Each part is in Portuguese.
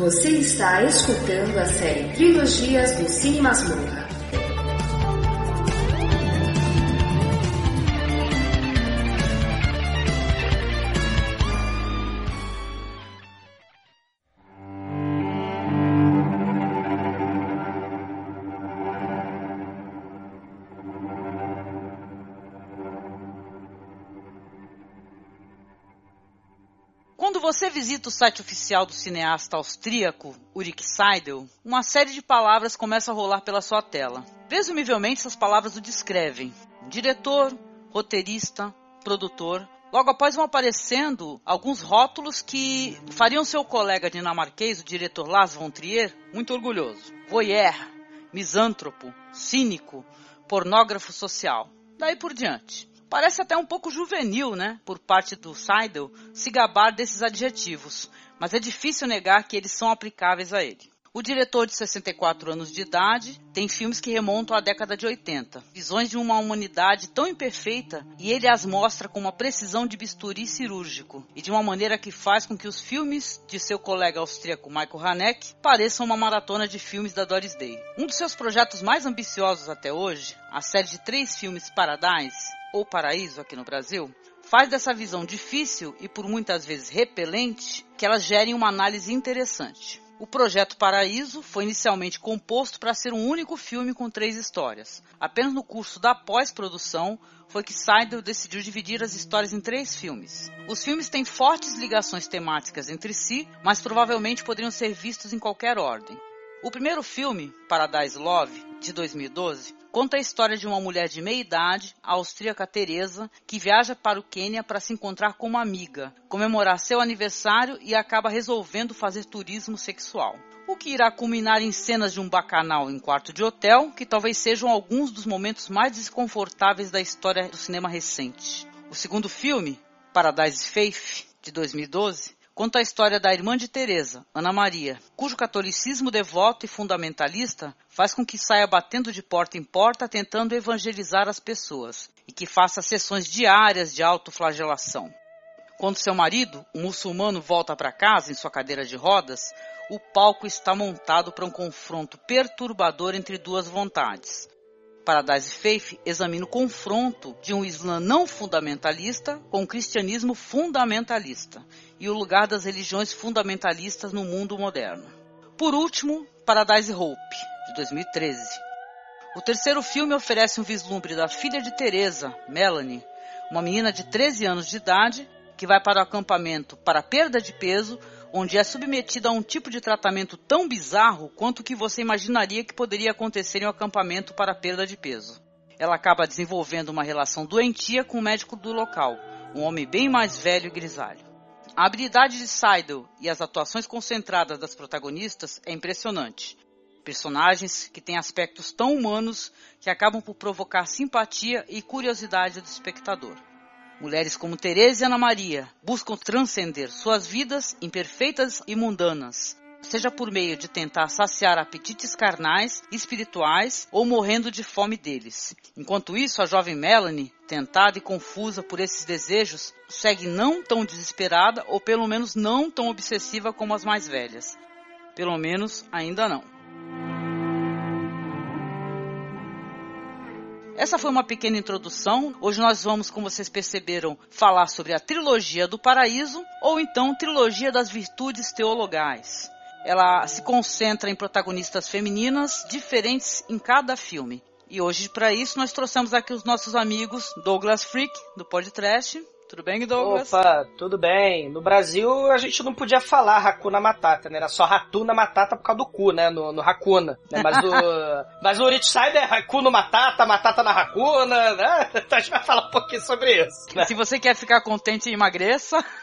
Você está escutando a série Trilogias do Cine Masmorra. Visita o site oficial do cineasta austríaco Ulrich Seidel, uma série de palavras começa a rolar pela sua tela. Presumivelmente essas palavras o descrevem. Diretor, roteirista, produtor. Logo após vão aparecendo alguns rótulos que fariam seu colega dinamarquês, o diretor Lars von Trier, muito orgulhoso. Voyeur, misântropo, cínico, pornógrafo social. Daí por diante. Parece até um pouco juvenil, né, por parte do Seidel, se gabar desses adjetivos, mas é difícil negar que eles são aplicáveis a ele. O diretor de 64 anos de idade tem filmes que remontam à década de 80, visões de uma humanidade tão imperfeita e ele as mostra com uma precisão de bisturi cirúrgico e de uma maneira que faz com que os filmes de seu colega austríaco Michael Haneke pareçam uma maratona de filmes da Doris Day. Um dos seus projetos mais ambiciosos até hoje, a série de três filmes Paradise, ou Paraíso aqui no Brasil, faz dessa visão difícil e por muitas vezes repelente que elas gerem uma análise interessante. O projeto Paraíso foi inicialmente composto para ser um único filme com três histórias. Apenas no curso da pós-produção foi que Seidel decidiu dividir as histórias em três filmes. Os filmes têm fortes ligações temáticas entre si, mas provavelmente poderiam ser vistos em qualquer ordem. O primeiro filme, Paradise Love, de 2012, conta a história de uma mulher de meia idade, a austríaca Teresa, que viaja para o Quênia para se encontrar com uma amiga, comemorar seu aniversário e acaba resolvendo fazer turismo sexual. O que irá culminar em cenas de um bacanal em quarto de hotel, que talvez sejam alguns dos momentos mais desconfortáveis da história do cinema recente. O segundo filme, Paradise Faith, de 2012, conta a história da irmã de Teresa, Ana Maria, cujo catolicismo devoto e fundamentalista faz com que saia batendo de porta em porta tentando evangelizar as pessoas e que faça sessões diárias de autoflagelação. Quando seu marido, um muçulmano, volta para casa em sua cadeira de rodas, o palco está montado para um confronto perturbador entre duas vontades, Paradise Faith examina o confronto de um Islã não fundamentalista com o cristianismo fundamentalista e o lugar das religiões fundamentalistas no mundo moderno. Por último, Paradise Hope, de 2013. O terceiro filme oferece um vislumbre da filha de Teresa, Melanie, uma menina de 13 anos de idade que vai para o acampamento para perda de peso onde é submetida a um tipo de tratamento tão bizarro quanto o que você imaginaria que poderia acontecer em um acampamento para perda de peso. Ela acaba desenvolvendo uma relação doentia com o médico do local, um homem bem mais velho e grisalho. A habilidade de Seidel e as atuações concentradas das protagonistas é impressionante. Personagens que têm aspectos tão humanos que acabam por provocar simpatia e curiosidade do espectador. Mulheres como Teresa e Ana Maria buscam transcender suas vidas imperfeitas e mundanas, seja por meio de tentar saciar apetites carnais, espirituais ou morrendo de fome deles. Enquanto isso, a jovem Melanie, tentada e confusa por esses desejos, segue não tão desesperada ou pelo menos não tão obsessiva como as mais velhas. Pelo menos ainda não. Essa foi uma pequena introdução. Hoje nós vamos, como vocês perceberam, falar sobre a trilogia do paraíso ou então trilogia das virtudes teologais. Ela se concentra em protagonistas femininas diferentes em cada filme. E hoje, para isso, nós trouxemos aqui os nossos amigos Douglas Freak, do Podcast. Tudo bem, Douglas? Opa, tudo bem. No Brasil, a gente não podia falar Hakuna Matata, né? Era só Hatuna Matata por causa do cu, né? No, no Hakuna. Né? Mas, o, mas o Richside é Hakuna Matata, Matata na Hakuna, né? Então a gente vai falar um pouquinho sobre isso. Né? Se você quer ficar contente, emagreça.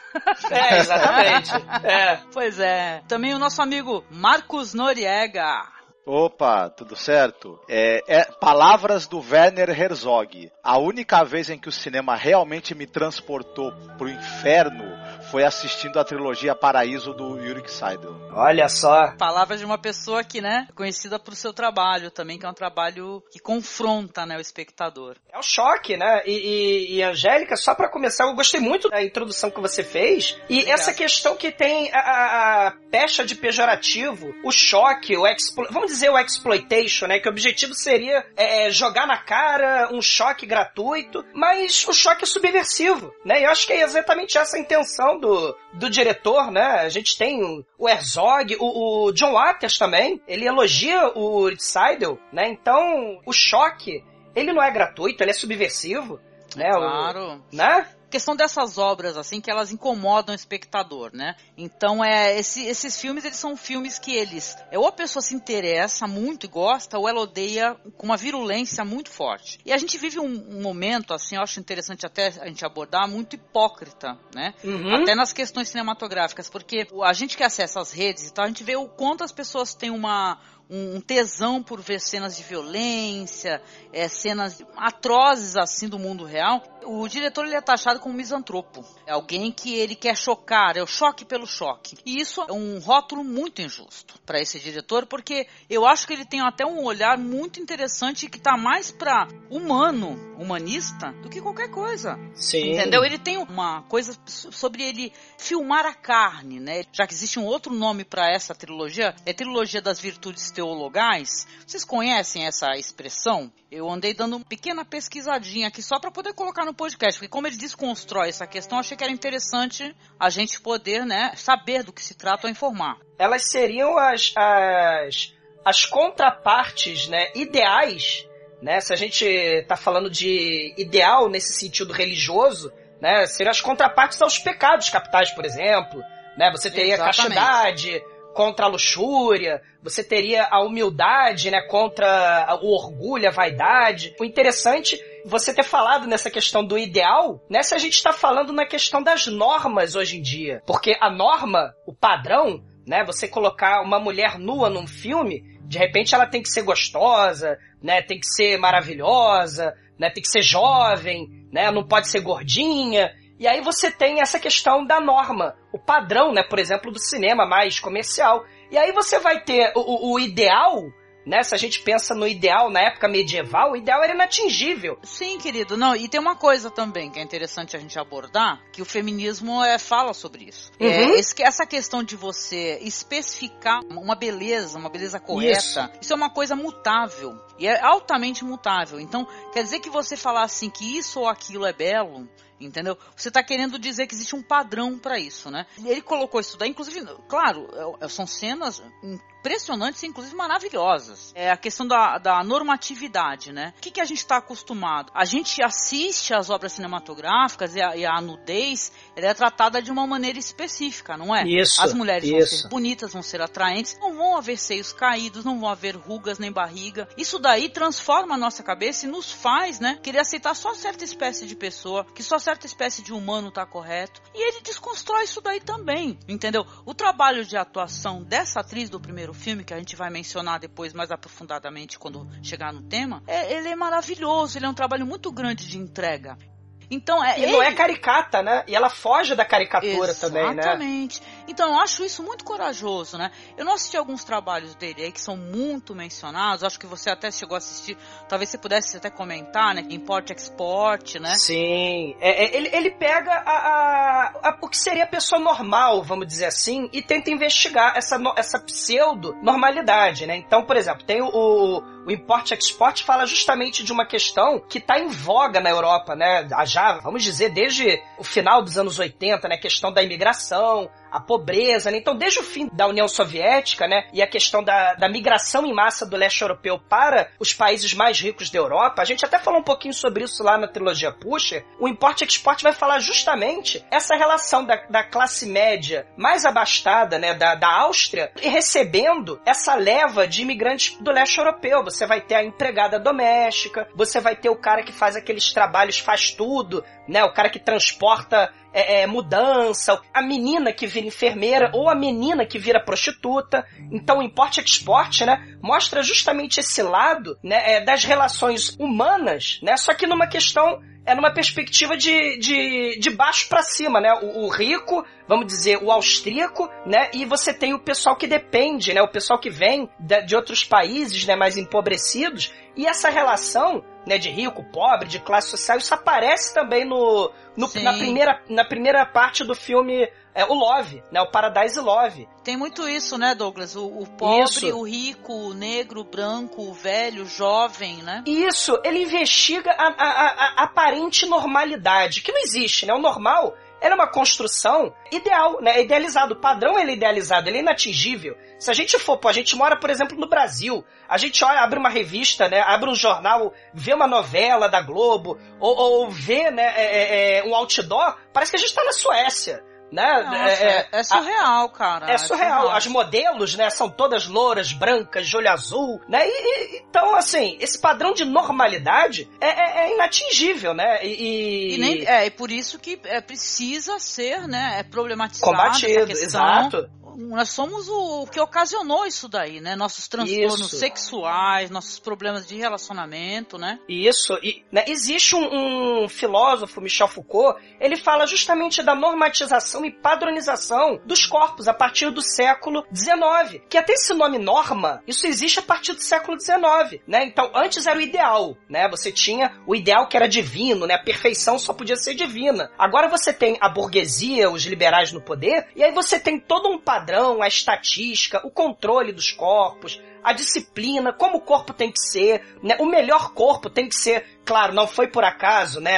É, exatamente. É. Pois é. Também o nosso amigo Marcos Noriega. Opa, tudo certo? É, é, palavras do Werner Herzog. A única vez em que o cinema realmente me transportou pro inferno foi assistindo a trilogia Paraíso do Yurik Seidel. Olha só. Palavras de uma pessoa que, né, é conhecida por seu trabalho também, que é um trabalho que confronta, né, o espectador. É um choque, né? E, e, e Angélica, só para começar, eu gostei muito da introdução que você fez. E Obrigado. essa questão que tem a, a, pecha de pejorativo, o choque, o explo... vamos dizer o exploitation, né? Que o objetivo seria é, jogar na cara um choque gratuito, mas o choque é subversivo, né? E eu acho que é exatamente essa a intenção do, do diretor, né? A gente tem o Herzog, o, o John Waters também, ele elogia o Seidel, né? Então, o choque, ele não é gratuito, ele é subversivo, né? Claro. O, né? Questão dessas obras, assim, que elas incomodam o espectador, né? Então, é, esse, esses filmes, eles são filmes que eles, é, ou a pessoa se interessa muito e gosta, ou ela odeia com uma virulência muito forte. E a gente vive um, um momento, assim, eu acho interessante até a gente abordar, muito hipócrita, né? Uhum. Até nas questões cinematográficas, porque a gente que acessa as redes e tal, a gente vê o quanto as pessoas têm uma um tesão por ver cenas de violência, é, cenas atrozes assim do mundo real. O diretor ele é taxado como misantropo, é alguém que ele quer chocar, é o choque pelo choque. E isso é um rótulo muito injusto para esse diretor, porque eu acho que ele tem até um olhar muito interessante que está mais para humano, humanista, do que qualquer coisa. Sim. Entendeu? Ele tem uma coisa sobre ele filmar a carne, né? Já que existe um outro nome para essa trilogia, é trilogia das virtudes teologais. Vocês conhecem essa expressão? Eu andei dando uma pequena pesquisadinha aqui só para poder colocar no podcast, porque como ele desconstrói essa questão, achei que era interessante a gente poder, né, saber do que se trata ou informar. Elas seriam as, as, as contrapartes, né, ideais, né, se a gente está falando de ideal nesse sentido religioso, né, seriam as contrapartes aos pecados capitais, por exemplo, né, você teria Exatamente. castidade, contra a luxúria, você teria a humildade, né, contra o orgulho, a vaidade. O interessante você ter falado nessa questão do ideal, né, se a gente está falando na questão das normas hoje em dia. Porque a norma, o padrão, né, você colocar uma mulher nua num filme, de repente ela tem que ser gostosa, né, tem que ser maravilhosa, né, tem que ser jovem, né, não pode ser gordinha. E aí você tem essa questão da norma, o padrão, né, por exemplo, do cinema mais comercial. E aí você vai ter o, o ideal né? Se a gente pensa no ideal na época medieval, o ideal era inatingível. Sim, querido. Não, e tem uma coisa também que é interessante a gente abordar, que o feminismo é, fala sobre isso. É, uhum. É, esse, essa questão de você especificar uma beleza, uma beleza correta, isso. isso é uma coisa mutável. E é altamente mutável. Então, quer dizer que você falar assim que isso ou aquilo é belo, entendeu? Você está querendo dizer que existe um padrão para isso, né? Ele colocou isso daí, inclusive, claro, é, é, são cenas impressionantes, inclusive maravilhosas. É a questão da, da normatividade, né? O que, que a gente está acostumado? A gente assiste às obras cinematográficas e a, e a, nudez, ela é tratada de uma maneira específica, não é? Isso. As mulheres isso. vão ser bonitas, vão ser atraentes, não vão haver seios caídos, não vão haver rugas nem barriga. Isso daí transforma a nossa cabeça e nos faz, né, querer aceitar só certa espécie de pessoa, que só certa espécie de humano tá correto. E ele desconstrói isso daí também, entendeu? O trabalho de atuação dessa atriz do primeiro filme, que a gente vai mencionar depois mais aprofundadamente quando chegar no tema, é, ele é maravilhoso, ele é um trabalho muito grande de entrega. Então é. E ele... não é caricata, né? E ela foge da caricatura Exatamente. também, né? Exatamente. Então eu acho isso muito corajoso, né? Eu não assisti alguns trabalhos dele aí que são muito mencionados. Acho que você até chegou a assistir. Talvez você pudesse até comentar, né? Import Export, né? Sim. É, é, ele, ele pega a, a, a, o que seria a pessoa normal, vamos dizer assim, e tenta investigar essa, essa pseudo-normalidade, né? Então, por exemplo, tem o, o, o Import Export fala justamente de uma questão que está em voga na Europa, né? Já, vamos dizer, desde o final dos anos 80, né? A questão da imigração, a pobreza, né? Então, desde o fim da União Soviética, né, e a questão da, da migração em massa do leste europeu para os países mais ricos da Europa, a gente até falou um pouquinho sobre isso lá na trilogia Pusher, o Import Export vai falar justamente essa relação da, da classe média mais abastada, né, da, da Áustria, e recebendo essa leva de imigrantes do leste europeu. Você vai ter a empregada doméstica, você vai ter o cara que faz aqueles trabalhos, faz tudo, né, o cara que transporta é, é, mudança, a menina que vira enfermeira ou a menina que vira prostituta. Então o import export, né, mostra justamente esse lado, né, é, das relações humanas, né, só que numa questão é numa perspectiva de, de, de baixo para cima, né? O, o, rico, vamos dizer, o austríaco, né? E você tem o pessoal que depende, né? O pessoal que vem de, de outros países, né? Mais empobrecidos. E essa relação, né? De rico, pobre, de classe social, isso aparece também no, no na, primeira, na primeira parte do filme é o Love, né? O Paradise Love. Tem muito isso, né, Douglas? O, o pobre, isso. o rico, o negro, o branco, o velho, o jovem, né? Isso, ele investiga a, a, a, a aparente normalidade, que não existe, né? O normal era uma construção ideal, né? Idealizado. O padrão ele é idealizado, ele é inatingível. Se a gente for, pô, a gente mora, por exemplo, no Brasil, a gente olha, abre uma revista, né? Abre um jornal, vê uma novela da Globo, ou, ou vê, né, é, é, é um outdoor, parece que a gente tá na Suécia. Né? Nossa, é, é, é, surreal, a, cara. É surreal. é surreal. As modelos, né, são todas louras, brancas, de olho azul, né? E, e, então, assim, esse padrão de normalidade é, é, é inatingível, né? E, e, nem, é, e por isso que é, precisa ser, né, é problematizado Combatido, exato nós somos o que ocasionou isso daí, né? Nossos transtornos isso. sexuais, nossos problemas de relacionamento, né? Isso. E, né, existe um, um, filósofo, Michel Foucault, ele fala justamente da normatização e padronização dos corpos a partir do século XIX. Que até esse nome norma, isso existe a partir do século XIX, né? Então, antes era o ideal, né? Você tinha o ideal que era divino, né? A perfeição só podia ser divina. Agora você tem a burguesia, os liberais no poder, e aí você tem todo um padrão padrão, a estatística, o controle dos corpos, a disciplina, como o corpo tem que ser, né? O melhor corpo tem que ser, claro, não foi por acaso, né?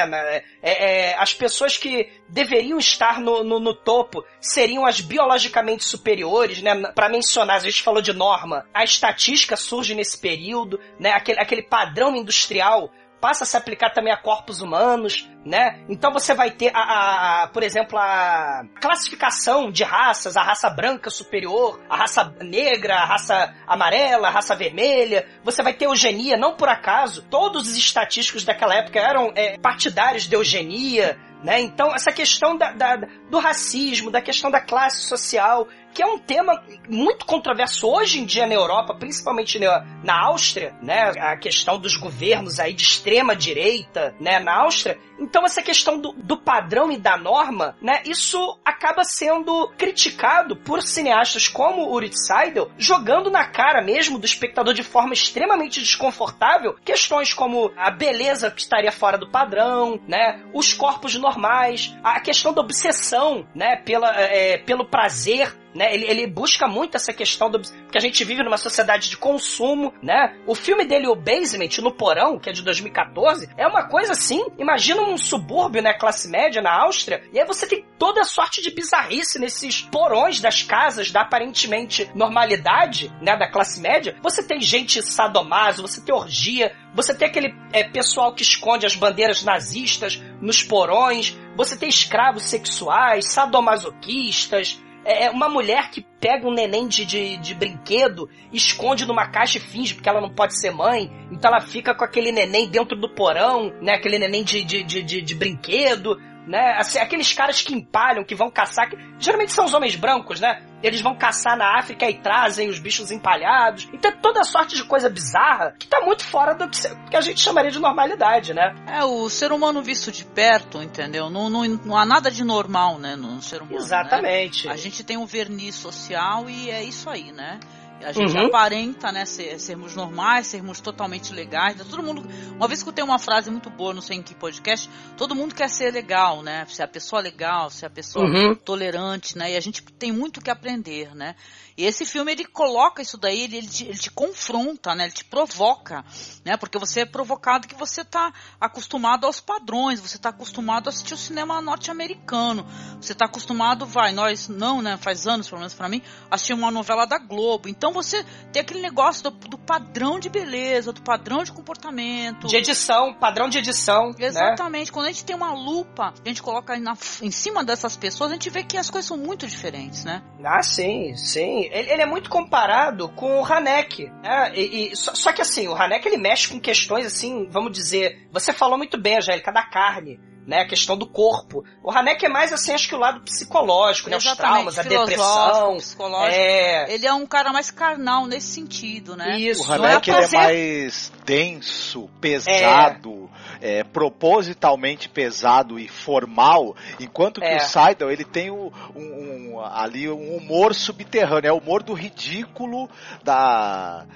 É, é, as pessoas que deveriam estar no, no, no, topo seriam as biologicamente superiores, né? Para mencionar, a gente falou de norma, a estatística surge nesse período, né? Aquele, aquele padrão industrial passa a se aplicar também a corpos humanos, né? Então você vai ter, a, a, a, por exemplo, a classificação de raças, a raça branca superior, a raça negra, a raça amarela, a raça vermelha. Você vai ter eugenia, não por acaso. Todos os estatísticos daquela época eram é, partidários de eugenia, né? Então, essa questão da, da, do racismo, da questão da classe social, que é um tema muito controverso hoje em dia na Europa, principalmente na, na Áustria, né? A questão dos governos aí de extrema direita, né? Na Áustria. Então essa questão do, do padrão e da norma, né? Isso acaba sendo criticado por cineastas como Urit Seidel, jogando na cara mesmo do espectador de forma extremamente desconfortável questões como a beleza que estaria fora do padrão, né? Os corpos normais, a questão da obsessão, né? Pela, é, pelo prazer né? Ele, ele busca muito essa questão do que a gente vive numa sociedade de consumo, né? O filme dele, o Basement, no Porão, que é de 2014, é uma coisa assim. Imagina um subúrbio, né, classe média na Áustria, e aí você tem toda sorte de bizarrice nesses porões das casas da aparentemente normalidade, né, da classe média. Você tem gente sadomaso, você tem orgia, você tem aquele é, pessoal que esconde as bandeiras nazistas nos porões, você tem escravos sexuais, sadomasoquistas, é, é uma mulher que pega um neném de, de, de, brinquedo, esconde numa caixa e finge porque ela não pode ser mãe, então ela fica com aquele neném dentro do porão, né? Aquele neném de, de, de, de, de brinquedo, né? Assim, aqueles caras que empalham, que vão caçar, que geralmente são os homens brancos, né? Eles vão caçar na África e trazem os bichos empalhados. Então é toda sorte de coisa bizarra que tá muito fora do que a gente chamaria de normalidade, né? É, o ser humano visto de perto, entendeu? Não, não, não há nada de normal, né, no ser humano. Né? Exatamente. Né? A gente tem um verniz social e é isso aí, né? A gente uhum. aparenta, né, ser, sermos normais, sermos totalmente legais. Né? Todo mundo. Uma vez que eu tenho uma frase muito boa, não sei em que podcast, todo mundo quer ser legal, né? Ser a pessoa legal, ser a pessoa uhum. tolerante, né? E a gente tem muito que aprender, né? E esse filme ele coloca isso daí, ele, ele, te, ele te confronta, né? Ele te provoca, né? Porque você é provocado que você está acostumado aos padrões, você está acostumado a assistir o cinema norte-americano, você está acostumado, vai, nós não, né? Faz anos, pelo menos para mim, assistir uma novela da Globo. Então você tem aquele negócio do, do, padrão de beleza, do padrão de comportamento, de edição, padrão de edição. Né? Exatamente. Né? Quando a gente tem uma lupa, a gente coloca na, em cima dessas pessoas, a gente vê que as coisas são muito diferentes, né? Ah, sim, sim ele, ele, é muito comparado com o Hanek, né? E, e só, só, que assim, o Hanek ele mexe com questões assim, vamos dizer, você falou muito bem, Angélica, da carne. né? A questão do corpo. O Haneck é mais assim, acho que o lado psicológico, né? Os traumas, a depressão. Psicológico. É... Ele é um cara mais carnal nesse sentido, né? Isso. O Haneck é, é mais denso, pesado, é. É, propositalmente pesado e formal, enquanto que é. o Seidel, ele tem um, um, ali um humor subterrâneo, é o humor do ridículo, da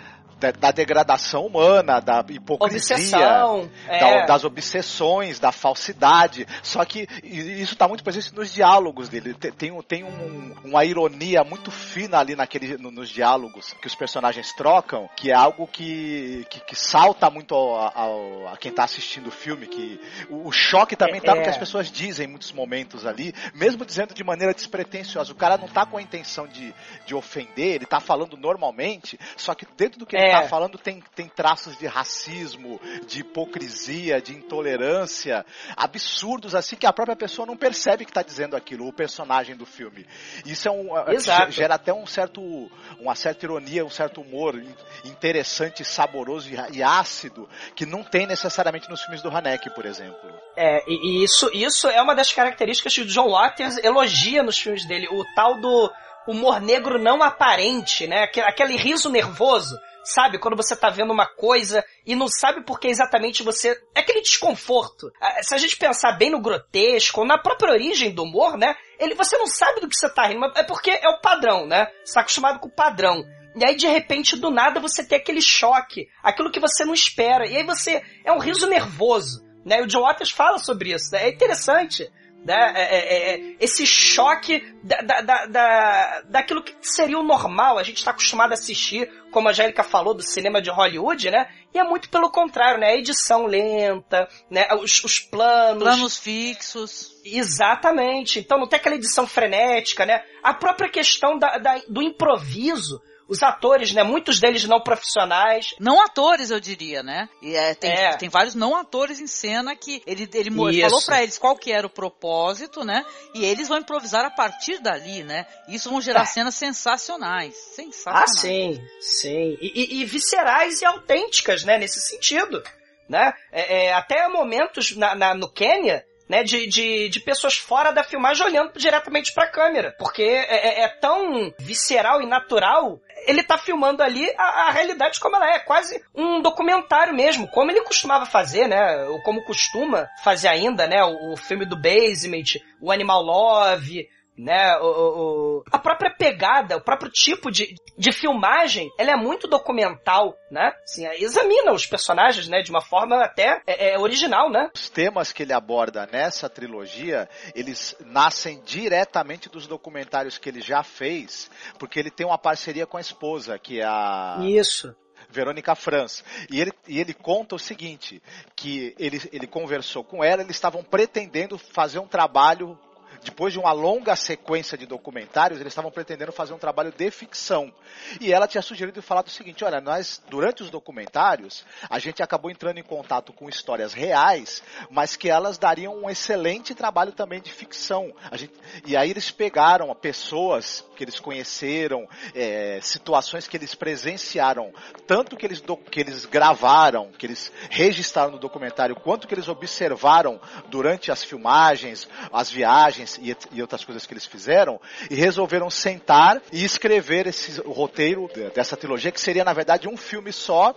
da, da, degradação humana, da hipocrisia, da, é. das obsessões, da falsidade. Só que isso está muito presente nos diálogos dele. Tem, tem um, uma ironia muito fina ali naquele, nos diálogos que os personagens trocam, que é algo que, que, que salta muito ao, ao, a quem está assistindo o filme. Que o, o choque também está é, no que as pessoas dizem em muitos momentos ali, mesmo dizendo de maneira despretensiosa. O cara não está com a intenção de, de ofender, ele está falando normalmente, só que dentro do que ele é. Tá falando tem, tem traços de racismo, de hipocrisia, de intolerância, absurdos assim que a própria pessoa não percebe que está dizendo aquilo, o personagem do filme. Isso é um é, Exato. gera até um certo uma certa ironia, um certo humor interessante, saboroso e ácido que não tem necessariamente nos filmes do Haneke, por exemplo. É, e isso, isso é uma das características que o John Waters elogia nos filmes dele, o tal do humor negro não aparente, né? Aquele riso nervoso Sabe? Quando você tá vendo uma coisa e não sabe por que exatamente você. É aquele desconforto. Se a gente pensar bem no grotesco, na própria origem do humor, né? Ele, você não sabe do que você tá rindo, mas é porque é o padrão, né? Você tá acostumado com o padrão. E aí, de repente, do nada, você tem aquele choque, aquilo que você não espera. E aí você. É um riso nervoso. Né? O John Waters fala sobre isso. Né? É interessante né? É, é, é, esse choque da, da, da, daquilo que seria o normal. A gente está acostumado a assistir, como a Angélica falou, do cinema de Hollywood, né? E é muito pelo contrário, né? A edição lenta, né? Os, os planos. Planos fixos. Exatamente. Então não tem aquela edição frenética, né? A própria questão da, da do improviso os atores, né? Muitos deles não profissionais. Não atores, eu diria, né? E é, tem, é. tem vários não atores em cena que ele, ele falou para eles qual que era o propósito, né? E eles vão improvisar a partir dali, né? Isso vão gerar é. cenas sensacionais. Sensacionais. Ah, sim, sim. E, e, e, viscerais e autênticas, né? Nesse sentido. Né? É, é até momentos na, na, no Quênia né, de, de, de, pessoas fora da filmagem olhando diretamente para a câmera, porque é, é, tão visceral e natural. Ele tá filmando ali a, a, realidade como ela é, quase um documentário mesmo, como ele costumava fazer, né, ou como costuma fazer ainda, né, o, o filme do Basement, o Animal Love, né? O, o, a própria pegada, o próprio tipo de, de filmagem, ela é muito documental, né? Assim, examina os personagens, né? De uma forma até é, é original, né? Os temas que ele aborda nessa trilogia, eles nascem diretamente dos documentários que ele já fez, porque ele tem uma parceria com a esposa, que é a... Isso. Verônica Franz. E ele, e ele conta o seguinte, que ele, ele conversou com ela, eles estavam pretendendo fazer um trabalho depois de uma longa sequência de documentários, eles estavam pretendendo fazer um trabalho de ficção. E ela tinha sugerido e falado o seguinte: olha, nós, durante os documentários, a gente acabou entrando em contato com histórias reais, mas que elas dariam um excelente trabalho também de ficção. Gente, e aí eles pegaram pessoas que eles conheceram, é, situações que eles presenciaram, tanto que eles, do, que eles gravaram, que eles registraram no documentário, quanto que eles observaram durante as filmagens, as viagens e, e, outras coisas que eles fizeram, e resolveram sentar e escrever esse roteiro dessa trilogia, que seria na verdade um filme só,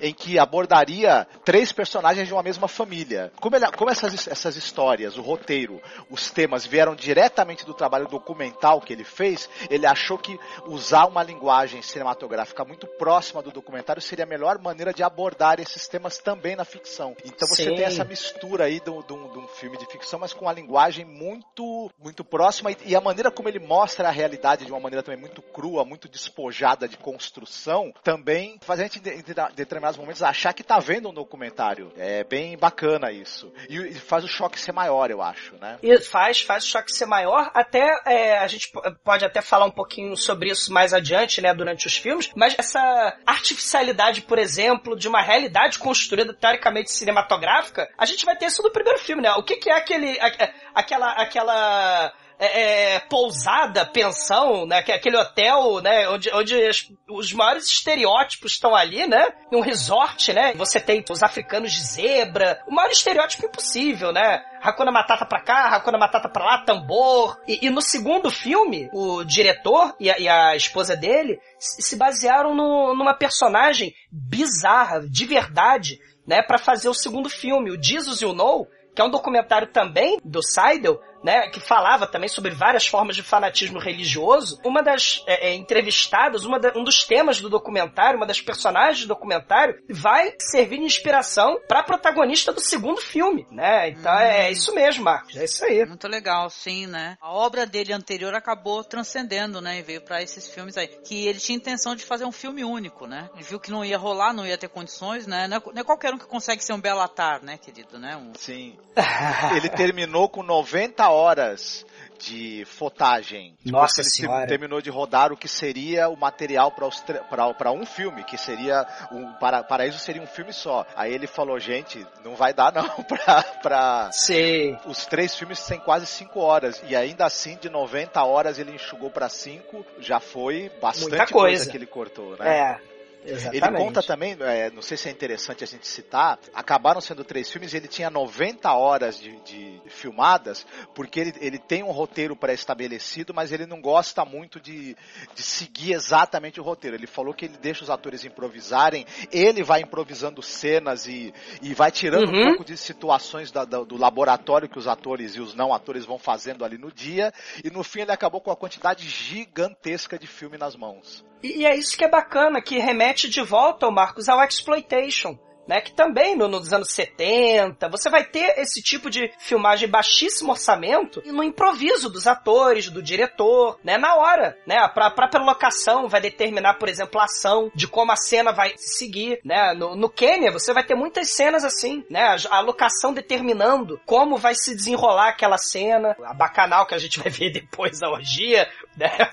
em que abordaria três personagens de uma mesma família. Como, ele, como essas, essas histórias, o roteiro, os temas vieram diretamente do trabalho documental que ele fez, ele achou que usar uma linguagem cinematográfica muito próxima do documentário seria a melhor maneira de abordar esses temas também na ficção. Então você Sim. tem essa mistura aí de um filme de ficção, mas com uma linguagem muito, muito próxima e, e a maneira como ele mostra a realidade de uma maneira também muito crua, muito despojada de construção, também faz a gente, em determinados momentos, achar que tá vendo um documentário. É bem bacana isso. E, faz o choque ser maior, eu acho, né? E faz, faz o choque ser maior. Até é, a gente pode até falar um pouquinho sobre isso mais adiante, né, durante os filmes, mas essa artificialidade, por exemplo, de uma realidade construída teoricamente cinematográfica, a gente vai ter isso no primeiro filme, né? O que, que é aquele, aquela, aquela é, é, pousada, pensão, né? Que é aquele hotel, né? Onde, onde as, os maiores estereótipos estão ali, né? Um resort, né? Você tem os africanos de zebra. O maior estereótipo impossível, né? Hakuna Matata pra cá, Hakuna Matata pra lá, tambor. E, e no segundo filme, o diretor e a, e a esposa dele se basearam no, numa personagem bizarra, de verdade, né, para fazer o segundo filme, o Jesus You Know, que é um documentário também do Seidel, né, que falava também sobre várias formas de fanatismo religioso. Uma das é, é, entrevistadas, uma da, um dos temas do documentário, uma das personagens do documentário, vai servir de inspiração para a protagonista do segundo filme, né? Então é, é, hum. isso mesmo, Marcos, é isso aí. Muito legal, sim, né? A obra dele anterior acabou transcendendo, né, e veio para esses filmes aí, que ele tinha intenção de fazer um filme único, né? Ele viu que não ia rolar, não ia ter condições, né? Não é, não é qualquer um que consegue ser um Belatar, né, querido, né? Um... Sim. ele terminou com 90 horas de fotagem. Nossa ele senhora. terminou de rodar o que seria o material para um filme, que seria um para Paraíso seria um filme só. Aí ele falou, gente, não vai dar não. Sim. os três filmes têm quase cinco horas e ainda assim de 90 horas ele enxugou para cinco, já foi bastante Muita coisa. coisa que ele cortou, né? É. Exatamente. Ele conta também, é, não sei se é interessante a gente citar, acabaram sendo três filmes e ele tinha 90 horas de, de filmadas, porque ele, ele tem um roteiro pré-estabelecido, mas ele não gosta muito de, de seguir exatamente o roteiro. Ele falou que ele deixa os atores improvisarem, ele vai improvisando cenas e, e vai tirando uhum. um pouco de situações da, da, do laboratório que os atores e os não atores vão fazendo ali no dia, e no fim ele acabou com a quantidade gigantesca de filme nas mãos. E, e é isso que é bacana, que remete de volta, o Marcos, ao exploitation né? Que também no, nos anos 70, você vai ter esse tipo de filmagem baixíssimo orçamento e no improviso dos atores, do diretor, né? Na hora, né? A própria locação vai determinar, por exemplo, a ação de como a cena vai seguir, né? No, no Quênia, você vai ter muitas cenas assim, né? A, a locação determinando como vai se desenrolar aquela cena, a bacanal que a gente vai ver depois da orgia, né?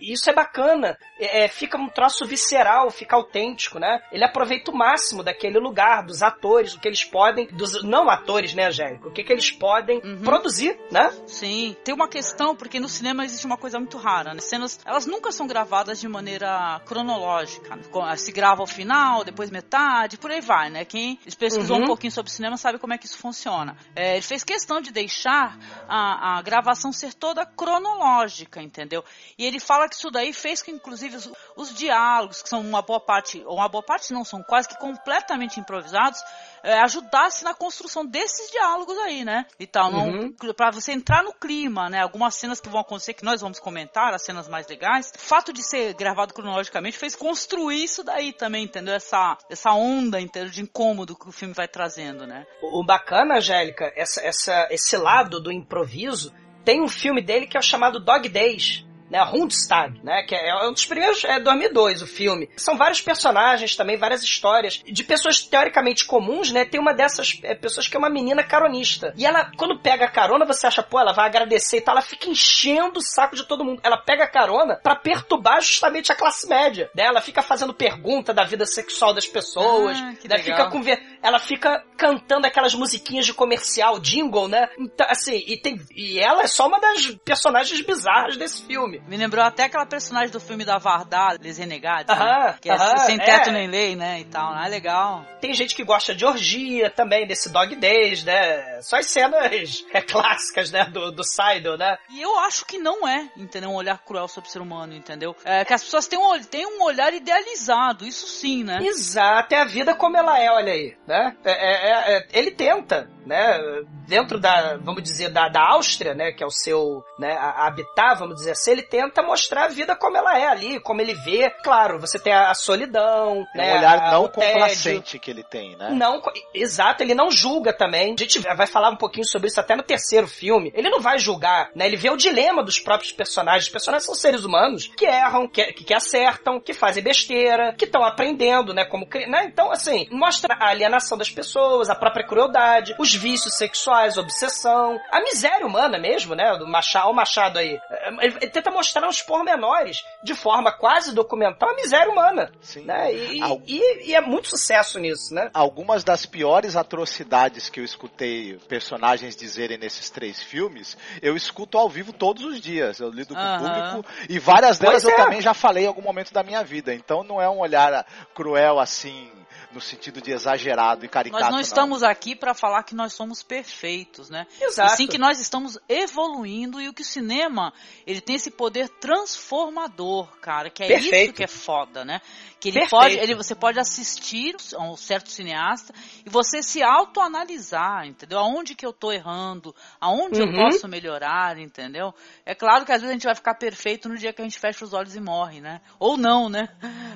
Isso é bacana. É, é, fica um troço visceral, fica autêntico, né? Ele aproveita o máximo daquele lugar, dos atores, o que eles podem, dos não atores, né, Angélica? O que, que eles podem uhum. produzir, né? Sim. Tem uma questão, porque no cinema existe uma coisa muito rara, né? Cenas, elas nunca são gravadas de maneira cronológica. Se grava ao final, depois metade, por aí vai, né? Quem pesquisou uhum. um pouquinho sobre cinema sabe como é que isso funciona. É, ele fez questão de deixar a, a gravação ser toda cronológica, entendeu? E ele fala que isso daí fez que, inclusive, os, os, diálogos, que são uma boa parte, ou uma boa parte não, são quase que completamente improvisados, é, ajudasse na construção desses diálogos aí, né? E tal, uhum. para você entrar no clima, né? Algumas cenas que vão acontecer, que nós vamos comentar, as cenas mais legais. O fato de ser gravado cronologicamente fez construir isso daí também, entendeu? Essa, essa onda entendeu? de incômodo que o filme vai trazendo, né? O, o bacana, Angélica, essa, essa, esse lado do improviso, tem um filme dele que é o chamado Dog Days, né, Rundstag, né, que é, é um dos primeiros, é 2002 o filme. São vários personagens também, várias histórias de pessoas teoricamente comuns, né, tem uma dessas é, pessoas que é uma menina caronista. E ela, quando pega a carona, você acha, pô, ela vai agradecer e tal, ela fica enchendo o saco de todo mundo. Ela pega a carona para perturbar justamente a classe média, né, ela fica fazendo pergunta da vida sexual das pessoas, ah, né, fica com ela fica cantando aquelas musiquinhas de comercial, jingle, né, então, assim, e tem, e ela é só uma das personagens bizarras desse filme filme. Me lembrou até aquela personagem do filme da Varda, Les Renegados, né? que é sem teto é. nem lei, né, e tal, né? Legal. Tem gente que gosta de orgia também, desse Dog Days, né? Só as cenas é, clássicas, né, do, do Seidel, né? E eu acho que não é, entendeu? Um olhar cruel sobre o ser humano, entendeu? É, que as pessoas têm um, têm um olhar idealizado, isso sim, né? Exato, é a vida como ela é, olha aí, né? É, é, é ele tenta, né? Dentro da, vamos dizer, da, da Áustria, né? Que é o seu, né? Habitar, vamos dizer assim, ele tenta mostrar a vida como ela é ali, como ele vê. Claro, você tem a, solidão, é né? Um olhar não complacente que ele tem, né? Não, exato, ele não julga também. A gente vai falar um pouquinho sobre isso até no terceiro filme. Ele não vai julgar, né? Ele vê o dilema dos próprios personagens. Os personagens são seres humanos que erram, que, que acertam, que fazem besteira, que estão aprendendo, né? Como, né? Então, assim, mostra a alienação das pessoas, a própria crueldade, os vícios sexuais, obsessão, a miséria humana mesmo, né? Do Machado, o Machado aí. Ele tenta mostrar uns pormenores, de forma quase documental, a miséria humana. Sim. Né? E, Al... e, e, é muito sucesso nisso, né? Algumas das piores atrocidades que eu escutei personagens dizerem nesses três filmes, eu escuto ao vivo todos os dias. Eu lido com o público e várias delas pois eu é. também já falei em algum momento da minha vida. Então não é um olhar cruel assim no sentido de exagerado e caricato. Nós não, não. estamos aqui para falar que nós somos perfeitos, né? Exato. E sim que nós estamos evoluindo e o que o cinema, ele tem esse poder transformador, cara, que é Perfeito. isso que é foda, né? Que ele Perfeito. pode, ele, você pode assistir a um certo cineasta e você se autoanalisar, entendeu? Aonde que eu tô errando, aonde uhum. eu posso melhorar, entendeu? É claro que às vezes a gente vai ficar perfeito no dia que a gente fecha os olhos e morre, né? Ou não, né?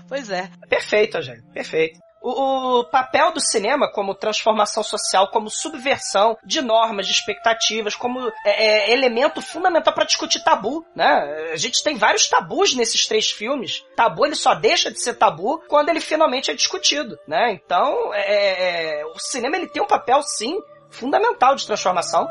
Pois é. Perfeito, gente. Perfeito. O, o, papel do cinema como transformação social, como subversão de normas, de expectativas, como é, é, elemento fundamental para discutir tabu, né? A gente tem vários tabus nesses três filmes. Tabu ele só deixa de ser tabu quando ele finalmente é discutido, né? Então, é, é, é o cinema ele tem um papel sim fundamental de transformação.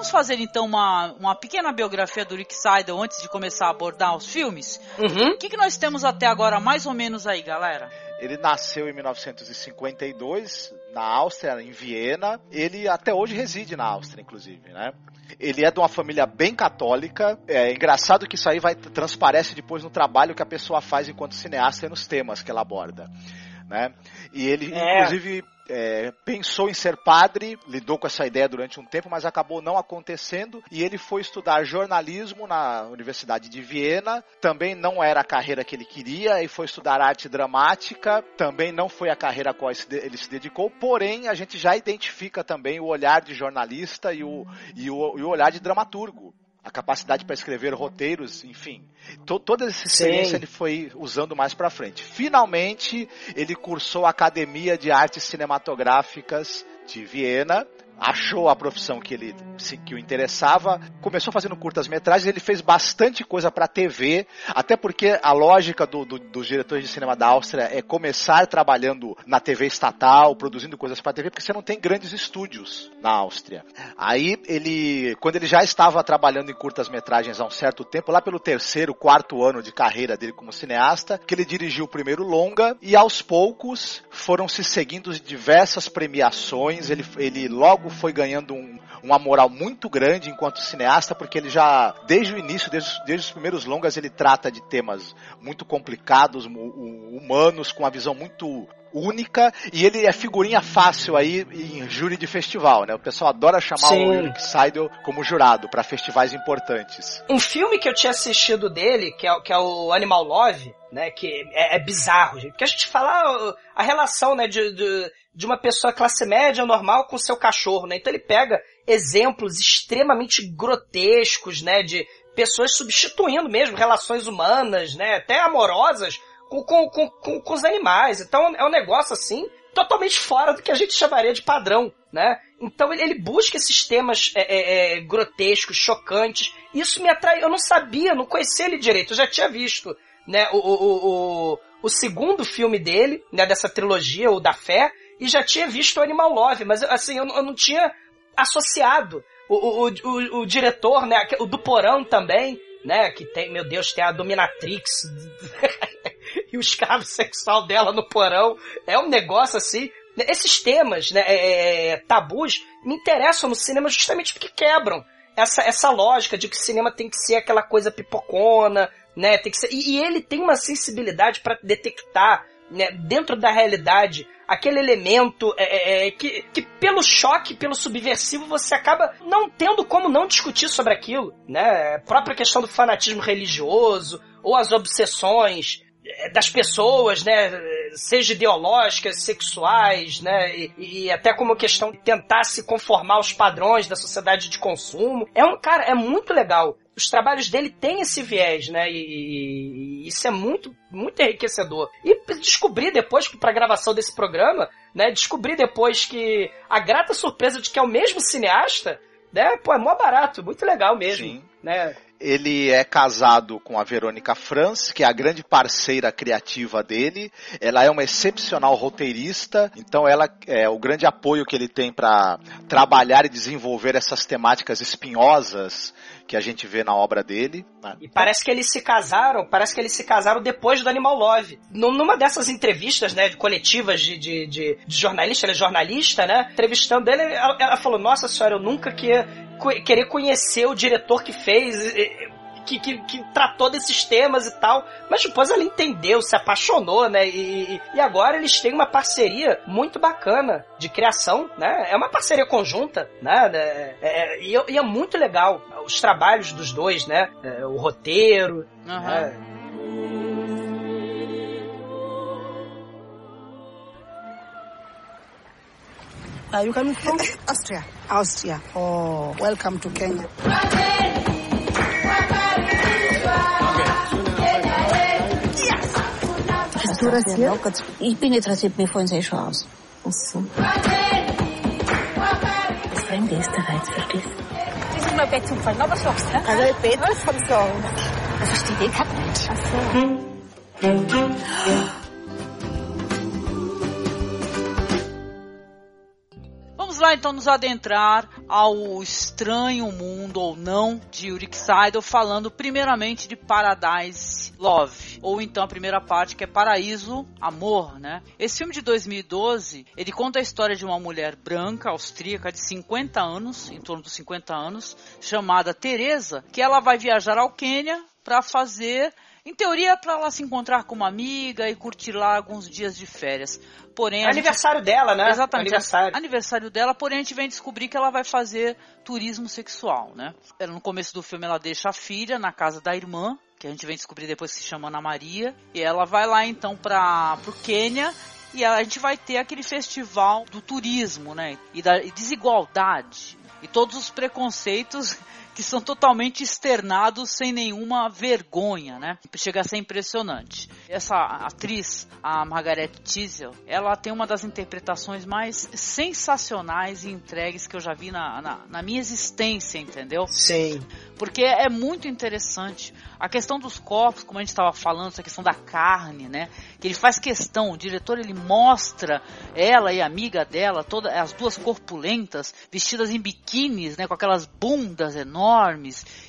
Vamos fazer então uma, uma pequena biografia do Rick Seidel antes de começar a abordar os filmes? Uhum. O que, que nós temos até agora, mais ou menos aí, galera? Ele nasceu em 1952 na Áustria, em Viena. Ele até hoje reside na Áustria, inclusive, né? Ele é de uma família bem católica. É engraçado que isso aí vai transparece depois no trabalho que a pessoa faz enquanto cineasta e nos temas que ela aborda, né? E ele, é. inclusive, é, pensou em ser padre, lidou com essa ideia durante um tempo, mas acabou não acontecendo e ele foi estudar jornalismo na Universidade de Viena. Também não era a carreira que ele queria e foi estudar arte dramática. Também não foi a carreira a qual ele se dedicou, porém a gente já identifica também o olhar de jornalista e o, e o, e o olhar de dramaturgo a capacidade para escrever roteiros, enfim. To, toda essa experiência Sim. ele foi usando mais para frente. Finalmente, ele cursou a Academia de Artes Cinematográficas de Viena achou a profissão que ele que o interessava, começou fazendo curtas metragens, ele fez bastante coisa para TV, até porque a lógica do, do, dos diretores de cinema da Áustria é começar trabalhando na TV estatal, produzindo coisas para TV, porque você não tem grandes estúdios na Áustria. Aí ele, quando ele já estava trabalhando em curtas metragens há um certo tempo, lá pelo terceiro, quarto ano de carreira dele como cineasta, que ele dirigiu o primeiro longa e aos poucos foram se seguindo diversas premiações, ele, ele logo foi ganhando um, uma moral muito grande enquanto cineasta, porque ele já, desde o início, desde, desde os primeiros longas, ele trata de temas muito complicados, humanos, com uma visão muito única e ele é figurinha fácil aí em júri de festival, né? O pessoal adora chamar Sim. o Eric Seidel como jurado para festivais importantes. Um filme que eu tinha assistido dele, que é, que é o Animal Love, né? Que é, é bizarro, gente. Porque a gente fala a relação, né? De, de, de uma pessoa classe média normal com seu cachorro, né? Então ele pega exemplos extremamente grotescos, né? De pessoas substituindo mesmo relações humanas, né? Até amorosas com, com, com, com, os animais. Então é um negócio assim totalmente fora do que a gente chamaria de padrão, né? Então ele, busca esses temas é, é, é, grotescos, chocantes. Isso me atrai. Eu não sabia, não conhecia ele direito. Eu já tinha visto, né? O, o, o, o segundo filme dele, né? Dessa trilogia, o da fé, e já tinha visto o Animal Love, mas assim eu, eu não tinha associado o, o, o, o diretor, né? O do Porão também, né? Que tem, meu Deus, tem a Dominatrix. e o escravo sexual dela no porão. É um negócio assim. Esses temas, né, é, é, é, tabus, me interessam no cinema justamente porque quebram essa, essa lógica de que o cinema tem que ser aquela coisa pipocona, né? Tem que ser, e, e ele tem uma sensibilidade para detectar, né, dentro da realidade, aquele elemento é, é, é, que, que pelo choque, pelo subversivo, você acaba não tendo como não discutir sobre aquilo, né? A própria questão do fanatismo religioso, ou as obsessões das pessoas, né? Seja ideológicas, sexuais, né? E, e, até como questão de tentar se conformar aos padrões da sociedade de consumo. É um cara, é muito legal. Os trabalhos dele têm esse viés, né? E, e isso é muito, muito enriquecedor. E descobri depois, para gravação desse programa, né? Descobri depois que a grata surpresa de que é o mesmo cineasta, né? Pô, é mó barato, muito legal mesmo. Sim. Né? Ele é casado com a Verônica Franz, que é a grande parceira criativa dele. Ela é uma excepcional roteirista, então ela é o grande apoio que ele tem para trabalhar e desenvolver essas temáticas espinhosas que a gente vê na obra dele. Né? E parece que eles se casaram, parece que eles se casaram depois do Animal Love. Numa dessas entrevistas, né, coletivas de, de, de, de jornalista, ele é jornalista, né, entrevistando ele, ela, ela falou, nossa senhora, eu nunca queria querer conhecer o diretor que fez que, que, que, tratou desses temas e tal. Mas depois ela entendeu, se apaixonou, né? E, e agora eles têm uma parceria muito bacana de criação, né? É uma parceria conjunta, né? É, é, e, e, é muito legal os trabalhos dos dois, né? É, o roteiro. Uhum. Né? Are you coming from Austria? Austria. Oh, welcome to Kenya. Du das hier? Ich bin interessiert, mir vorhin sehr schon aus. Ach so. Das Fremde ist der Reiz, verstehst du? Das ist mein Bett umfallen, aber sagst du, ne? Also, ich was kannst du sagen? Das versteht eh kein Mensch. Ach so. Lá então nos adentrar ao estranho mundo ou não de Yurik Seidel, falando primeiramente de Paradise Love, ou então a primeira parte que é Paraíso Amor, né? Esse filme de 2012, ele conta a história de uma mulher branca, austríaca, de 50 anos, em torno dos 50 anos, chamada Teresa, que ela vai viajar ao Quênia para fazer em teoria, para ela se encontrar com uma amiga e curtir lá alguns dias de férias. Porém, é aniversário gente... dela, né? Exatamente. Aniversário. aniversário dela, porém a gente vem descobrir que ela vai fazer turismo sexual, né? Ela, no começo do filme ela deixa a filha na casa da irmã, que a gente vem descobrir depois que se chama Ana Maria, e ela vai lá então para o Quênia e a gente vai ter aquele festival do turismo, né? E da desigualdade e todos os preconceitos que são totalmente externados sem nenhuma vergonha, né? Chega a ser impressionante. Essa atriz, a Margaret Teasel, ela tem uma das interpretações mais sensacionais e entregues que eu já vi na, na, na minha existência, entendeu? Sim. Porque é muito interessante. A questão dos corpos, como a gente estava falando, essa questão da carne, né? Que ele faz questão, o diretor ele mostra ela e a amiga dela, todas as duas corpulentas, vestidas em biquínis, né? Com aquelas bundas enormes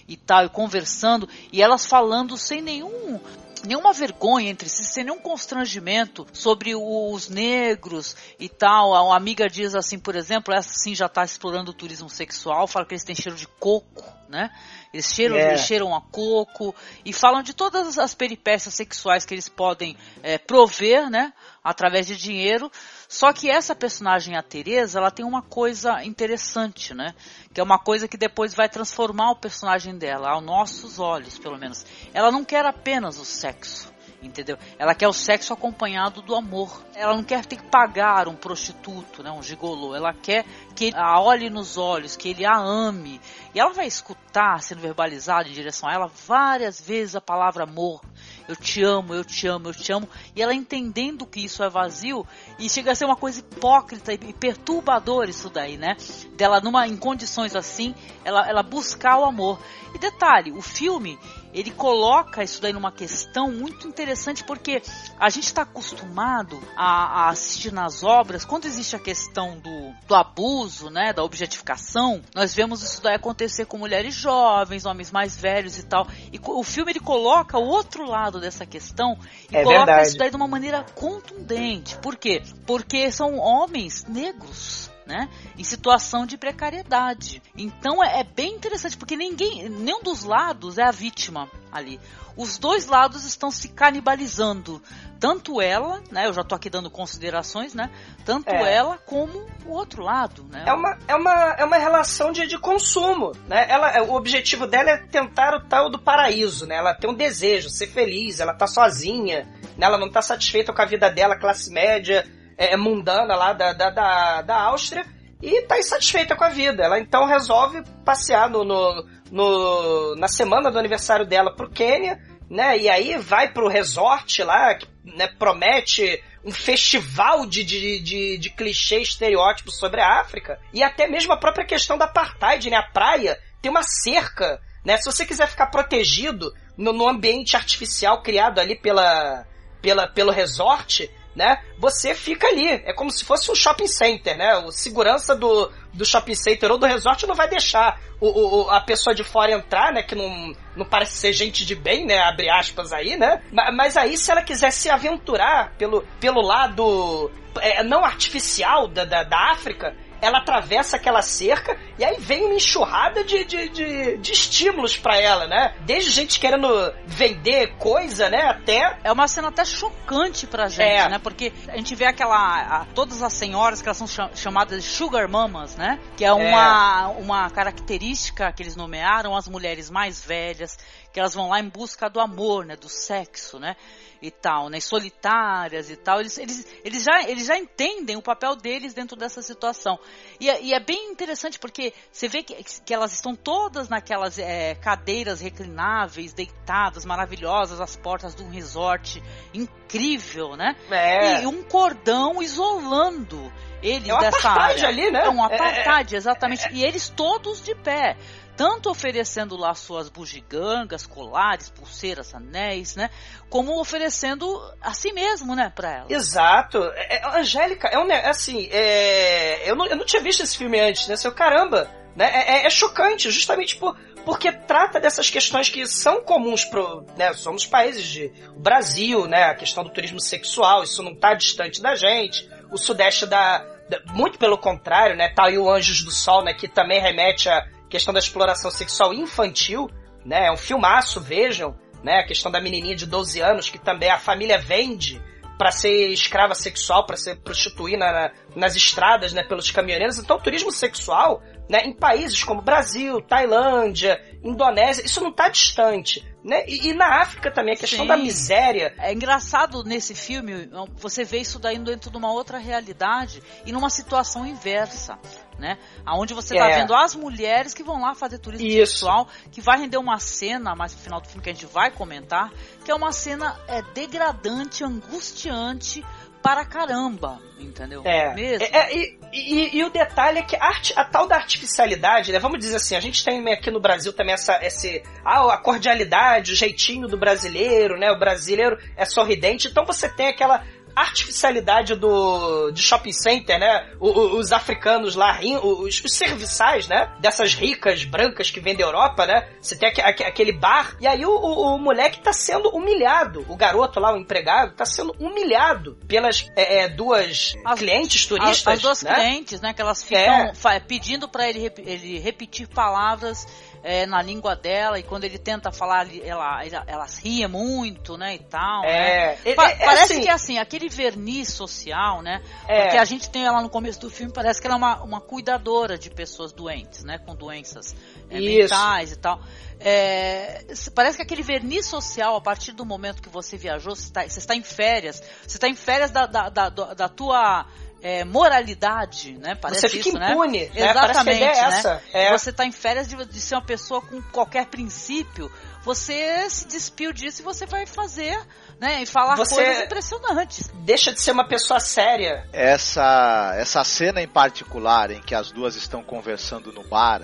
e tal, e conversando, e elas falando sem nenhum nenhuma vergonha entre si, sem nenhum constrangimento sobre os negros e tal. A amiga diz assim, por exemplo, essa sim já está explorando o turismo sexual, fala que eles têm cheiro de coco, né? Eles cheiram, yeah. eles cheiram a coco e falam de todas as peripécias sexuais que eles podem é, prover, né? Através de dinheiro. Só que essa personagem, a Teresa, ela tem uma coisa interessante, né? Que é uma coisa que depois vai transformar o personagem dela, aos nossos olhos, pelo menos. Ela não quer apenas o sexo entendeu? Ela quer o sexo acompanhado do amor. Ela não quer ter que pagar um prostituto, né, um gigolô. Ela quer que a olhe nos olhos, que ele a ame. E ela vai escutar, sendo verbalizado em direção a ela, várias vezes a palavra amor. Eu te amo, eu te amo, eu te amo. E ela entendendo que isso é vazio e chega a ser uma coisa hipócrita e perturbadora isso daí, né? Dela numa em condições assim, ela, ela buscar o amor. E detalhe, o filme ele coloca isso daí numa questão muito interessante porque a gente está acostumado a, a, assistir nas obras quando existe a questão do, do abuso, né, da objetificação, nós vemos isso daí acontecer com mulheres jovens, homens mais velhos e tal. E o filme ele coloca o outro lado dessa questão e é coloca verdade. isso daí de uma maneira contundente. Por quê? Porque são homens negros né? Em situação de precariedade. Então é, é, bem interessante, porque ninguém, nenhum dos lados é a vítima ali. Os dois lados estão se canibalizando. Tanto ela, né? Eu já tô aqui dando considerações, né? Tanto é. ela como o outro lado, né? É uma, é uma, é uma relação de, de consumo, né? Ela, é, o objetivo dela é tentar o tal do paraíso, né? Ela tem um desejo, ser feliz, ela tá sozinha, né? ela não tá satisfeita com a vida dela, classe média, é, mundana lá da, da, da, da Áustria e tá insatisfeita com a vida. Ela então resolve passear no, no, no, na semana do aniversário dela pro Quênia, né? E aí vai pro resort lá, que né, promete um festival de, de, de, de clichê estereótipos sobre a África. E até mesmo a própria questão da apartheid, né? A praia tem uma cerca né? Se você quiser ficar protegido no, no ambiente artificial criado ali pela, pela, pelo resort, né? Você fica ali. É como se fosse um shopping center, né? O segurança do, do shopping center ou do resort não vai deixar o, o, a pessoa de fora entrar, né? Que não, não parece ser gente de bem, né? Abre aspas aí, né? Mas aí, se ela quiser se aventurar pelo, pelo lado é, não artificial da, da, da África, ela atravessa aquela cerca e aí vem uma enxurrada de, de, de, de estímulos para ela, né? Desde gente querendo vender coisa, né? Até. É uma cena até chocante pra gente, é. né? Porque a gente vê aquela. A, todas as senhoras que elas são chamadas de Sugar Mamas, né? Que é uma, é. uma característica que eles nomearam as mulheres mais velhas, que elas vão lá em busca do amor, né? Do sexo, né? e tal, né? Solitárias e tal. Eles, eles, eles, já, eles já entendem o papel deles dentro dessa situação. E, é, e é bem interessante porque você vê que, que elas estão todas naquelas é, cadeiras reclináveis, deitadas, maravilhosas, às portas de um resort incrível, né? É. E um cordão isolando eles é dessa área. ali, né? É um é, é, apartheid, exatamente. E eles todos de pé tanto oferecendo lá suas bugigangas, colares, pulseiras, anéis, né? Como oferecendo a si mesmo, né, pra ela. Exato. É, é, Angélica, é um, assim, é, eu, não, eu não tinha visto esse filme antes, né? Seu caramba, né? É, é, é chocante, justamente por, porque trata dessas questões que são comuns pro, né, somos países de Brasil, né, a questão do turismo sexual, isso não está distante da gente. O sudeste da muito pelo contrário, né, tá aí o Anjos do Sol, né, que também remete a questão da exploração sexual infantil, né? É um filmaço, vejam, né? A questão da menininha de 12 anos que também a família vende para ser escrava sexual, para ser prostituir na, nas estradas, né, pelos caminhoneiros. Então, o turismo sexual, né, em países como Brasil, Tailândia, Indonésia, isso não está distante. Né? E, e, na África também, a questão Sim. da miséria. É engraçado nesse filme, você vê isso daí dentro de uma outra realidade e numa situação inversa. Né? Aonde você está é. vendo as mulheres que vão lá fazer turismo isso. sexual, que vai render uma cena mais no final do filme que a gente vai comentar, que é uma cena é, degradante, angustiante, para caramba, entendeu? É. Mesmo. É, é e, e, e, o detalhe é que a, arte, a tal da artificialidade, né? Vamos dizer assim, a gente tem aqui no Brasil também essa esse, ah, a cordialidade, o jeitinho do brasileiro, né? O brasileiro é sorridente, então você tem aquela artificialidade do de shopping center, né? O, os africanos lá, os, os serviçais, né? Dessas ricas brancas que vêm da Europa, né? Você tem aquele bar, e aí o, o, o, moleque tá sendo humilhado. O garoto lá, o empregado, tá sendo humilhado pelas é, é, duas as, clientes turistas. As, as duas né? clientes, né? Que elas ficam é. pedindo para ele, ele repetir palavras é, na língua dela e quando ele tenta falar, ela, ela, elas riem muito, né, e tal. É, né? pa é, parece assim, que é assim, aquele verniz social, né? É. Porque a gente tem ela no começo do filme, parece que ela é uma, uma cuidadora de pessoas doentes, né, com doenças é, mentais e tal. É, parece que aquele verniz social, a partir do momento que você viajou, você está, você está em férias, você está em férias da, da, da, da tua é, moralidade, né? Parece você fica isso, impune, né? Exatamente, é né? essa. É. Você está em férias de, de, ser uma pessoa com qualquer princípio, você se despiu disso e você vai fazer, né? E falar você coisas impressionantes. Deixa de ser uma pessoa séria. Essa, essa cena em particular em que as duas estão conversando no bar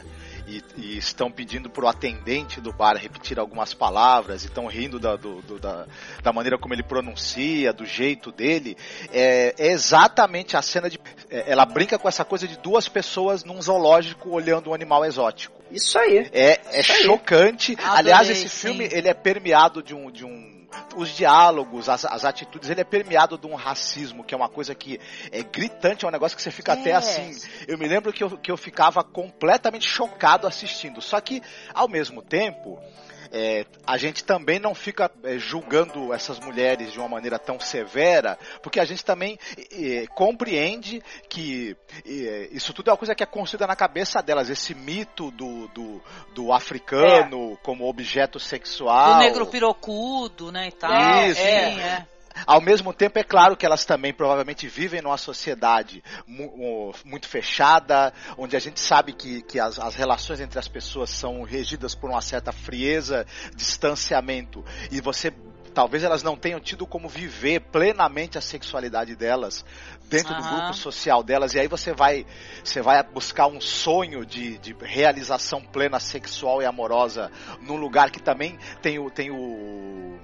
e, e, estão pedindo para o atendente do bar repetir algumas palavras e estão rindo da, do, do, da, da, maneira como ele pronuncia, do jeito dele, é, é, exatamente a cena de. É, ela brinca com essa coisa de duas pessoas num zoológico olhando um animal exótico. Isso aí. É, é Isso chocante. Aliás, esse sim. filme ele é permeado de um, de um os diálogos, as, as, atitudes, ele é permeado de um racismo, que é uma coisa que é gritante, é um negócio que você fica até assim. Eu me lembro que eu, que eu ficava completamente chocado assistindo. Só que, ao mesmo tempo, é, a gente também não fica é, julgando essas mulheres de uma maneira tão severa, porque a gente também é, compreende que isso tudo é uma coisa que é construída na cabeça delas, esse mito do, do, do africano é. como objeto sexual. Do negro pirocudo, né, e tal. Isso, é. Ao mesmo tempo, é claro que elas também provavelmente vivem numa sociedade mu muito fechada, onde a gente sabe que, que as, as, relações entre as pessoas são regidas por uma certa frieza, distanciamento, e você talvez elas não tenham tido como viver plenamente a sexualidade delas dentro do Aham. grupo social delas e aí você vai você vai buscar um sonho de, de realização plena sexual e amorosa num lugar que também tem o tem o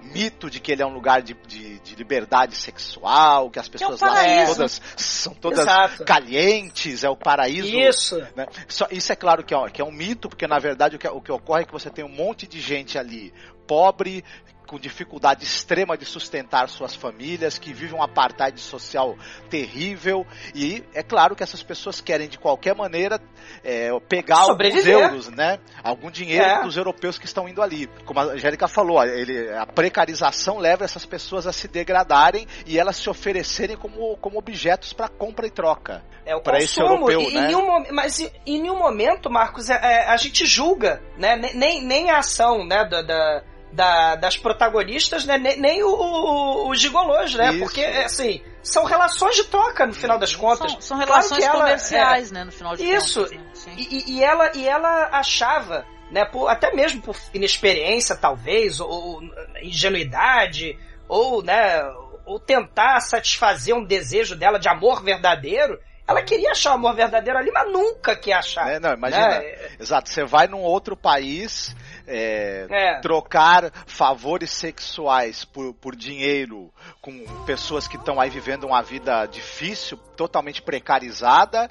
o mito de que ele é um lugar de, de, de liberdade sexual, que as é um pessoas lá são todas, são todas Exato. calientes, é o paraíso Isso. né? Só- isso é claro que é, que é um mito, porque na verdade o que, o que ocorre é que você tem um monte de gente ali pobre, com dificuldade extrema de sustentar suas famílias, que vive um apartheid social terrível, e é claro que essas pessoas querem de qualquer maneira é, pegar alguns Sobreviver. euros, né? Algum dinheiro É. dos europeus que estão indo ali. Como a Angélica falou, ele, a precarização leva essas pessoas a se degradarem e elas se oferecerem como, como objetos para compra e troca. É o Pra esse consumo. europeu, e, né? em nenhum, mas em, em nenhum momento, Marcos, é- é, a gente julga, né? Nem- Nem, nem a ação, né? Da, da- da- das protagonistas, né? Nem, nem o, o, os gigolôs, né? Isso. Porque, assim, são relações de troca, no final das contas. São, são Claro relações que ela- comerciais, né, no final de Isso. contas. né? Sim. E, e- ela, e ela achava, né, por, até mesmo por inexperiência, talvez, ou, ou ingenuidade, ou, né, ou tentar satisfazer um desejo dela de amor verdadeiro, ela queria achar o amor verdadeiro ali, mas nunca quer achar. Né? Não, imagina. né? Exato, você vai num outro país é, É. trocar favores sexuais por, por dinheiro com pessoas que estão aí vivendo uma vida difícil, totalmente precarizada.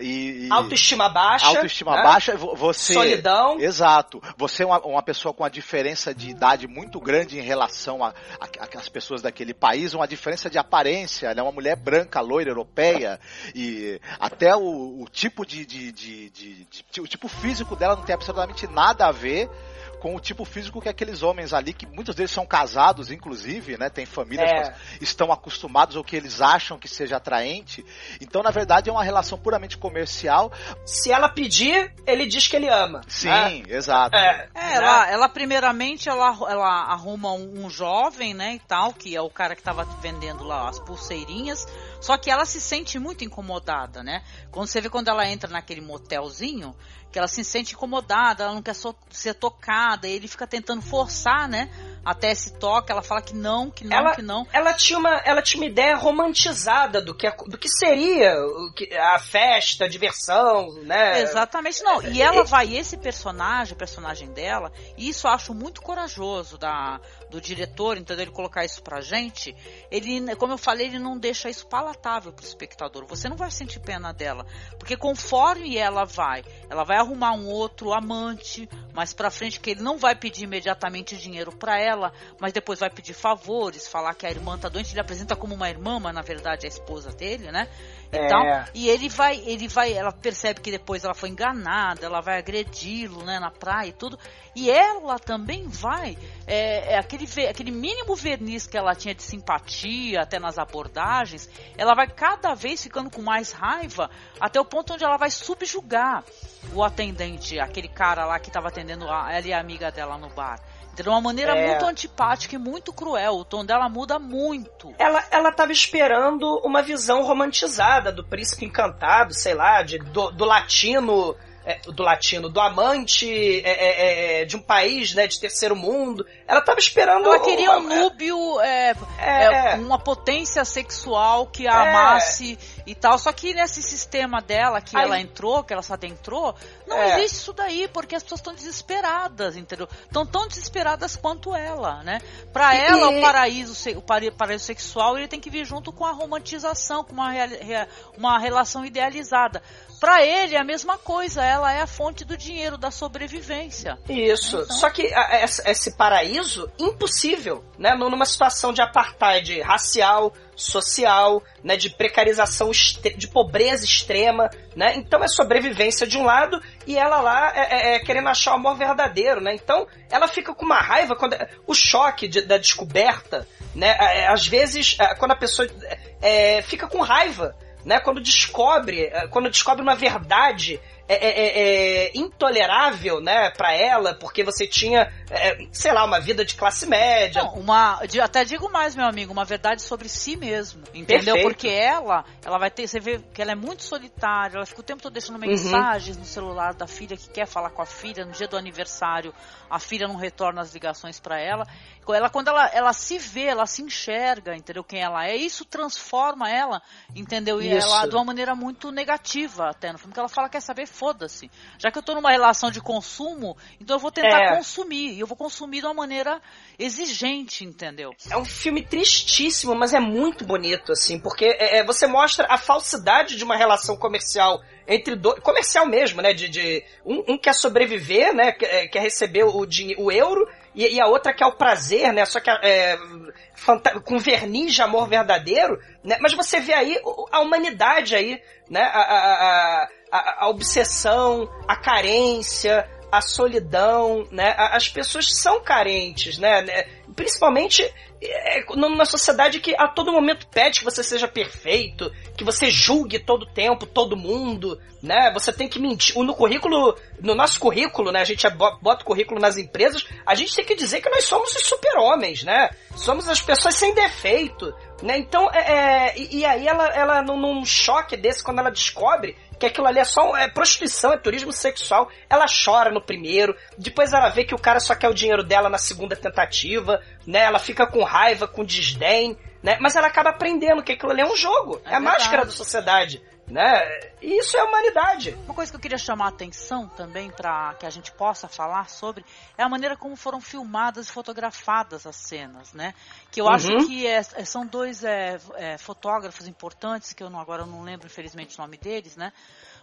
E, e Autoestima baixa. autoestima né? baixa, vo- você. Solidão. Exato. Você é uma, uma pessoa com uma diferença de idade muito grande em relação a- a- às pessoas daquele país, uma diferença de aparência. Ela é uma mulher branca, loira, europeia, e até o, o tipo de, de, de, de- de- O tipo físico dela não tem absolutamente nada a ver com o tipo físico que aqueles homens ali, que muitos deles são casados, inclusive, né? Tem famílias É. que estão acostumados ou que eles acham que seja atraente. Então, na verdade, é uma relação puramente comercial. Se ela pedir, ele diz que ele ama. Sim, né? exato. É, É, né? ela, ela primeiramente ela, ela arruma um, um jovem, né, e tal, que é o cara que tava vendendo lá as pulseirinhas, só que ela se sente muito incomodada, né? Quando você vê quando ela entra naquele motelzinho, que ela se sente incomodada, ela não quer so- ser tocada, e ele fica tentando forçar, né, até esse toque, ela fala que não, que não, Ela- que não. ela tinha uma, ela tinha uma ideia romantizada do que, a- do que seria o que- a festa, a diversão, né? Exatamente, não. E ela vai, esse personagem, personagem dela, e isso eu acho muito corajoso da, do diretor, entendeu? Ele colocar isso pra gente. Ele, como eu falei, ele não deixa isso palatável pro espectador. Você não vai sentir pena dela. Porque conforme ela vai, ela vai arrumar um outro amante mais pra frente, que ele não vai pedir imediatamente dinheiro pra ela, mas depois vai pedir favores, falar que a irmã tá doente, ele apresenta como uma irmã, mas na verdade é a esposa dele, né? Então, É. e ele vai, ele vai, ela percebe que depois ela foi enganada, ela vai agredi-lo, né, na praia e tudo. E ela também vai, é, é aquele, ve- aquele mínimo verniz que ela tinha de simpatia, até nas abordagens, ela vai cada vez ficando com mais raiva, até o ponto onde ela vai subjugar o atendente, aquele cara lá que estava atendendo a, ela e a amiga dela no bar. De uma maneira É. muito antipática e muito cruel. O tom dela muda muito. Ela, ela tava esperando uma visão romantizada do príncipe encantado, sei lá, de, do, do latino. É, do latino, do amante é, é, é, de um país, né, de terceiro mundo. Ela tava esperando. Ela queria um uma- núbio, é, É, é, é. uma potência sexual que a É. amasse e tal. Só que nesse sistema dela que Aí- ela entrou, que ela se adentrou, não É. existe isso daí, porque as pessoas estão desesperadas, entendeu? Estão tão desesperadas quanto ela, né? Pra E- ela, e- o paraíso, o paraíso sexual, ele tem que vir junto com a romantização, com uma, uma relação idealizada. Pra ele é a mesma coisa, ela é a fonte do dinheiro, da sobrevivência. Isso. Então- Só que esse paraíso, impossível, né? Numa situação de apartheid racial, social, né? De precarização, de pobreza extrema, né? Então é sobrevivência de um lado e ela lá é, é- é querendo achar o amor verdadeiro, né? Então ela fica com uma raiva quando o choque de- da descoberta, né? É, Às vezes, é, quando a pessoa é, fica com raiva, né? Quando descobre, é, quando descobre uma verdade é, é, é, é intolerável, né, para ela, porque você tinha, é, sei lá, uma vida de classe média. Não, uma, até digo mais, meu amigo, uma verdade sobre si mesmo, entendeu? Perfeito. Porque ela, ela vai ter, você vê que ela é muito solitária, ela fica o tempo todo deixando Uhum. mensagens no celular da filha que quer falar com a filha, no dia do aniversário, a filha não retorna as ligações para ela. Ela quando ela, ela se vê, ela se enxerga, entendeu? Quem ela é, isso transforma ela, entendeu? E Isso. ela de uma maneira muito negativa até no filme, que ela fala quer saber, foda-se. Já que eu tô numa relação de consumo, então eu vou tentar É. consumir, e eu vou consumir de uma maneira exigente, entendeu? É um filme tristíssimo, mas é muito bonito, assim, porque é, é, você mostra a falsidade de uma relação comercial entre dois. Comercial mesmo, né? De, de- um, um quer sobreviver, né? Quer, quer receber o, o euro, e, e a outra quer o prazer, né? Só que é, com verniz de amor verdadeiro, né? Mas você vê aí a humanidade aí, né? A, a, a, a obsessão, a carência, a solidão, né? As pessoas são carentes, né? né? Principalmente é, numa sociedade que a todo momento pede que você seja perfeito, que você julgue todo tempo, todo mundo, né? Você tem que mentir. No currículo, no nosso currículo, né? A gente bo- bota o currículo nas empresas, a gente tem que dizer que nós somos os super-homens, né? Somos as pessoas sem defeito, né? Então, é, é, e, e aí ela, ela num, num choque desse, quando ela descobre que aquilo ali é só é prostituição, é turismo sexual, ela chora no primeiro, depois ela vê que o cara só quer o dinheiro dela na segunda tentativa, né? Ela fica com raiva, com desdém, né? Mas ela acaba aprendendo que aquilo ali é um jogo, é, É a máscara da sociedade, né? E isso é a humanidade. Uma coisa que eu queria chamar a atenção também para que a gente possa falar sobre é a maneira como foram filmadas e fotografadas as cenas, né? Que eu Uhum. acho que é- é- são dois é, é, fotógrafos importantes que eu não, agora eu não lembro infelizmente o nome deles, né?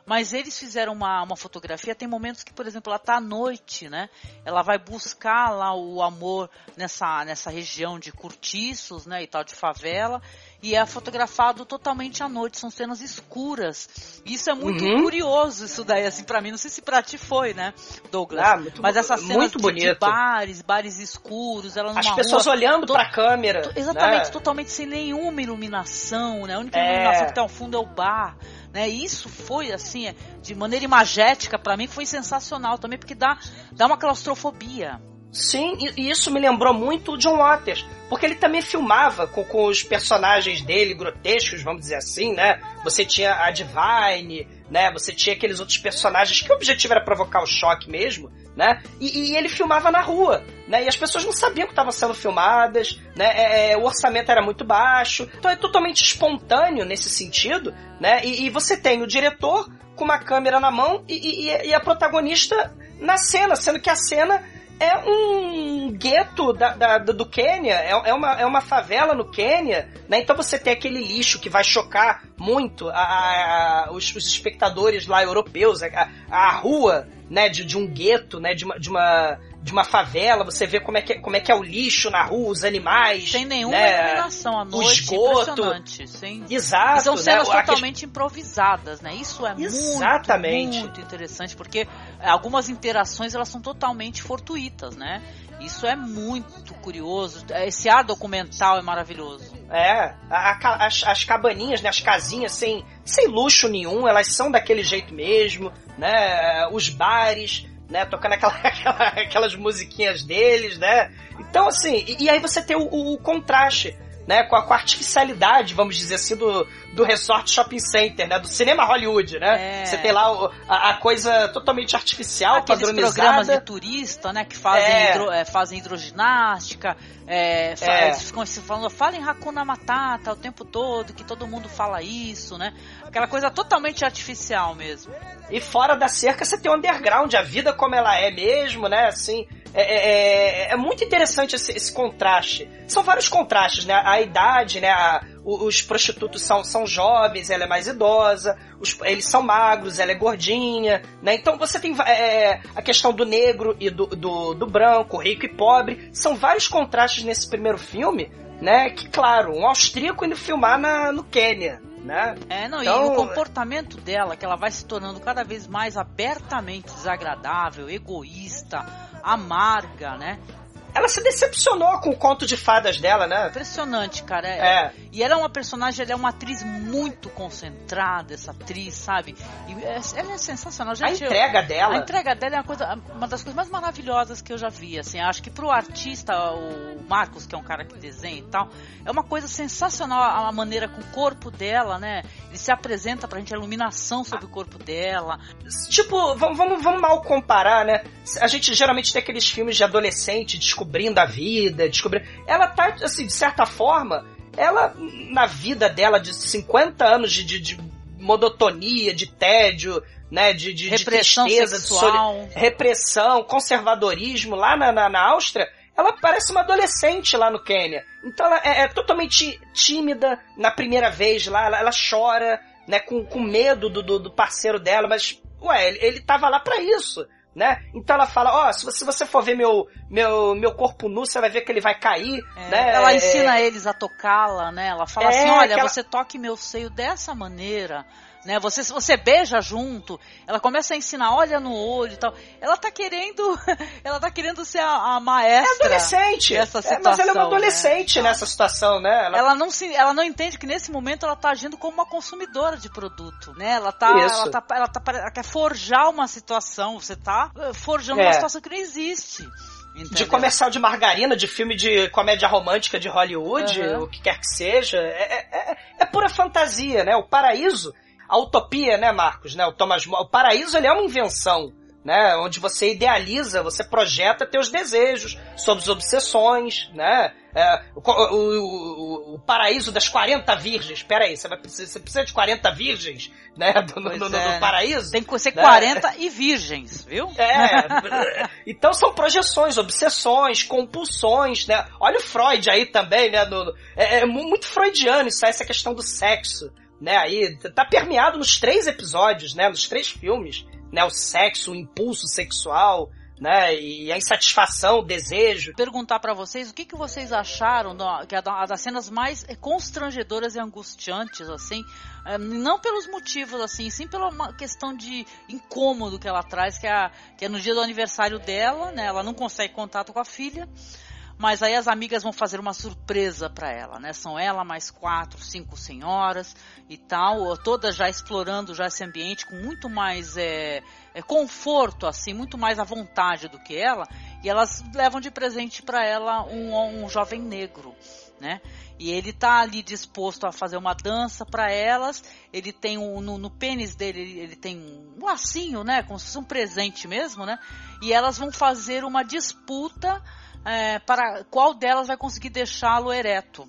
Mas eles fizeram uma, uma fotografia. Tem momentos que, por exemplo, ela tá à noite, né? Ela vai buscar lá o amor nessa, nessa região de cortiços, né? E tal, de favela. E é fotografado totalmente à noite. São cenas escuras. Isso é muito Uhum. curioso, isso daí, assim, pra mim. Não sei se pra ti foi, né, Douglas? Ah, muito Mas essas cenas muito de, de bares, bares escuros, ela numa As pessoas rua, olhando to- pra câmera. Exatamente, né? totalmente sem nenhuma iluminação, né? A única É. iluminação que tem ao fundo é o bar, né? Isso foi assim, é, de maneira imagética pra mim foi sensacional também porque dá dá uma claustrofobia. Sim, e isso me lembrou muito o John Waters, porque ele também filmava com, com os personagens dele grotescos, vamos dizer assim, né? Você tinha a Divine, né? Você tinha aqueles outros personagens que o objetivo era provocar o choque mesmo, né? E, e ele filmava na rua, né? E as pessoas não sabiam que estavam sendo filmadas, né? É, é, o orçamento era muito baixo, então é totalmente espontâneo nesse sentido, né? E, e você tem o diretor com uma câmera na mão e, e- a protagonista na cena, sendo que a cena é um gueto da, da- do Quênia, é, é uma, é uma favela no Quênia, né? Então você tem aquele lixo que vai chocar muito a, a- a- os, os espectadores lá europeus, a, a rua, né, de, de um gueto, né, de uma, de uma de uma favela, você vê como é que, como é, que é o lixo na rua, os animais. Sem nenhuma né? iluminação à noite, esgoto. impressionante. Sem... Exato. E são né? cenas A questão- totalmente improvisadas, né? Isso é Exatamente. muito, muito interessante, porque é, algumas interações elas são totalmente fortuitas, né? Isso é muito curioso. Esse ar documental é maravilhoso. É, a- a as, as cabaninhas, né, as casinhas sem, sem luxo nenhum, elas são daquele jeito mesmo, né? Os bares, né? Tocando aquela, aquela- aquelas musiquinhas deles, né? Então, assim, e, e aí você tem o, o- o contraste, né? Com a, com a artificialidade, vamos dizer assim, do, do resort shopping center, né? Do cinema Hollywood, né? É. Você tem lá a, a coisa totalmente artificial, Aqueles padronizada. programas de turista, né, que fazem, É. hidro- é, fazem hidroginástica, é, É. eles ficam se falando, falem Hakuna Matata o tempo todo, que todo mundo fala isso, né? Aquela coisa totalmente artificial mesmo. E fora da cerca você tem o underground, a vida como ela é mesmo, né? Assim, é, é, é- é muito interessante esse, esse contraste. São vários contrastes, né? A idade, né? A- os prostitutos são, são jovens, ela é mais idosa, os- eles são magros, ela é gordinha, né? Então você tem é, a questão do negro e do, do, do branco, rico e pobre. São vários contrastes nesse primeiro filme, né? Que, claro, um austríaco indo filmar na, no Quênia, né? É, não, e Então- o comportamento dela, que ela vai se tornando cada vez mais abertamente desagradável, egoísta, amarga, né? Ela se decepcionou com o conto de fadas dela, né? Impressionante, cara. É. É. E ela é uma personagem, ela é uma atriz muito concentrada, essa atriz, sabe? E é- ela é sensacional. A Gente, eu- entrega dela. A entrega dela é uma, coisa, uma das coisas mais maravilhosas que eu já vi. Assim, acho que pro artista, o Marcos, que é um cara que desenha e tal, é uma coisa sensacional a, a maneira com o corpo dela, né? Ele se apresenta pra gente a iluminação sobre o corpo dela. Tipo, vamos, vamos, vamos mal comparar, né? A gente geralmente tem aqueles filmes de adolescente descobrindo a vida, descobrindo. Ela tá, assim, de certa forma, ela, na vida dela de 50 anos de, de, de monotonia, de tédio, né? De, de, de Repressão tristeza, de sexual. soli- repressão, conservadorismo lá na, na, na Áustria. Ela parece uma adolescente lá no Quênia. Então ela é, é totalmente tímida na primeira vez lá, ela, ela chora, né, com, com medo do, do, do parceiro dela, mas, ué, ele, ele tava lá pra isso, né? Então ela fala, ó, se, você, se você for ver meu, meu, meu corpo nu, você vai ver que ele vai cair, É, né? Ela É, ensina eles a tocá-la, né? Ela fala É, assim, olha, aquela- você toque meu seio dessa maneira, né? Você, você beija junto, ela começa a ensinar, olha no olho e tal. Ela tá querendo, ela tá querendo ser a, a maestra. adolescente. dessa É, mas ela é uma situação, adolescente né? nessa situação, né? Ela- Ela não, se, ela não entende que nesse momento ela tá agindo como uma consumidora de produto, né? Ela tá, Isso. ela tá, ela tá, ela quer forjar uma situação, você tá eh, forjando É. uma situação que não existe. de entendeu? comercial de margarina, de filme de comédia romântica de Hollywood, Aham. o que quer que seja, é, é- é- é pura fantasia, né? O paraíso, a utopia, né, Marcos, né? O Thomas More, o paraíso ele é uma invenção, né? Onde você idealiza, você projeta teus desejos, suas obsessões, né? É, o, o- o- o paraíso das 40 virgens, espera aí, você, vai você precisa de 40 virgens, né? Do- no, no- no é. paraíso? Tem que ser né? 40 e virgens, viu? É. então são projeções, obsessões, compulsões, né? Olha o Freud aí também, né? no- é, é mu- muito freudiano isso essa questão do sexo, né? Aí tá permeado nos três episódios, né? Nos três filmes, né? O sexo, o impulso sexual, né? E a insatisfação, o desejo. Perguntar pra vocês o que, que vocês acharam que é da- das cenas mais constrangedoras e angustiantes, assim, eh, não pelos motivos, assim, sim pela questão de incômodo que ela traz, que é, que é no dia do aniversário dela, né? Ela não consegue contato com a filha. Mas aí as amigas vão fazer uma surpresa pra ela, né? São ela mais quatro, cinco senhoras e tal, todas já explorando já esse ambiente com muito mais é, é, conforto, assim, muito mais à vontade do que ela. E elas levam de presente pra ela um, um jovem negro, né? E ele tá ali disposto a fazer uma dança pra elas. Ele tem um, no, no pênis dele, ele, ele tem um lacinho, né? Como se fosse um presente mesmo, né? E elas vão fazer uma disputa é, para qual delas vai conseguir deixá-lo ereto.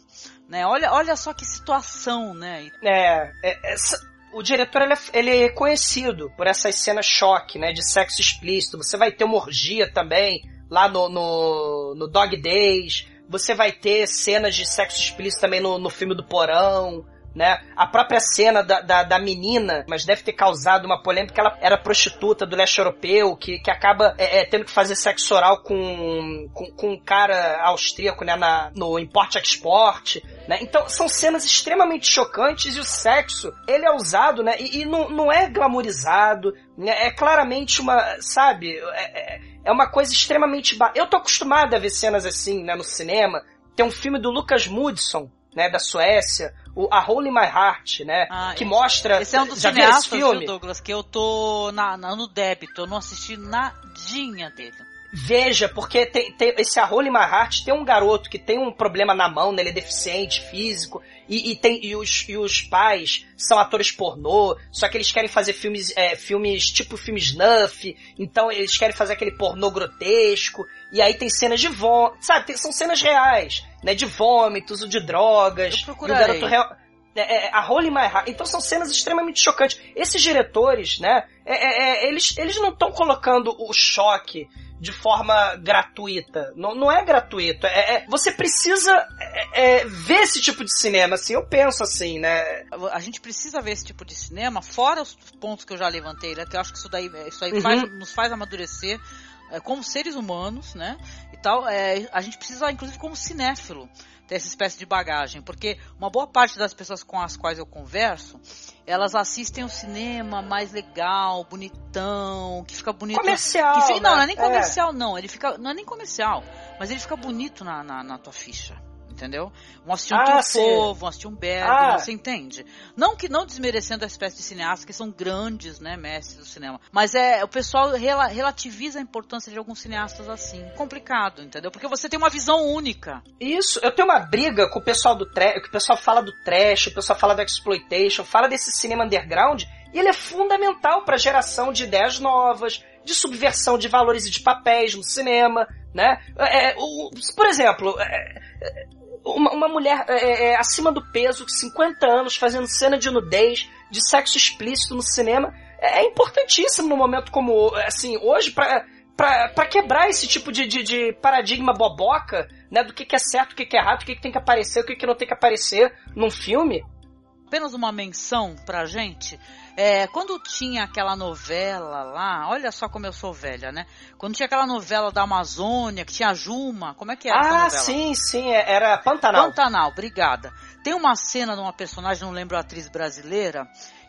Né? Olha, olha só que situação, né? É, é, essa- o diretor ele é, ele é conhecido por essas cenas choque, né, de sexo explícito. Você vai ter uma orgia também lá no, no, no Dog Days. Você vai ter cenas de sexo explícito também no, no filme do Porão. Né? A própria cena da, da, da menina, mas deve ter causado uma polêmica, ela era prostituta do leste europeu, que, que acaba é, é, tendo que fazer sexo oral com, com, com um cara austríaco né, na, no import-export. Né? Então, são cenas extremamente chocantes e o sexo, ele é usado, né? E, e não, não é glamorizado, né? é claramente uma, sabe? É, é- é uma coisa extremamente... Ba... Eu tô acostumado a ver cenas assim, né, no cinema. Tem um filme do Lucas Moodson, né, da Suécia, o A Hole in My Heart, né, Ah, que mostra... Esse é um dos já cineastas, viu, Douglas, que eu tô na, na- no débito, eu não assisti nadinha dele. Veja, porque tem, tem- esse A Hole in My Heart tem um garoto que tem um problema na mão, né, ele é deficiente físico, e, e tem, e, os, e os pais são atores pornô, só que eles querem fazer filmes, é, filmes tipo filme snuff, então eles querem fazer aquele pornô grotesco, e aí tem cenas de vômito, sabe, tem- são cenas reais, né, de vômitos, de drogas, Eu e o procurarei. garoto real... É, é, a Holy My Heart. Então são cenas extremamente chocantes. Esses diretores, né? é, é, é, eles, eles não estão colocando o choque de forma gratuita. Não, não é gratuito. É, é- você precisa é, é, ver esse tipo de cinema, assim. Eu penso assim, né? A gente precisa ver esse tipo de cinema, fora os pontos que eu já levantei, né, que eu acho que isso daí, isso aí Uhum. faz- nos faz amadurecer é, como seres humanos, né? E tal, é, a gente precisa, inclusive, como cinéfilo, ter essa espécie de bagagem, porque uma boa parte das pessoas com as quais eu converso, elas assistem o cinema mais legal, bonitão, que fica bonito. Comercial. Que fica, não, né? não é nem comercial, não. Ele fica, não é nem comercial, mas ele fica bonito na, na, na tua ficha entendeu? Vão assistir um Ah, Truffaut, vão assistir um Bergman, Ah. você entende? Não que não desmerecendo a espécie de cineastas que são grandes, né, mestres do cinema, mas é o pessoal rela- relativiza a importância de alguns cineastas assim. Complicado, entendeu? Porque você tem uma visão única. Isso, eu tenho uma briga com o pessoal do trash, que o pessoal fala do trash, o pessoal fala do exploitation, fala desse cinema underground, e ele é fundamental para geração de ideias novas, de subversão de valores e de papéis no cinema, né? É, o- por exemplo, é, é, uma, uma mulher é, é, acima do peso, de 50 anos, fazendo cena de nudez, de sexo explícito no cinema, é, é importantíssimo num momento como, assim, hoje, pra, pra, pra quebrar esse tipo de, de, de paradigma boboca, né, do que, que é certo, o que, que é errado, o que, que tem que aparecer, o que, que não tem que aparecer num filme. Apenas uma menção pra gente. É, quando tinha aquela novela lá, olha só como eu sou velha, né? Quando tinha aquela novela da Amazônia, que tinha a Juma, como é que era essa ah, novela? sim, sim, é- era Pantanal. Pantanal, obrigada. Tem uma cena de uma personagem, não lembro a atriz brasileira,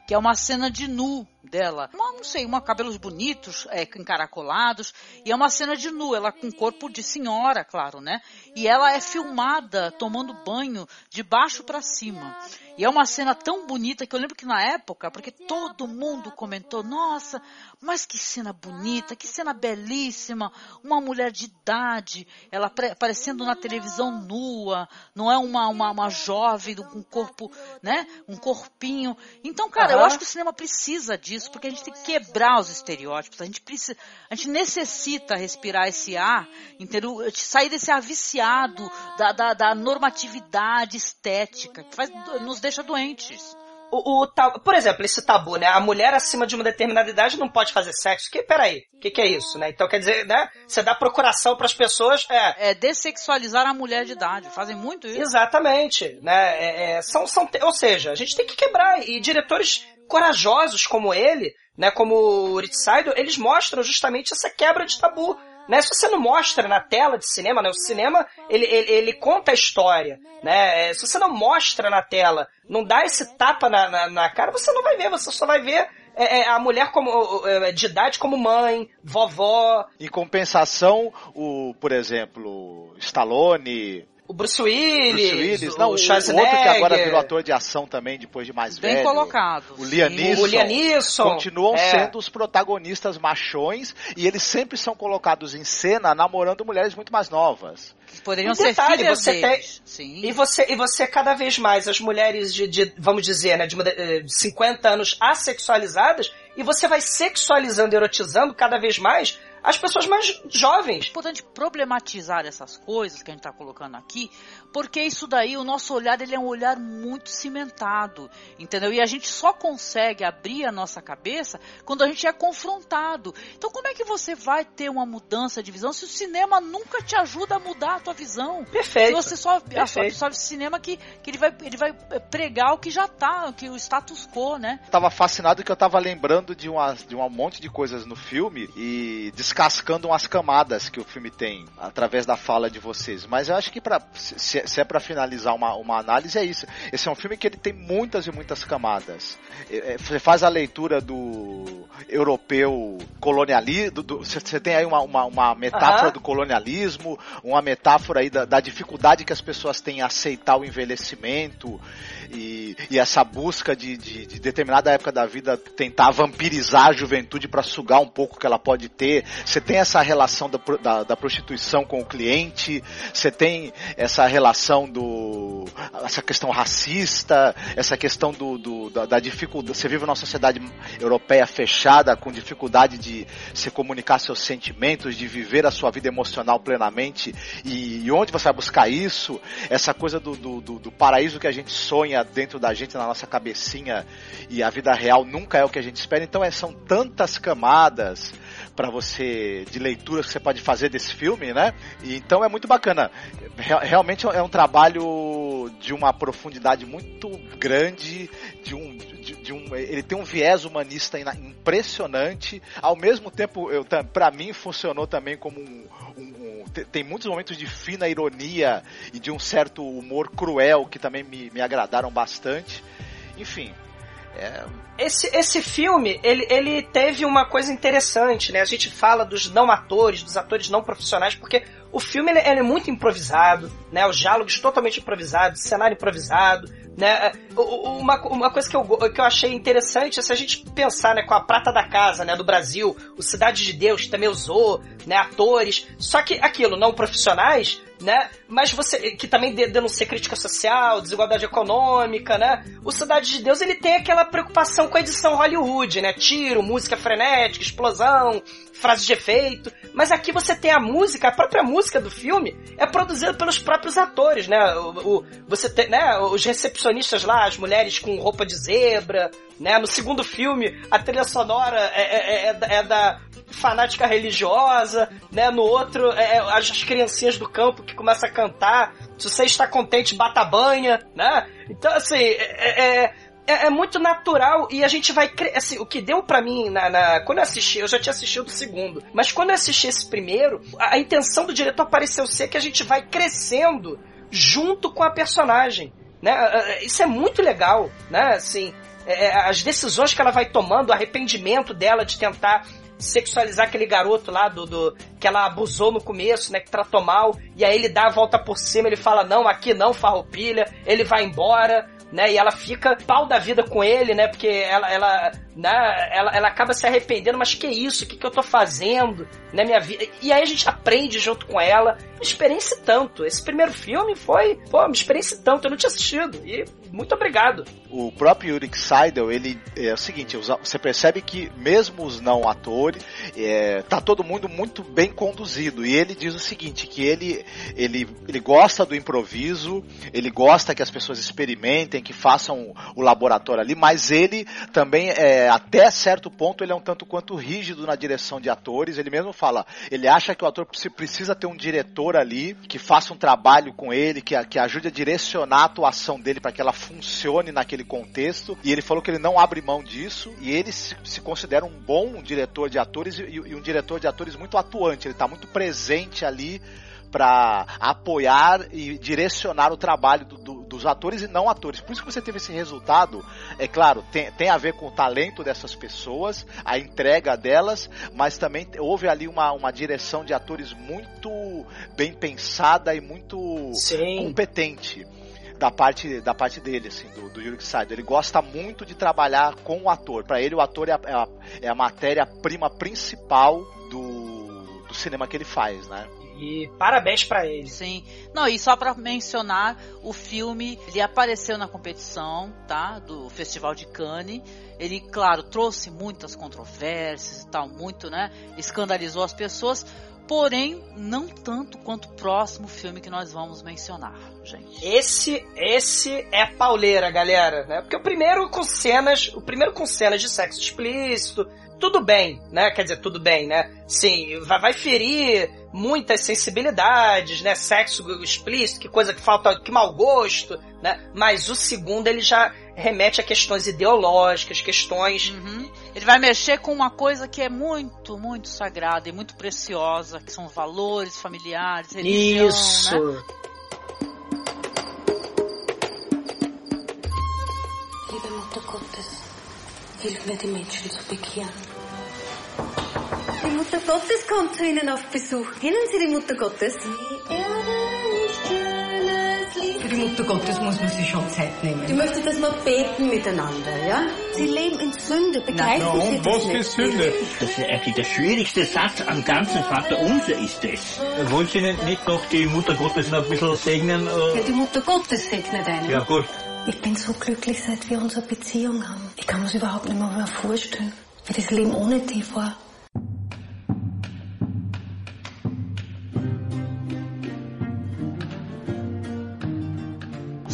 que é uma cena de nu dela. Uma, não sei, uma cabelos bonitos, é, encaracolados, e é uma cena de nu, ela com corpo de senhora, claro, né? E ela é filmada tomando banho de baixo para cima. E é uma cena tão bonita que eu lembro que na época, porque todo mundo comentou, nossa, mas que cena bonita, que cena belíssima, uma mulher de idade, ela aparecendo na televisão nua, não é uma, uma, uma jovem com um corpo, né, um corpinho. Então, cara, eu Aham. acho que o cinema precisa disso, porque a gente tem que quebrar os estereótipos, a gente precisa, a gente necessita respirar esse ar, entendeu? Sair desse ar viciado da, da, da normatividade estética, que faz, nos deixa doentes. O, o ta- por exemplo, esse tabu, né? A mulher acima de uma determinada idade não pode fazer sexo. Que, peraí, o que, que é isso, né? Então quer dizer, né? Você dá procuração pras pessoas, é. É dessexualizar a mulher de idade, fazem muito isso. Exatamente, né? É, é, são, são, ou seja, a gente tem que quebrar. E diretores corajosos como ele, né? Como o Ritzido, eles mostram justamente essa quebra de tabu. Né? Se você não mostra na tela de cinema, né? O cinema, ele, ele, ele conta a história, né? É, Se você não mostra na tela, não dá esse tapa na, na, na cara, você não vai ver, você só vai ver é, é, a mulher como é, de idade como mãe, vovó, Em compensação, o, por exemplo, Stallone, o Bruce Willis, Bruce Willis, o não, o, o outro que agora virou ator de ação também, depois de mais Bem velho. colocado. O. Neeson. o Liam Neeson, Continuam é. sendo os protagonistas machões e eles sempre são colocados em cena namorando mulheres muito mais novas. Que poderiam Um ser detalhe, filhas você deles. Sim. E você, e você cada vez mais, as mulheres de, de, vamos dizer, né, de, de 50 anos assexualizadas, e você vai sexualizando, erotizando cada vez mais as pessoas mais jovens. É importante problematizar essas coisas que a gente está colocando aqui, porque isso daí, o nosso olhar, ele é um olhar muito cimentado, entendeu? E a gente só consegue abrir a nossa cabeça quando a gente é confrontado. Então, como é que você vai ter uma mudança de visão se o cinema nunca te ajuda a mudar a tua visão? Se Perfeito. você só Perfeito. absorve cinema que, que ele, vai, ele vai pregar o que já tá, que o status quo, né? Tava fascinado que eu tava lembrando de, umas, de um monte de coisas no filme e descascando umas camadas que o filme tem através da fala de vocês. Mas eu acho que pra, se, se é pra finalizar uma, uma análise é isso. Esse é um filme que ele tem muitas e muitas camadas. É, é, Você faz a leitura do europeu colonialismo, você tem aí uma, uma, uma metáfora Aham. do colonialismo, uma metáfora aí da, da dificuldade que as pessoas têm em aceitar o envelhecimento e, e essa busca de, de, de determinada época da vida tentar vampirizar a juventude para sugar um pouco que ela pode ter. Você tem essa relação da, da, da prostituição com o cliente, você tem essa relação do. essa questão racista, essa questão do, do- da, da dificuldade. Você vive numa sociedade europeia fechada, com dificuldade de se comunicar seus sentimentos, de viver a sua vida emocional plenamente. E, e onde você vai buscar isso? Essa coisa do, do, do- do paraíso que a gente sonha dentro da gente, na nossa cabecinha, e a vida real nunca é o que a gente espera. Então é, são tantas camadas para você de leituras que você pode fazer desse filme, né? E, então é muito bacana. Real, realmente é um trabalho de uma profundidade muito grande, de um, de, de um ele tem um viés humanista impressionante. Ao mesmo tempo, eu para mim funcionou também como um, um, um, tem muitos momentos de fina ironia e de um certo humor cruel que também me, me agradaram bastante. Enfim, é... Esse, esse filme, ele, ele teve uma coisa interessante, né? A gente fala dos não atores, dos atores não profissionais, porque o filme ele, ele é muito improvisado, né? Os diálogos totalmente improvisados, cenário improvisado, né? Uma, uma coisa que eu, que eu achei interessante é se a gente pensar, né, com a Prata da Casa, né, do Brasil, o Cidade de Deus também usou, né, atores, só que aquilo, não profissionais, né? Mas você que também denuncia crítica social, desigualdade econômica, né? O Cidade de Deus ele tem aquela preocupação com a edição Hollywood, né? Tiro, música frenética, explosão, frases de efeito. Mas aqui você tem a música, a própria música do filme é produzida pelos próprios atores, né? O, o você tem, né? Os recepcionistas lá, as mulheres com roupa de zebra, né? No segundo filme, a trilha sonora é, é, é, é da fanática religiosa, né? No outro, é, é as criancinhas do campo que começam a cantar. Se você está contente, bata banha, né? Então, assim, é, é, é, é muito natural e a gente vai. Assim, o que deu para mim na, na, Quando eu assisti, eu já tinha assistido o segundo, mas quando eu assisti esse primeiro, a, a intenção do diretor pareceu ser que a gente vai crescendo junto com a personagem. Né? Isso é muito legal, né? Assim, é, as decisões que ela vai tomando, o arrependimento dela de tentar sexualizar aquele garoto lá do, do, que ela abusou no começo, né, que tratou mal, e aí ele dá a volta por cima, ele fala não, aqui não, farroupilha, ele vai embora, né, e ela fica pau da vida com ele, né, porque ela, ela né, ela, ela acaba se arrependendo, mas que isso? O que, que eu tô fazendo na minha vida? E aí a gente aprende junto com ela. Uma experiência tanto. Esse primeiro filme foi, pô, uma experiência tanto. Eu não tinha assistido. E muito obrigado. O próprio Yurik Seidel, ele é o seguinte, você percebe que mesmo os não atores, é, tá todo mundo muito bem conduzido. E ele diz o seguinte, que ele, ele, ele gosta do improviso, ele gosta que as pessoas experimentem, que façam o laboratório ali, mas ele também é, até certo ponto ele é um tanto quanto rígido na direção de atores. Ele mesmo fala, ele acha que o ator precisa ter um diretor ali que faça um trabalho com ele, que, que ajude a direcionar a atuação dele para que ela funcione naquele contexto. E ele falou que ele não abre mão disso e ele se, se considera um bom diretor de atores e, e um diretor de atores muito atuante. Ele está muito presente ali para apoiar e direcionar o trabalho do, do, dos atores e não atores. Por isso que você teve esse resultado. É claro, tem, tem a ver com o talento dessas pessoas, a entrega delas, mas também houve ali uma, uma direção de atores muito bem pensada e muito Sim. competente da parte, da parte dele, assim, do, do Yurik Saito. Ele gosta muito de trabalhar com o ator. Para ele, o ator é a, é a, é a matéria-prima principal do, do cinema que ele faz, né? E parabéns para ele. Sim. Não, e só para mencionar, o filme, ele apareceu na competição, tá? Do Festival de Cannes. Ele, claro, trouxe muitas controvérsias e tal, muito, né? Escandalizou as pessoas, porém não tanto quanto o próximo filme que nós vamos mencionar, gente. Esse, esse é pauleira, galera, né? Porque o primeiro com cenas, o primeiro com cenas de sexo explícito, tudo bem, né? Quer dizer, tudo bem, né? Sim, vai, ferir muitas sensibilidades, né? Sexo explícito, que coisa que falta, que mau gosto, né? Mas o segundo ele já remete a questões ideológicas, questões. Uhum. Ele vai mexer com uma coisa que é muito, muito sagrada e muito preciosa, que são valores familiares, religião, Isso. Né? Hilf mir, die Menschen zu bekehren. Die Mutter Gottes kommt zu Ihnen auf Besuch. Kennen Sie die Mutter Gottes? Für die Mutter Gottes muss man sich schon Zeit nehmen. Ich möchte, dass wir beten miteinander, ja? Sie leben in Sünde, begreifen Na, Sie das was ist Sünde? Das ist eigentlich der schwierigste Satz am ganzen Vater Unser ist es. Wollen Sie nicht noch die Mutter Gottes noch ein bisschen segnen? Ja, die Mutter Gottes segnet einen. Ja, gut. Ich bin so glücklich, seit wir unsere Beziehung haben. Ich kann mir das überhaupt nicht mehr vorstellen, wie das Leben ohne die war.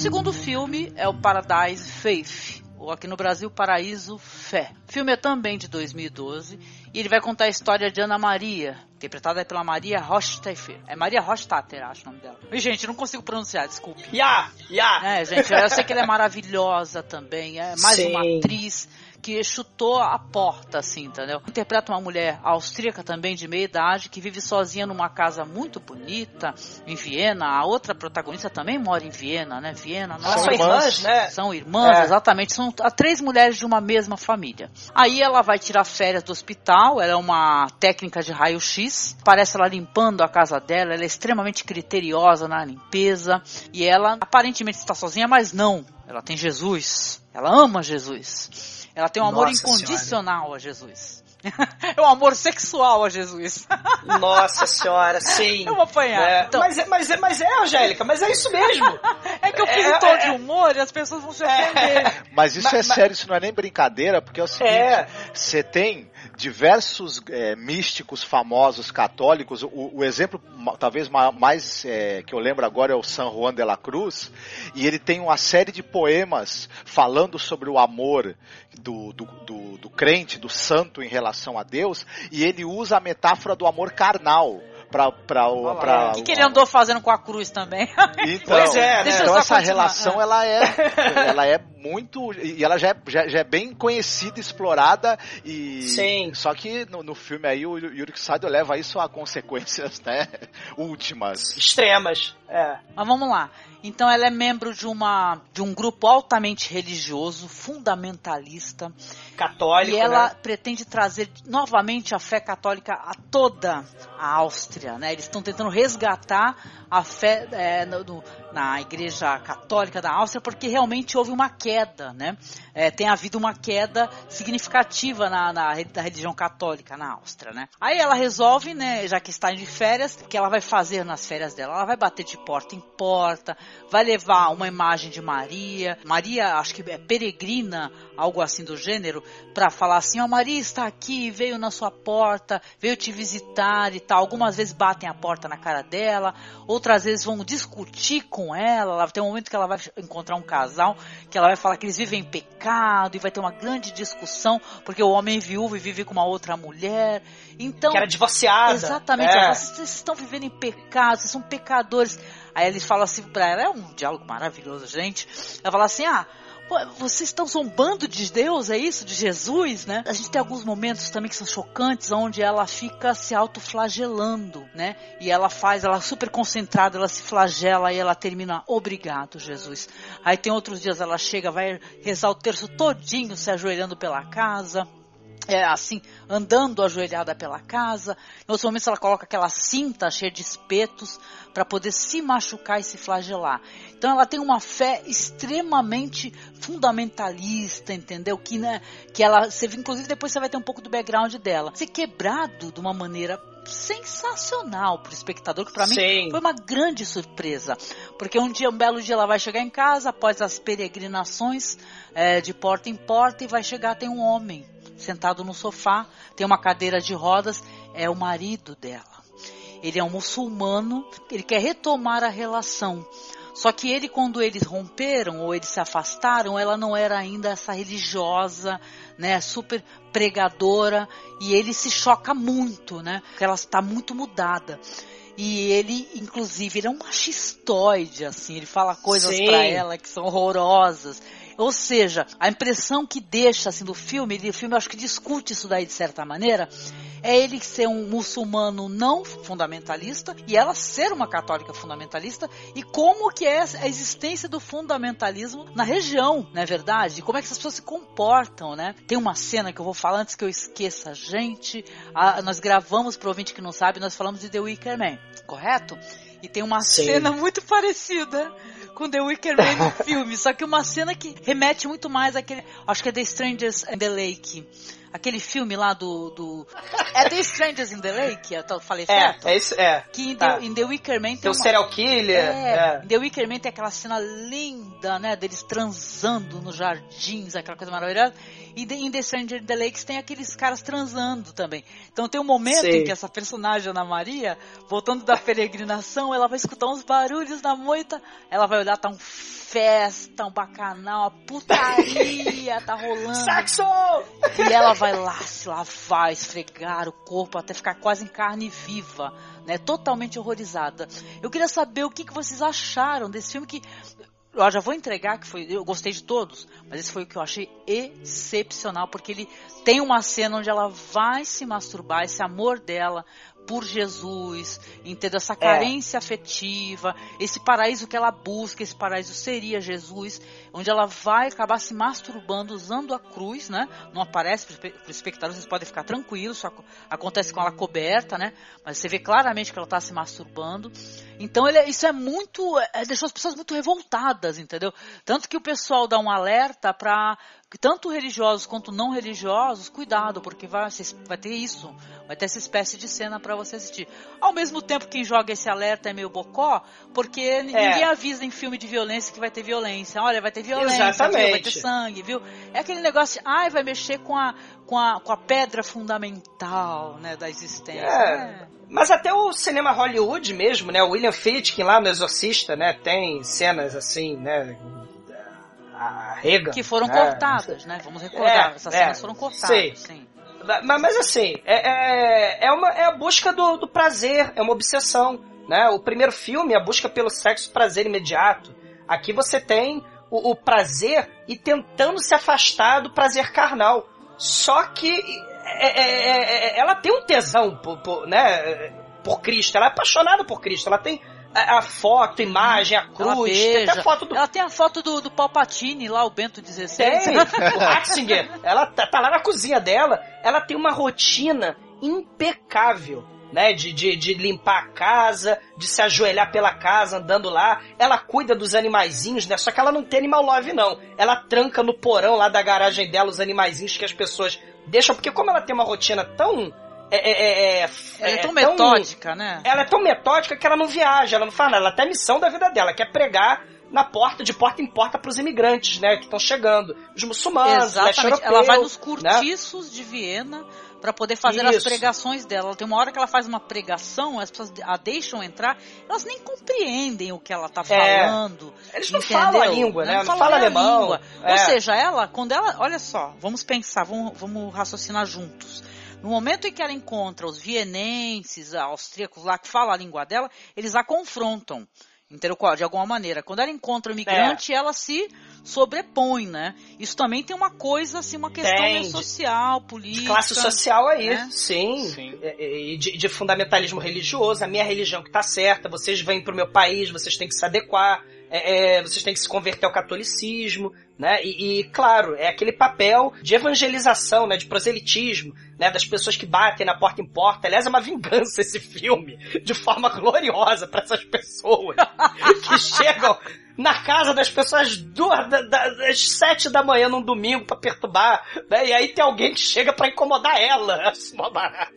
segundo filme é o Paradise Faith, ou aqui no Brasil, Paraíso Fé. O filme é também de 2012 e ele vai contar a história de Ana Maria, interpretada pela Maria Rochtafer. É Maria Rochtater, acho o nome dela. E, gente, não consigo pronunciar, desculpe. Ya, ya. É, gente, eu sei que ela é maravilhosa também, é mais Sim. uma atriz que chutou a porta, assim, entendeu? Interpreta uma mulher austríaca também de meia idade que vive sozinha numa casa muito bonita em Viena. A outra protagonista também mora em Viena, né? Viena, nossa. são irmãs, né? São irmãs, É. exatamente. São três mulheres de uma mesma família. Aí ela vai tirar férias do hospital, ela é uma técnica de raio-x. Parece ela limpando a casa dela, ela é extremamente criteriosa na limpeza. E ela aparentemente está sozinha, mas não. Ela tem Jesus. Ela ama Jesus. Ela tem um amor Nossa incondicional a Jesus. É um amor sexual a Jesus. Nossa senhora, sim. Eu vou apanhar. É, Então- mas, é, mas, é, mas é, Angélica, mas é isso mesmo. É que eu fiz É, um tom é, de humor e as pessoas vão se ofender. Mas isso Ma- é ma- sério, isso não é nem brincadeira, porque é o seguinte: É. você tem diversos é, místicos famosos católicos. O, o exemplo, talvez ma- mais é, que eu lembro agora é o San Juan de la Cruz, e ele tem uma série de poemas falando sobre o amor do, do, do, do crente, do santo em relação a Deus, e ele usa a metáfora do amor carnal. Pra, pra, o- Olha lá. pra, O que, que ele andou fazendo com a cruz também? Então, Pois é, né? Então essa continuar. relação ela é, ela é muito e ela já é, já, já é bem conhecida, explorada e Sim. só que no, no filme aí o Yuri Saido leva isso a consequências, né, últimas. Extremas. É. Mas vamos lá. Então ela é membro de uma de um grupo altamente religioso, fundamentalista, Católico, e ela né? pretende trazer novamente a fé católica a toda a Áustria, né? Eles estão tentando resgatar a fé é, no- no- na Igreja Católica da Áustria, porque realmente houve uma queda, né? É, tem havido uma queda significativa na, na da religião católica na Áustria, né? Aí ela resolve, né, já que está de férias, que ela vai fazer nas férias dela. Ela vai bater de porta em porta, vai levar uma imagem de Maria. Maria, acho que é peregrina, algo assim do gênero, para falar assim: ó, Maria está aqui, veio na sua porta, veio te visitar e tal. Algumas vezes batem a porta na cara dela, outras vezes vão discutir com ela. Tem um momento que ela vai encontrar um casal que ela vai falar que eles vivem em pecado e vai ter uma grande discussão porque o homem viúvo vive com uma outra mulher. Então, Que era divorciada. Exatamente. É. Ela fala, vocês estão vivendo em pecado, vocês são pecadores. Aí ele fala assim pra ela, é um diálogo maravilhoso, gente. Ela fala assim, ah, pô, vocês estão zombando de Deus, é isso? De Jesus, né? A gente tem alguns momentos também que são chocantes, onde ela fica se autoflagelando, né? E ela faz, ela é super concentrada, ela se flagela e ela termina, obrigado, Jesus. Aí tem outros dias ela chega, vai rezar o terço todinho, se ajoelhando pela casa é, assim, andando ajoelhada pela casa. Em outros momentos ela coloca aquela cinta cheia de espetos para poder se machucar e se flagelar. Então ela tem uma fé extremamente fundamentalista, entendeu? Que, né, que ela, você, inclusive depois você vai ter um pouco do background dela. Ser quebrado de uma maneira sensacional pro espectador, que para mim foi uma grande surpresa. Porque um dia, um belo dia, ela vai chegar em casa após as peregrinações é, de porta em porta e vai chegar, tem um homem sentado no sofá, tem uma cadeira de rodas, é o marido dela. Ele é um muçulmano, ele quer retomar a relação. Só que ele, quando eles romperam ou eles se afastaram, ela não era ainda essa religiosa, né, super pregadora, e ele se choca muito, né, porque ela está muito mudada. E ele, inclusive, ele é um machistoide, assim, ele fala coisas pra ela que são horrorosas. Ou seja, a impressão que deixa assim do filme, ele- o filme acho que discute isso daí de certa maneira, é ele ser um muçulmano não fundamentalista e ela ser uma católica fundamentalista e como que é a existência do fundamentalismo na região, não é verdade? E como é que essas pessoas se comportam, né? Tem uma cena que eu vou falar antes que eu esqueça, gente. Ah, nós gravamos, pro ouvinte que não sabe, nós falamos de The Wicker Man, correto? E tem uma Sim. cena muito parecida com The Wicker Man no filme, só que uma cena que remete muito mais àquele, acho que é The Strangers and the Lake. Aquele filme lá do. do... É The Strangers in the Lake, eu falei É, certo? é isso, é. Que em, Tá. The, em The Wicker Man tem, Tem o uma... serial killer. É, é. em The Wicker Man tem aquela cena linda, né, deles transando nos jardins, aquela coisa maravilhosa. E em The Stranger in the Lakes tem aqueles caras transando também. Então tem um momento Sei. em que essa personagem, Ana Maria, voltando da peregrinação, ela vai escutar uns barulhos na moita, ela vai olhar, tá um festa, um bacanal, uma putaria, tá rolando. Saxo! E ela vai lá se lavar, esfregar o corpo até ficar quase em carne viva, né? Totalmente horrorizada. Eu queria saber o que, que vocês acharam desse filme que eu já vou entregar que foi, eu gostei de todos, mas esse foi o que eu achei excepcional porque ele tem uma cena onde ela vai se masturbar, esse amor dela por Jesus, entendeu? Essa carência afetiva, esse paraíso que ela busca, esse paraíso seria Jesus, onde ela vai acabar se masturbando usando a cruz, né? Não aparece para os espectadores, vocês podem ficar tranquilos, só ac- acontece com ela coberta, né? Mas você vê claramente que ela está se masturbando. Então ele, é- isso é muito, é, deixou as pessoas muito revoltadas, entendeu? Tanto que o pessoal dá um alerta para tanto religiosos quanto não religiosos, cuidado, porque vai, vai ter isso, vai ter essa espécie de cena para você assistir. Ao mesmo tempo quem joga esse alerta é meio bocó, porque É. ninguém avisa em filme de violência que vai ter violência. Olha, vai ter violência, viu? vai ter sangue, viu? É aquele negócio, de, ai, vai mexer com a, com a, com a pedra fundamental, né, da existência. É. Mas até o cinema Hollywood mesmo, né? O William Friedkin lá no Exorcista, né? Tem cenas assim, né? A Regan. Que foram né? cortadas, né? Vamos recordar, É, essas é, cenas foram cortadas, sei. sim. Mas, mas assim, é, é, é, uma, é a busca do, do prazer, é uma obsessão. Né? O primeiro filme é a busca pelo sexo prazer imediato. Aqui você tem o, o prazer e tentando se afastar do prazer carnal. Só que é, é, é, é, ela tem um tesão por, por, né, por Cristo, ela é apaixonada por Cristo, ela tem a, a foto, a imagem, a cruz, tem até a foto do, Ela tem a foto do, do Palpatine lá, o Bento XVI. tem, o Ratzinger. Ela tá, tá lá na cozinha dela. Ela tem uma rotina impecável, né? De, de, de limpar a casa, de se ajoelhar pela casa, andando lá. Ela cuida dos animaizinhos, né? Só que ela não tem animal love, não. Ela tranca no porão lá da garagem dela os animaizinhos que as pessoas deixam. Porque como ela tem uma rotina tão... É, é, é, é, Ela é tão tão- metódica, né? ela é tão metódica que ela não viaja, ela não faz nada. Ela tem a missão da vida dela, que é pregar na porta, de porta em porta pros imigrantes, né? Que estão chegando. Os muçulmanos, Exatamente. Ela vai nos né? cortiços de Viena para poder fazer as Isso. pregações dela. Tem uma hora que ela faz uma pregação, as pessoas a deixam entrar, elas nem compreendem o que ela tá É. falando. Eles não entendeu? falam a língua, né? Não falam fala alemão. língua. É. Ou seja, ela, quando ela, olha só, vamos pensar, vamos, vamos raciocinar juntos. No momento em que ela encontra os vienenses, austríacos lá que falam a língua dela, eles a confrontam. Entendeu? De alguma maneira. Quando ela encontra o imigrante, É. ela se sobrepõe, né? Isso também tem uma coisa, assim, uma questão Tem, meio de- social, política. Classe social aí, né? sim. Sim. É, é, E de, de fundamentalismo religioso, a minha religião que tá certa, vocês vêm pro meu país, vocês têm que se adequar, é, é, vocês têm que se converter ao catolicismo, né? E, e, claro, é aquele papel de evangelização, né? De proselitismo, né? Das pessoas que batem na porta em porta. Aliás, é uma vingança esse filme, de forma gloriosa para essas pessoas que chegam na casa das pessoas duas, da- da- das sete da manhã num domingo pra perturbar, né? E aí tem alguém que chega pra incomodar ela, acho mó barato.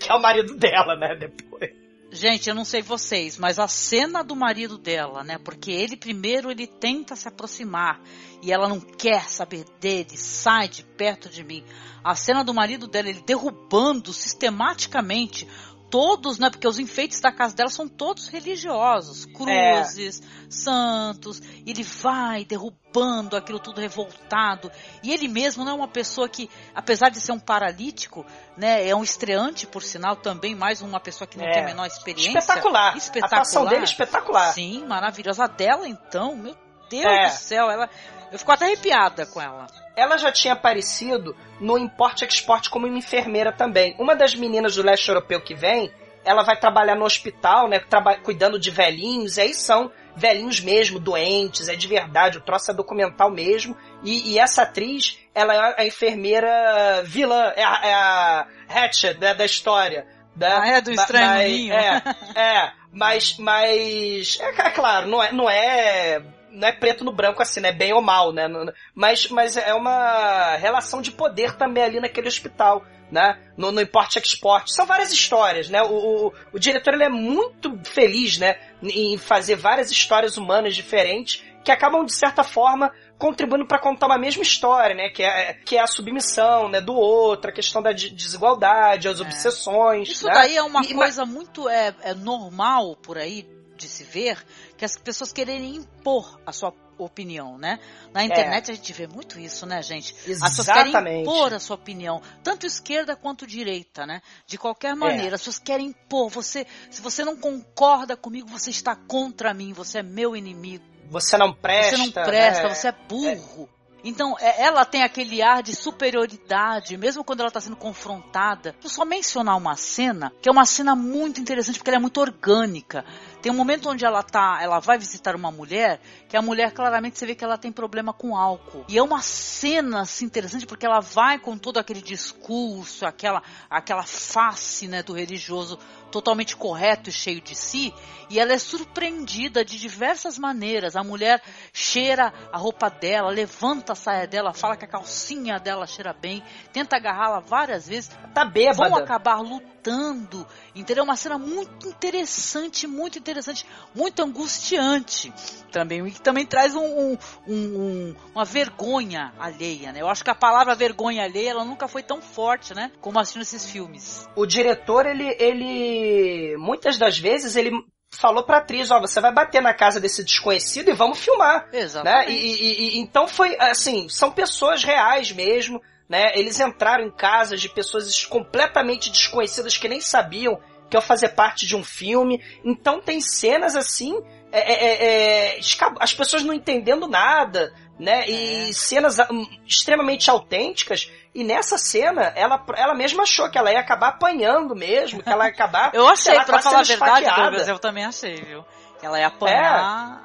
Que é o marido dela, né? Depois. Gente, eu não sei vocês, mas a cena do marido dela, né? Porque ele primeiro ele tenta se aproximar e ela não quer saber dele, sai de perto de mim. A cena do marido dela, ele derrubando sistematicamente todos, né? Porque os enfeites da casa dela são todos religiosos, cruzes, santos. e Ele vai derrubando aquilo tudo revoltado. E ele mesmo não é uma pessoa que, apesar de ser um paralítico, né? É um estreante, por sinal, também mais uma pessoa que não É. tem a menor experiência. Espetacular. Espetacular. A atuação dele é espetacular. Sim, maravilhosa. A dela, então, meu Deus É. do céu, ela. Eu fico até arrepiada com ela. Ela já tinha aparecido no Import Export como uma enfermeira também. Uma das meninas do leste europeu que vem, ela vai trabalhar no hospital, né? cuidando de velhinhos, e aí são velhinhos mesmo, doentes, é de verdade, o troço é documental mesmo. E, e essa atriz, ela é a enfermeira vilã, é a, é a Hatchet né, da história. né? Ah, é do Estranho mas-. É, é, mas, mas é, é claro, não é, não é não é preto no branco assim, né? Bem ou mal, né? Mas, mas é uma relação de poder também ali naquele hospital. Né? No, no Import Export. São várias histórias, né? O, o, o diretor ele é muito feliz, né? Em fazer várias histórias humanas diferentes que acabam, de certa forma, contribuindo para contar uma mesma história, né? Que é, que é a submissão, né? Do outro, a questão da desigualdade, as é. obsessões. Isso né? daí é uma e, coisa mas... muito é, é normal por aí de se ver, que as pessoas quererem impor a sua opinião, né? Na é. internet é. a gente vê muito isso, né, gente? Exatamente. As pessoas querem impor a sua opinião, tanto esquerda quanto direita, né? De qualquer maneira, é. as pessoas querem impor. Você, se você não concorda comigo, você está contra mim, você é meu inimigo. Você não presta. Você não presta, né? você é burro. É. Então, é, ela tem aquele ar de superioridade, mesmo quando ela está sendo confrontada. Vou só mencionar uma cena, que é uma cena muito interessante, porque ela é muito orgânica. Tem um momento onde ela tá, ela vai visitar uma mulher, que a mulher claramente você vê que ela tem problema com álcool. E é uma cena assim interessante porque ela vai com todo aquele discurso, aquela aquela face, né, do religioso totalmente correto e cheio de si, e ela é surpreendida de diversas maneiras. A mulher cheira a roupa dela, levanta a saia dela, fala que a calcinha dela cheira bem, tenta agarrá-la várias vezes. Tá bêbada. Vão acabar lutando, entendeu? Uma cena muito interessante, muito interessante, muito angustiante também, e que também traz um, um, um, uma vergonha alheia, né? Eu acho que a palavra vergonha alheia, ela nunca foi tão forte, né? Como assistindo esses filmes. O diretor, ele, ele muitas das vezes, ele falou pra atriz, ó, você vai bater na casa desse desconhecido e vamos filmar. Né? Exatamente. Né? E, e, e, então foi, assim, são pessoas reais mesmo, né? Eles entraram em casas de pessoas completamente desconhecidas que nem sabiam que eu fazer parte de um filme. Então tem cenas assim é, é, é, é as pessoas não entendendo nada, né? E é. cenas hum, extremamente autênticas. E nessa cena, ela, ela mesma achou que ela ia acabar apanhando mesmo, que ela ia acabar. eu achei, pra falar a verdade, Douglas, eu também achei, viu? Que ela ia apanhar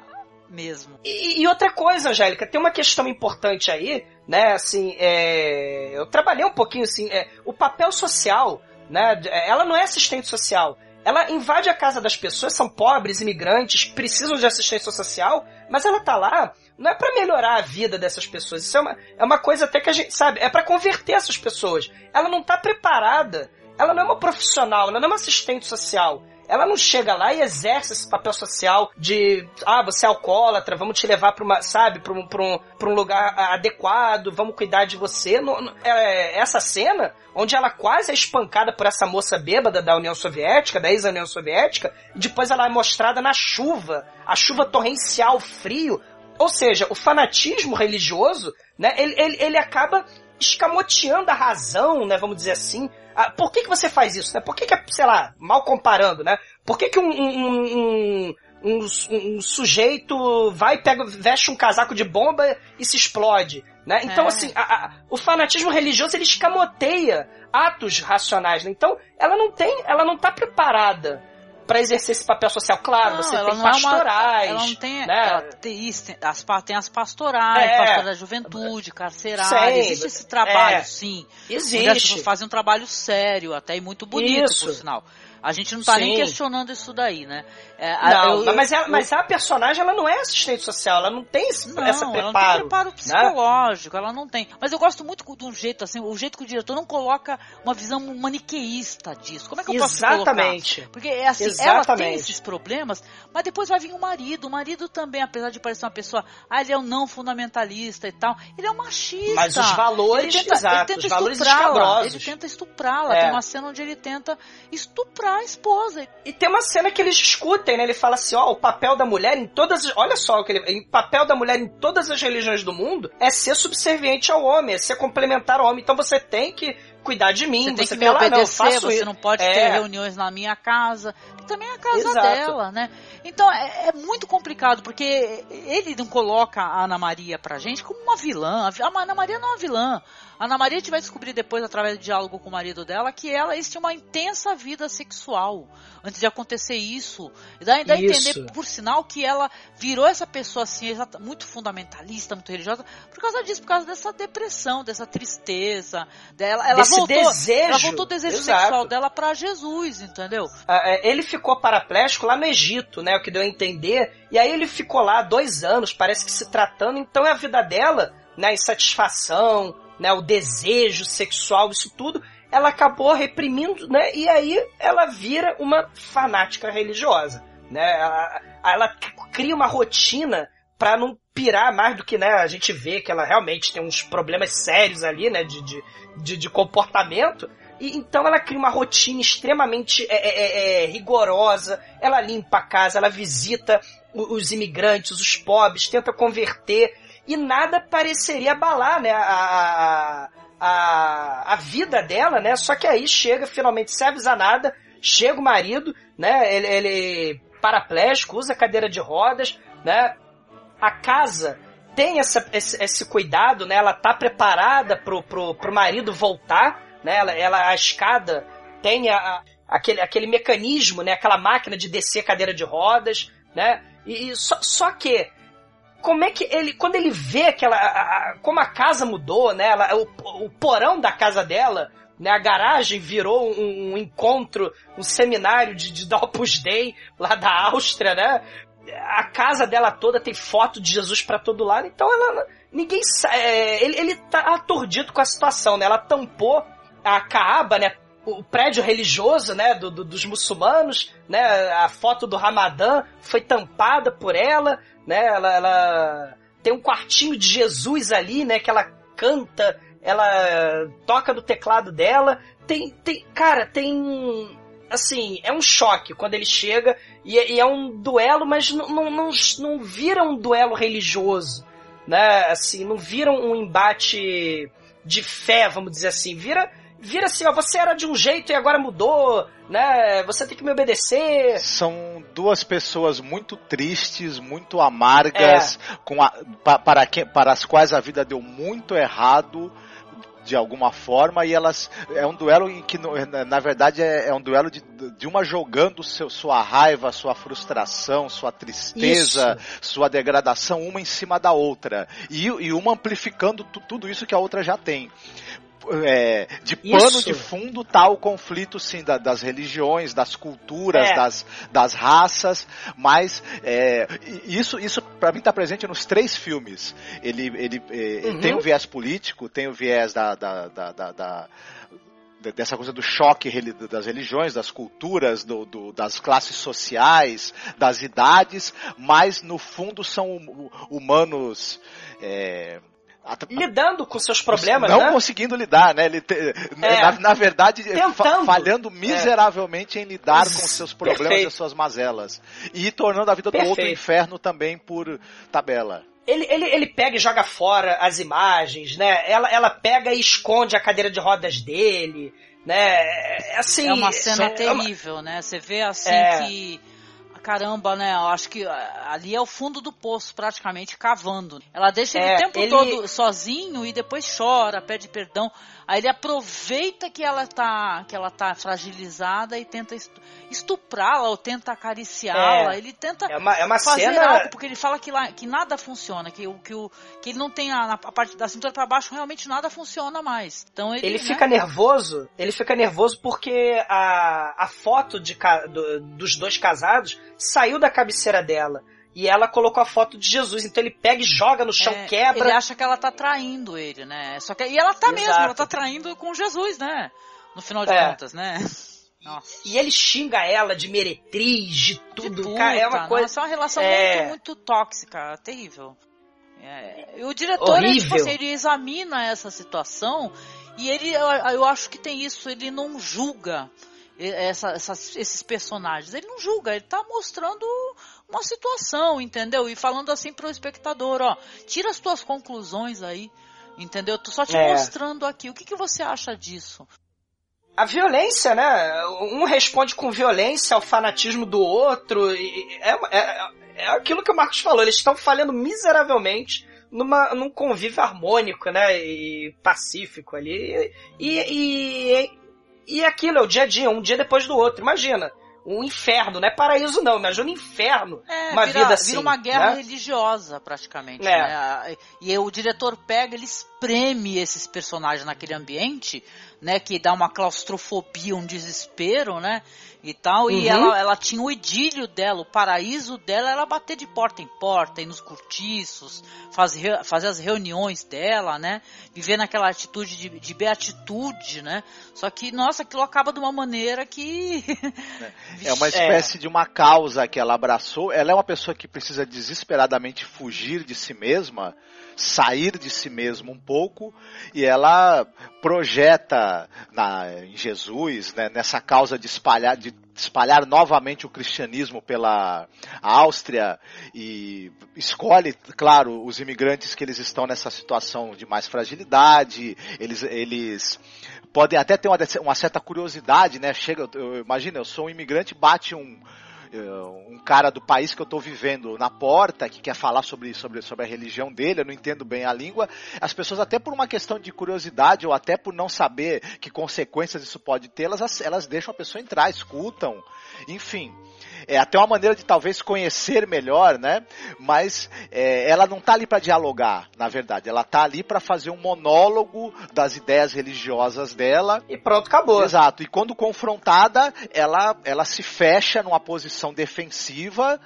mesmo. E, e, outra coisa, Angélica, tem uma questão importante aí, né? Assim, é, eu trabalhei um pouquinho assim, é, o papel social, né? Ela não é assistente social ela invade a casa das pessoas, são pobres, imigrantes, precisam de assistência social, mas ela tá lá não é para melhorar a vida dessas pessoas. Isso é uma, é uma coisa até que a gente sabe, é para converter essas pessoas. Ela não tá preparada. Ela não é uma profissional, ela não é uma assistente social. Ela não chega lá e exerce esse papel social de, ah, você é alcoólatra, vamos te levar para uma, sabe, para um, pra um, um lugar adequado, vamos cuidar de você. Não, não, é, essa cena, onde ela quase é espancada por essa moça bêbada da União Soviética, da ex-União Soviética, e depois ela é mostrada na chuva, a chuva torrencial, frio. Ou seja, o fanatismo religioso, né, ele, ele, ele acaba escamoteando a razão, né, vamos dizer assim, ah, por que, que você faz isso, né? Por que, que, sei lá, mal comparando, né? Por que, que um, um, um, um, um sujeito vai, pega, veste um casaco de bomba e se explode, né? Então, é. assim, a, a, o fanatismo religioso, ele escamoteia atos racionais, né? Então, ela não tem, ela não tá preparada para exercer esse papel social. Claro, não, você tem pastorais. É uma, ela não tem. Né? Ela tem, as, tem as pastorais, é, pastorais da juventude, carcerária. Existe esse trabalho, é, sim. Existe. As pessoas fazem um trabalho sério, até e muito bonito, isso. por sinal. A gente não tá Sim. nem questionando isso daí, né? É, não, eu, mas, ela, eu, mas a personagem ela não é assistente social, ela não tem esse, não, essa preparo. Ela não tem preparo né? psicológico, né? ela não tem. Mas eu gosto muito de um jeito assim, o jeito que o diretor não coloca uma visão maniqueísta disso. Como é que eu posso Exatamente. Porque é assim, Exatamente. ela tem esses problemas, mas depois vai vir o marido. O marido também, apesar de parecer uma pessoa, ah, ele é um não fundamentalista e tal, ele é um machista. Mas os valores, ele tenta, exato, ele tenta os valores estuprá-la. Ele tenta estuprá-la. É. Tem uma cena onde ele tenta a esposa. E tem uma cena que eles discutem, né? Ele fala assim, ó, o papel da mulher em todas as... Olha só, o que ele... o papel da mulher em todas as religiões do mundo é ser subserviente ao homem, é ser complementar ao homem. Então você tem que cuidar de mim, você tem você que me obedecer, não, você isso. não pode é. ter reuniões na minha casa, também é a casa Exato. dela, né? Então é, é, muito complicado, porque ele não coloca a Ana Maria pra gente como uma vilã. A Ana Maria não é uma vilã. A Ana Maria a gente vai descobrir depois, através do diálogo com o marido dela, que ela eles tinham uma intensa vida sexual antes de acontecer isso. E dá, dá a entender, por sinal, que ela virou essa pessoa assim, muito fundamentalista, muito religiosa, por causa disso, por causa dessa depressão, dessa tristeza. Dela, ela esse voltou, desejo. Ela voltou o desejo Exato. sexual dela pra Jesus, entendeu? Ah, é, Ele ficou paraplégico lá no Egito, né? O que deu a entender. E aí ele ficou lá dois anos, parece que se tratando. Então é a vida dela, né? Insatisfação, né? O desejo sexual, isso tudo. Ela acabou reprimindo, né? E aí ela vira uma fanática religiosa, né? Ela, ela cria uma rotina pra não pirar mais do que, né? A gente vê que ela realmente tem uns problemas sérios ali, né? De, de, de, de comportamento. E, então ela cria uma rotina extremamente é, é, é, rigorosa. Ela limpa a casa, ela visita os imigrantes, os pobres, tenta converter. E nada pareceria abalar, né? A, a, a, vida dela, né? Só que aí chega, finalmente, sem avisar nada, chega o marido, né? Ele, ele paraplégico, usa cadeira de rodas, né? A casa tem essa, esse, esse cuidado, né? Ela tá preparada pro, pro, pro marido voltar, né? Ela, ela a escada tem a, a- aquele, aquele mecanismo, né? Aquela máquina de descer cadeira de rodas, né? E, e só, só que como é que ele quando ele vê aquela a- a- como a casa mudou, né? Ela, o, o porão da casa dela né, a garagem virou um, um encontro, um seminário de, de Opus Dei lá da Áustria, né? A casa dela toda tem foto de Jesus pra todo lado, então ela ninguém sa- é, ele, ele tá aturdido com a situação, né? Ela tampou a Kaaba, né? O prédio religioso, né, do, do- dos muçulmanos, né, a foto do Ramadã foi tampada por ela, né, ela, ela tem um quartinho de Jesus ali, né, que ela canta, ela toca no teclado dela, tem, tem, cara, tem, assim, é um choque quando ele chega e, é- e é um duelo, mas não, não, não, não vira um duelo religioso, né, assim, não vira um embate de fé, vamos dizer assim, vira vira assim, ó, você era de um jeito e agora mudou, né? Você tem que me obedecer. São duas pessoas muito tristes, muito amargas, com a, pa- para, que, para as quais a vida deu muito errado de alguma forma e elas é um duelo em que na verdade é, é um duelo de, de uma jogando seu, sua raiva, sua frustração, sua tristeza, sua degradação uma em cima da outra e, e uma amplificando tu- tudo isso que a outra já tem. É, de pano Isso. de fundo tá o conflito sim da- das religiões, das culturas, É. das, das raças, mas é, isso isso para mim tá presente nos três filmes. Ele ele, é, Uhum. tem o viés político, tem o viés da, da, da, da- da- de- dessa coisa do choque das religiões, das culturas, do, do- das classes sociais, das idades, mas no fundo são hum- humanos é, Lidando com seus problemas, não né? conseguindo lidar, né? Ele te- É. na, na verdade, fa- Tentando. É. falhando miseravelmente em lidar com seus problemas Perfeito. e as suas mazelas. E tornando a vida do outro Perfeito. inferno também por tabela. Ele, ele, ele pega e joga fora as imagens, né? Ela, ela pega e esconde a cadeira de rodas dele, né? É, Assim, é uma cena é uma- terrível, né? Você vê assim É. que. Caramba, né? Eu acho que ah, ali é o fundo do poço, praticamente cavando. Ela deixa ele É, o tempo ele- todo sozinho e depois chora, pede perdão. Aí ele aproveita que ela tá, que ela tá fragilizada e tenta estu- estuprá-la ou tenta acariciá-la. É. ele tenta É uma, é uma fazer cena. algo, porque ele fala que, lá, que nada funciona, que, o, que, o, que ele não tem a, a parte da cintura para baixo, realmente nada funciona mais. Então ele, Ele né, fica nervoso, ele fica nervoso porque a, a foto de, do- dos dois casados saiu da cabeceira dela. E ela colocou a foto de Jesus. Então ele pega e joga no chão, É, quebra. Ele acha que ela tá traindo ele, né? Só que, e ela tá mesmo, Exato. ela tá traindo com Jesus, né? No final de É. contas, né? Nossa. E ele xinga ela de meretriz, de tudo. Puta, cara, é uma coisa. Nossa, é uma relação É. muito, muito tóxica, terrível. É, o diretor, ele, tipo assim, ele examina essa situação e ele, eu, eu acho que tem isso, ele não julga essa- essas- esses personagens. Ele não julga, ele tá mostrando uma situação, entendeu? E falando assim pro espectador, ó, tira as tuas conclusões aí, entendeu? Eu tô só te É. mostrando aqui. O que, que você acha disso? A violência, né? Um responde com violência ao fanatismo do outro. e- e- É, é, é aquilo que o Marcos falou. Eles estão falhando miseravelmente numa, num convívio harmônico, né? E pacífico ali. E, e, e aquilo é o dia a dia, um dia depois do outro. Imagina. Um inferno, não é paraíso não, imagina um inferno. É, uma vira, vida assim. vira uma guerra né? religiosa, praticamente. É. né? E o diretor pega, ele espreme esses personagens naquele ambiente, né? Que dá uma claustrofobia, um desespero, né? E tal. Uhum. E ela, ela tinha o idílio dela, o paraíso dela era bater de porta em porta, ir nos cortiços, fazer, fazer as reuniões dela, né? Viver naquela atitude de, de beatitude, né? Só que, nossa, aquilo acaba de uma maneira que. é uma espécie é. de uma causa que ela abraçou. Ela é uma pessoa que precisa desesperadamente fugir de si mesma sair de si mesmo um pouco e ela projeta na, em Jesus, né, nessa causa de espalhar, de espalhar novamente o cristianismo pela Áustria e escolhe, claro, os imigrantes que eles estão nessa situação de mais fragilidade, eles, eles podem até ter uma, uma certa curiosidade, né? Chega, eu, eu, imagina, eu sou um imigrante, bate um um cara do país que eu estou vivendo na porta, que quer falar sobre, sobre, sobre a religião dele, eu não entendo bem a língua, as pessoas, até por uma questão de curiosidade ou até por não saber que consequências isso pode ter, elas, elas deixam a pessoa entrar, escutam, enfim é até uma maneira de talvez conhecer melhor, né? Mas é, ela não está ali para dialogar, na verdade. Ela está ali para fazer um monólogo das ideias religiosas dela. E pronto, acabou. Exato. E quando confrontada, ela, ela se fecha numa posição defensiva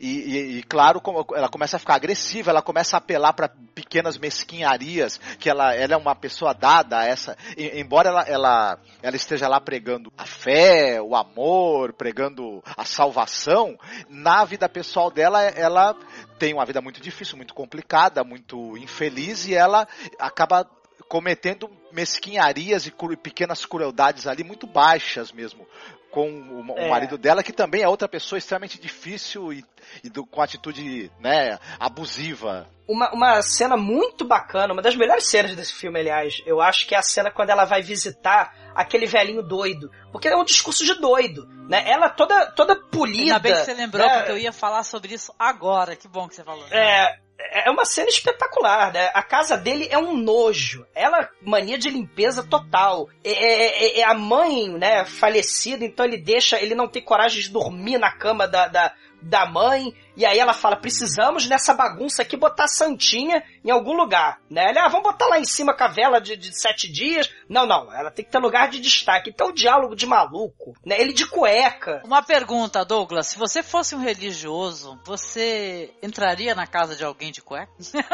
e, e, e, claro, ela começa a ficar agressiva, ela começa a apelar para pequenas mesquinharias, que ela, ela é uma pessoa dada a essa. Embora ela, ela, ela esteja lá pregando a fé, o amor, pregando a salvação, na vida pessoal dela, ela tem uma vida muito difícil, muito complicada, muito infeliz, e ela acaba cometendo mesquinharias e pequenas crueldades ali muito baixas mesmo com o, é. marido dela, que também é outra pessoa extremamente difícil e, e do, com atitude né, abusiva. Uma, uma cena muito bacana, uma das melhores cenas desse filme, aliás, eu acho que é a cena quando ela vai visitar aquele velhinho doido. Porque é um discurso de doido, né? Ela toda, toda polida. Ainda bem que você lembrou, né? porque eu ia falar sobre isso agora. Que bom que você falou. É, é uma cena espetacular, né? A casa dele é um nojo. Ela, mania de limpeza total. É, é, é, é, a mãe, né, falecida, então ele deixa, ele não tem coragem de dormir na cama da, da, da mãe. E aí ela fala: precisamos nessa bagunça aqui botar a Santinha em algum lugar. Né? Ela, ah, vamos botar lá em cima com a vela de, de sete dias. Não, não, ela tem que ter lugar de destaque. Então o diálogo de maluco, né? Ele de cueca. Uma pergunta, Douglas: se você fosse um religioso, você entraria na casa de alguém de cueca? Sabe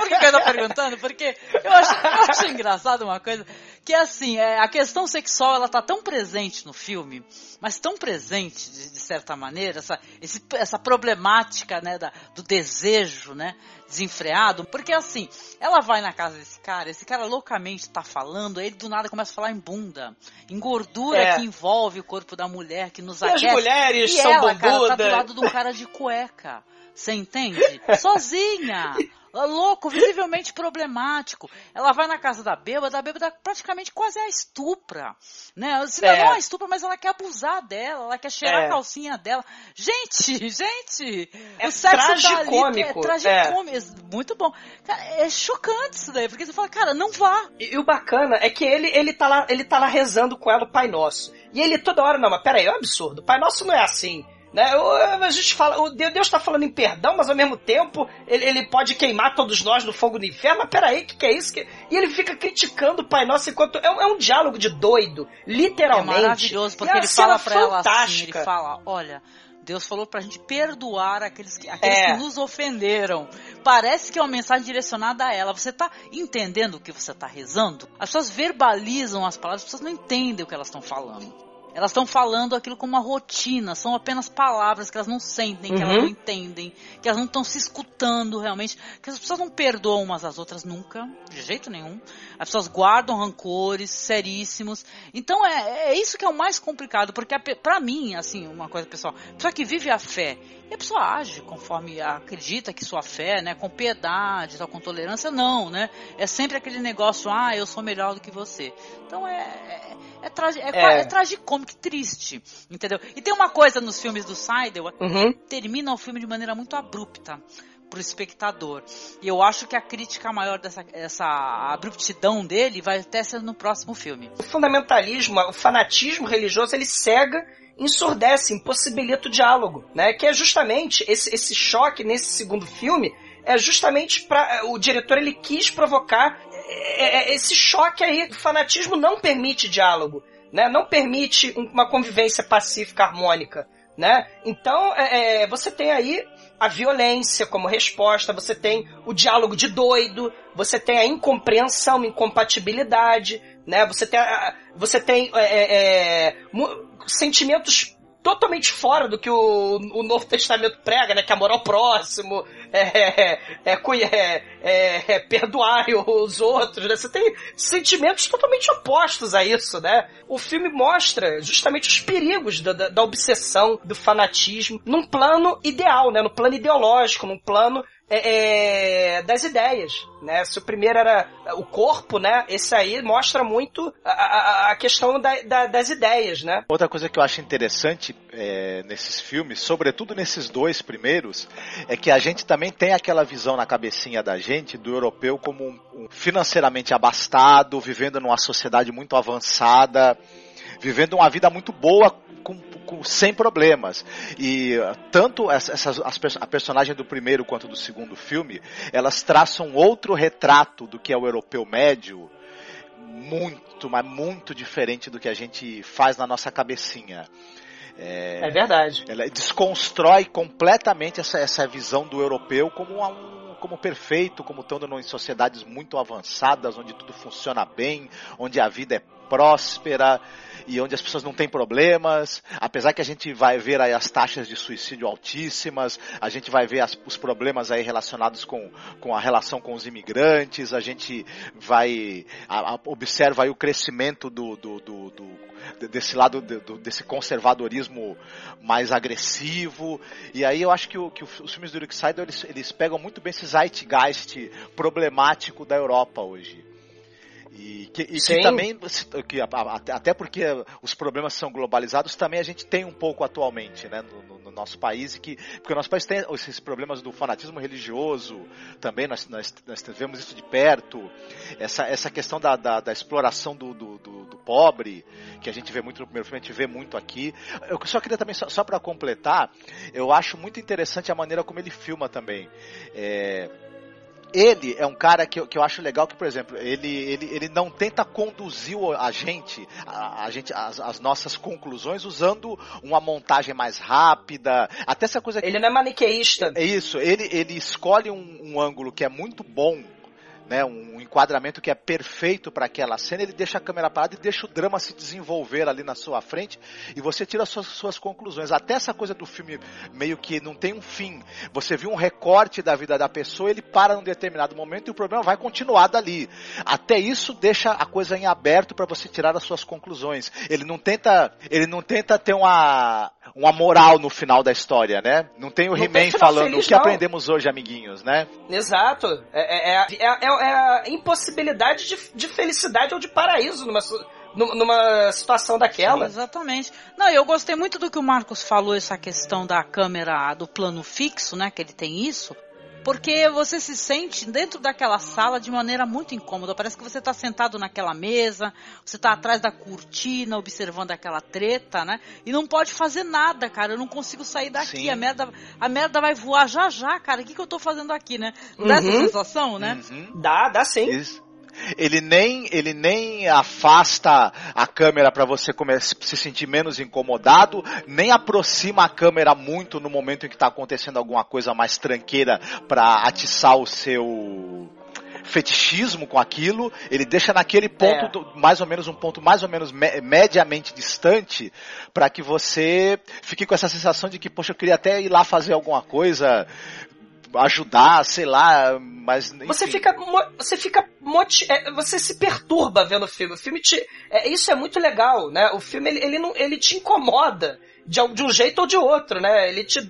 por que eu tô perguntando? Porque eu acho, eu acho engraçado uma coisa que assim, é, a questão sexual ela tá tão presente no filme, mas tão presente de, de certa maneira, essa, esse, essa problemática, né, da, do desejo, né, desenfreado, porque assim, ela vai na casa desse cara, esse cara loucamente tá falando, aí ele do nada começa a falar em bunda, em gordura é. que envolve o corpo da mulher, que nos e aquece. as mulheres e são ela, cara, tá do lado de um cara de cueca. Você entende? Sozinha. É louco, visivelmente problemático. Ela vai na casa da bêbada, a bêbada praticamente quase a estupra. Né? Se é. não a estupra, mas ela quer abusar dela, ela quer cheirar é. a calcinha dela. Gente, gente! É o sexo tá ali, é tragicômico. É. Muito bom. Cara, é chocante isso daí, porque você fala, cara, não vá. E, e, o bacana é que ele, ele, tá lá, ele tá lá rezando com ela o Pai Nosso. E ele toda hora, não, mas peraí, é um absurdo. O Pai Nosso não é assim. Né? A gente fala, o Deus está falando em perdão, mas ao mesmo tempo ele, ele, pode queimar todos nós no fogo do inferno. Mas peraí, o que, que é isso? E ele fica criticando o Pai Nosso enquanto. É um, é um diálogo de doido, literalmente. É maravilhoso, porque ele fala pra ela assim: ele fala, olha. Deus falou pra gente perdoar aqueles, que, aqueles é. que nos ofenderam. Parece que é uma mensagem direcionada a ela. Você tá entendendo o que você tá rezando? As pessoas verbalizam as palavras, as pessoas não entendem o que elas estão falando. Elas estão falando aquilo como uma rotina, são apenas palavras que elas não sentem, que uhum. elas não entendem, que elas não estão se escutando realmente, que as pessoas não perdoam umas às outras nunca, de jeito nenhum. As pessoas guardam rancores seríssimos. Então é, é isso que é o mais complicado, porque para mim, assim, uma coisa pessoal, pessoa que vive a fé, e a pessoa age conforme acredita que sua fé, né, com piedade, com tolerância, não, né? É sempre aquele negócio, ah, eu sou melhor do que você. Então é, é é, tragi é, é. é tragicômico, triste, entendeu? E tem uma coisa nos filmes do Seidel, uhum. termina o filme de maneira muito abrupta pro espectador. E eu acho que a crítica maior dessa essa abruptidão dele vai até ser no próximo filme. O fundamentalismo, o fanatismo religioso, ele cega ensurdece, impossibilita o diálogo, né? Que é justamente esse, esse choque nesse segundo filme é justamente para o diretor ele quis provocar é, é, esse choque aí. O fanatismo não permite diálogo, né? Não permite uma convivência pacífica, harmônica, né? Então, é, é, você tem aí a violência como resposta, você tem o diálogo de doido, você tem a incompreensão, incompatibilidade, né? Você tem, você tem é, é, sentimentos totalmente fora do que o, o Novo Testamento prega, né? Que é amor ao próximo, é, é, é, é, perdoar os outros, né? Você tem sentimentos totalmente opostos a isso, né? O filme mostra justamente os perigos da, da, da obsessão, do fanatismo, num plano ideal, né? No plano ideológico, num plano é, é, das ideias, né? Se o primeiro era o corpo, né? Esse aí mostra muito a, a, a questão da, da, das ideias, né? Outra coisa que eu acho interessante é, nesses filmes, sobretudo nesses dois primeiros, é que a gente também tem aquela visão na cabecinha da gente do europeu como um, um financeiramente abastado, vivendo numa sociedade muito avançada, vivendo uma vida muito boa com, com, sem problemas. E uh, tanto essas, as, a personagem do primeiro quanto do segundo filme, elas traçam outro retrato do que é o europeu médio, muito, mas muito diferente do que a gente faz na nossa cabecinha. É, é verdade. Ela desconstrói completamente essa, essa visão do europeu como um como perfeito, como estando em sociedades muito avançadas, onde tudo funciona bem, onde a vida é próspera e onde as pessoas não têm problemas, apesar que a gente vai ver aí as taxas de suicídio altíssimas, a gente vai ver as, os problemas aí relacionados com, com a relação com os imigrantes, a gente vai a, a, observa aí o crescimento do, do, do, do desse lado do, desse conservadorismo mais agressivo. E aí eu acho que, o, que os filmes do Rick Seidel, eles, eles pegam muito bem esse zeitgeist problemático da Europa hoje. E que, e que também, que, até porque os problemas são globalizados, também a gente tem um pouco atualmente, né, no, no nosso país, e que, porque o nosso país tem esses problemas do fanatismo religioso, também nós, nós, nós vemos isso de perto, essa, essa questão da, da, da exploração do, do, do, do, pobre, que a gente vê muito no primeiro filme, a gente vê muito aqui. Eu só queria também, só, só para completar, eu acho muito interessante a maneira como ele filma também. É, ele é um cara que, que eu acho legal que, por exemplo, ele, ele, ele não tenta conduzir a gente, a, a gente as, as, nossas conclusões usando uma montagem mais rápida, até essa coisa que, Ele não é maniqueísta. É isso, ele, ele escolhe um, um ângulo que é muito bom né, um enquadramento que é perfeito para aquela cena, ele deixa a câmera parada e deixa o drama se desenvolver ali na sua frente e você tira as suas, suas conclusões. Até essa coisa do filme meio que não tem um fim. Você viu um recorte da vida da pessoa, ele para num determinado momento e o problema vai continuar dali. Até isso deixa a coisa em aberto para você tirar as suas conclusões. Ele não tenta, ele não tenta ter uma uma moral no final da história, né? Não tem o He-Man falando feliz, o que não. aprendemos hoje, amiguinhos, né? Exato. É, é, é, é, é a impossibilidade de, de felicidade ou de paraíso numa, numa situação daquela. Sim, exatamente. Não, eu gostei muito do que o Marcos falou, essa questão da câmera do plano fixo, né? Que ele tem isso. Porque você se sente dentro daquela sala de maneira muito incômoda. Parece que você está sentado naquela mesa, você está atrás da cortina, observando aquela treta, né? E não pode fazer nada, cara. Eu não consigo sair daqui. A merda, a merda vai voar já já, cara. O que, que eu estou fazendo aqui, né? Dá uhum. essa sensação, né? Uhum. Dá, dá sim. Isso. Ele nem, ele nem afasta a câmera para você se sentir menos incomodado, nem aproxima a câmera muito no momento em que está acontecendo alguma coisa mais tranqueira para atiçar o seu fetichismo com aquilo, ele deixa naquele ponto, é. do, mais ou menos um ponto mais ou menos me, mediamente distante, para que você fique com essa sensação de que, poxa, eu queria até ir lá fazer alguma coisa, ajudar, sei lá, mas enfim. você fica você fica é, você se perturba vendo o filme. O filme te é, isso é muito legal, né? O filme ele, ele não ele te incomoda de, um jeito ou de outro, né? Ele te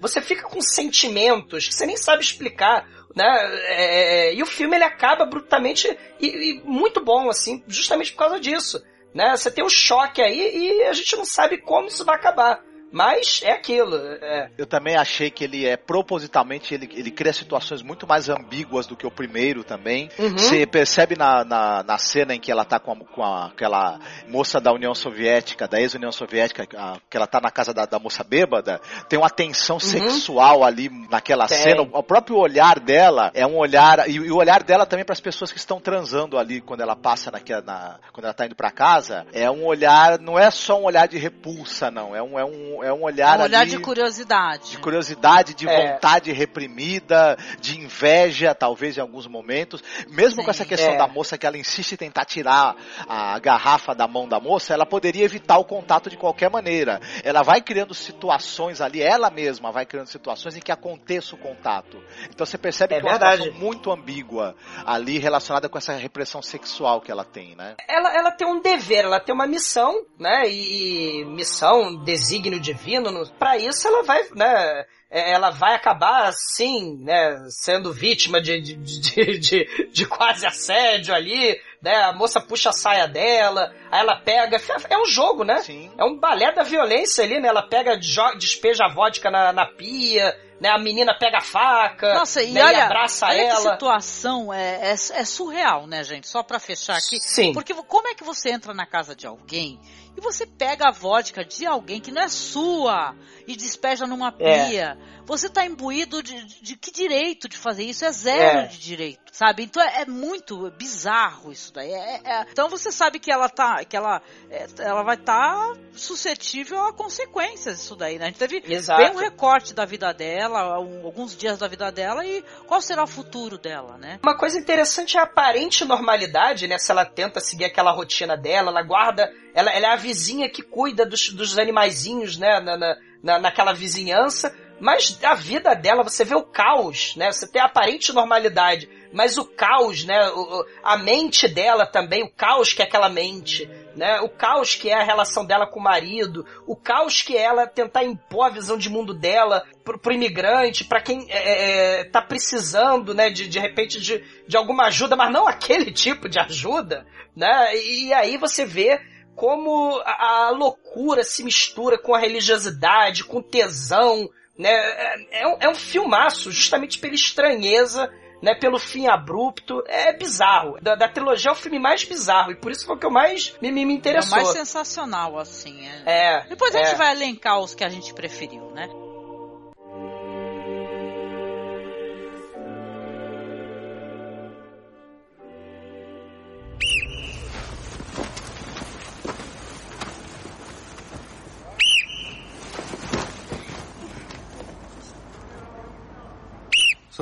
você fica com sentimentos que você nem sabe explicar, né? É, é, e o filme ele acaba brutalmente e, e muito bom assim, justamente por causa disso, né? Você tem um choque aí e a gente não sabe como isso vai acabar Mas é aquilo. É. Eu também achei que ele é propositalmente, ele, ele cria situações muito mais ambíguas do que o primeiro também. Uhum. Você percebe na, na, na, cena em que ela tá com, a, com a, aquela moça da União Soviética, da ex-União Soviética, a, que ela tá na casa da, da moça bêbada, tem uma tensão uhum. sexual ali naquela tem. cena. O próprio olhar dela é um olhar, e, e o olhar dela também para as pessoas que estão transando ali quando ela passa naquela, na, quando ela tá indo para casa, é um olhar, não é só um olhar de repulsa, não. É um, é um, é um olhar. Um olhar ali, de curiosidade. De curiosidade, de é. vontade reprimida, de inveja, talvez em alguns momentos. Mesmo Sim. com essa questão é. da moça que ela insiste em tentar tirar a garrafa da mão da moça, ela poderia evitar o contato de qualquer maneira. Ela vai criando situações ali, ela mesma vai criando situações em que aconteça o contato. Então você percebe é que é uma situação muito ambígua ali relacionada com essa repressão sexual que ela tem, né? Ela, ela tem um dever, ela tem uma missão, né? E missão, desígnio divino, para isso ela vai, né? É, ela vai acabar, sim, né, sendo vítima de, de, de, de, de quase assédio ali, né, a moça puxa a saia dela, aí ela pega, é um jogo, né? Sim. É um balé da violência ali, né, ela pega, despeja a vodka na, na pia, né, a menina pega a faca, Nossa, e, né, olha, e abraça olha ela. Que situação é, é, é surreal, né, gente? Só para fechar aqui. Sim. Porque como é que você entra na casa de alguém você pega a vodka de alguém que não é sua e despeja numa pia. É. Você tá imbuído de, de, de, que direito de fazer isso? É zero é. de direito, sabe? Então é, é muito bizarro isso daí. É, é, então você sabe que ela tá, que ela, é, ela vai estar tá suscetível a consequências disso daí, né? A gente teve Exato. bem um recorte da vida dela, um, alguns dias da vida dela e qual será o futuro dela, né? Uma coisa interessante é a aparente normalidade, né? Se ela tenta seguir aquela rotina dela, ela guarda ela, ela, é a vizinha que cuida dos, dos animaizinhos, né? Na, na, naquela vizinhança. Mas a vida dela, você vê o caos, né? Você tem a aparente normalidade, mas o caos, né? O, a mente dela também, o caos que é aquela mente, né? O caos que é a relação dela com o marido, o caos que é ela tentar impor a visão de mundo dela pro, pro imigrante, para quem é, é, é, tá precisando, né? De, de repente de, de alguma ajuda, mas não aquele tipo de ajuda, né? E aí você vê como a, a loucura se mistura com a religiosidade, com tesão, né? É, é, um, é um filmaço, justamente pela estranheza, né? Pelo fim abrupto. É bizarro. Da, da, trilogia é o filme mais bizarro, e por isso foi o que eu mais me, me, me interessou. É o mais sensacional, assim. É. é Depois a é. gente vai elencar os que a gente preferiu, né?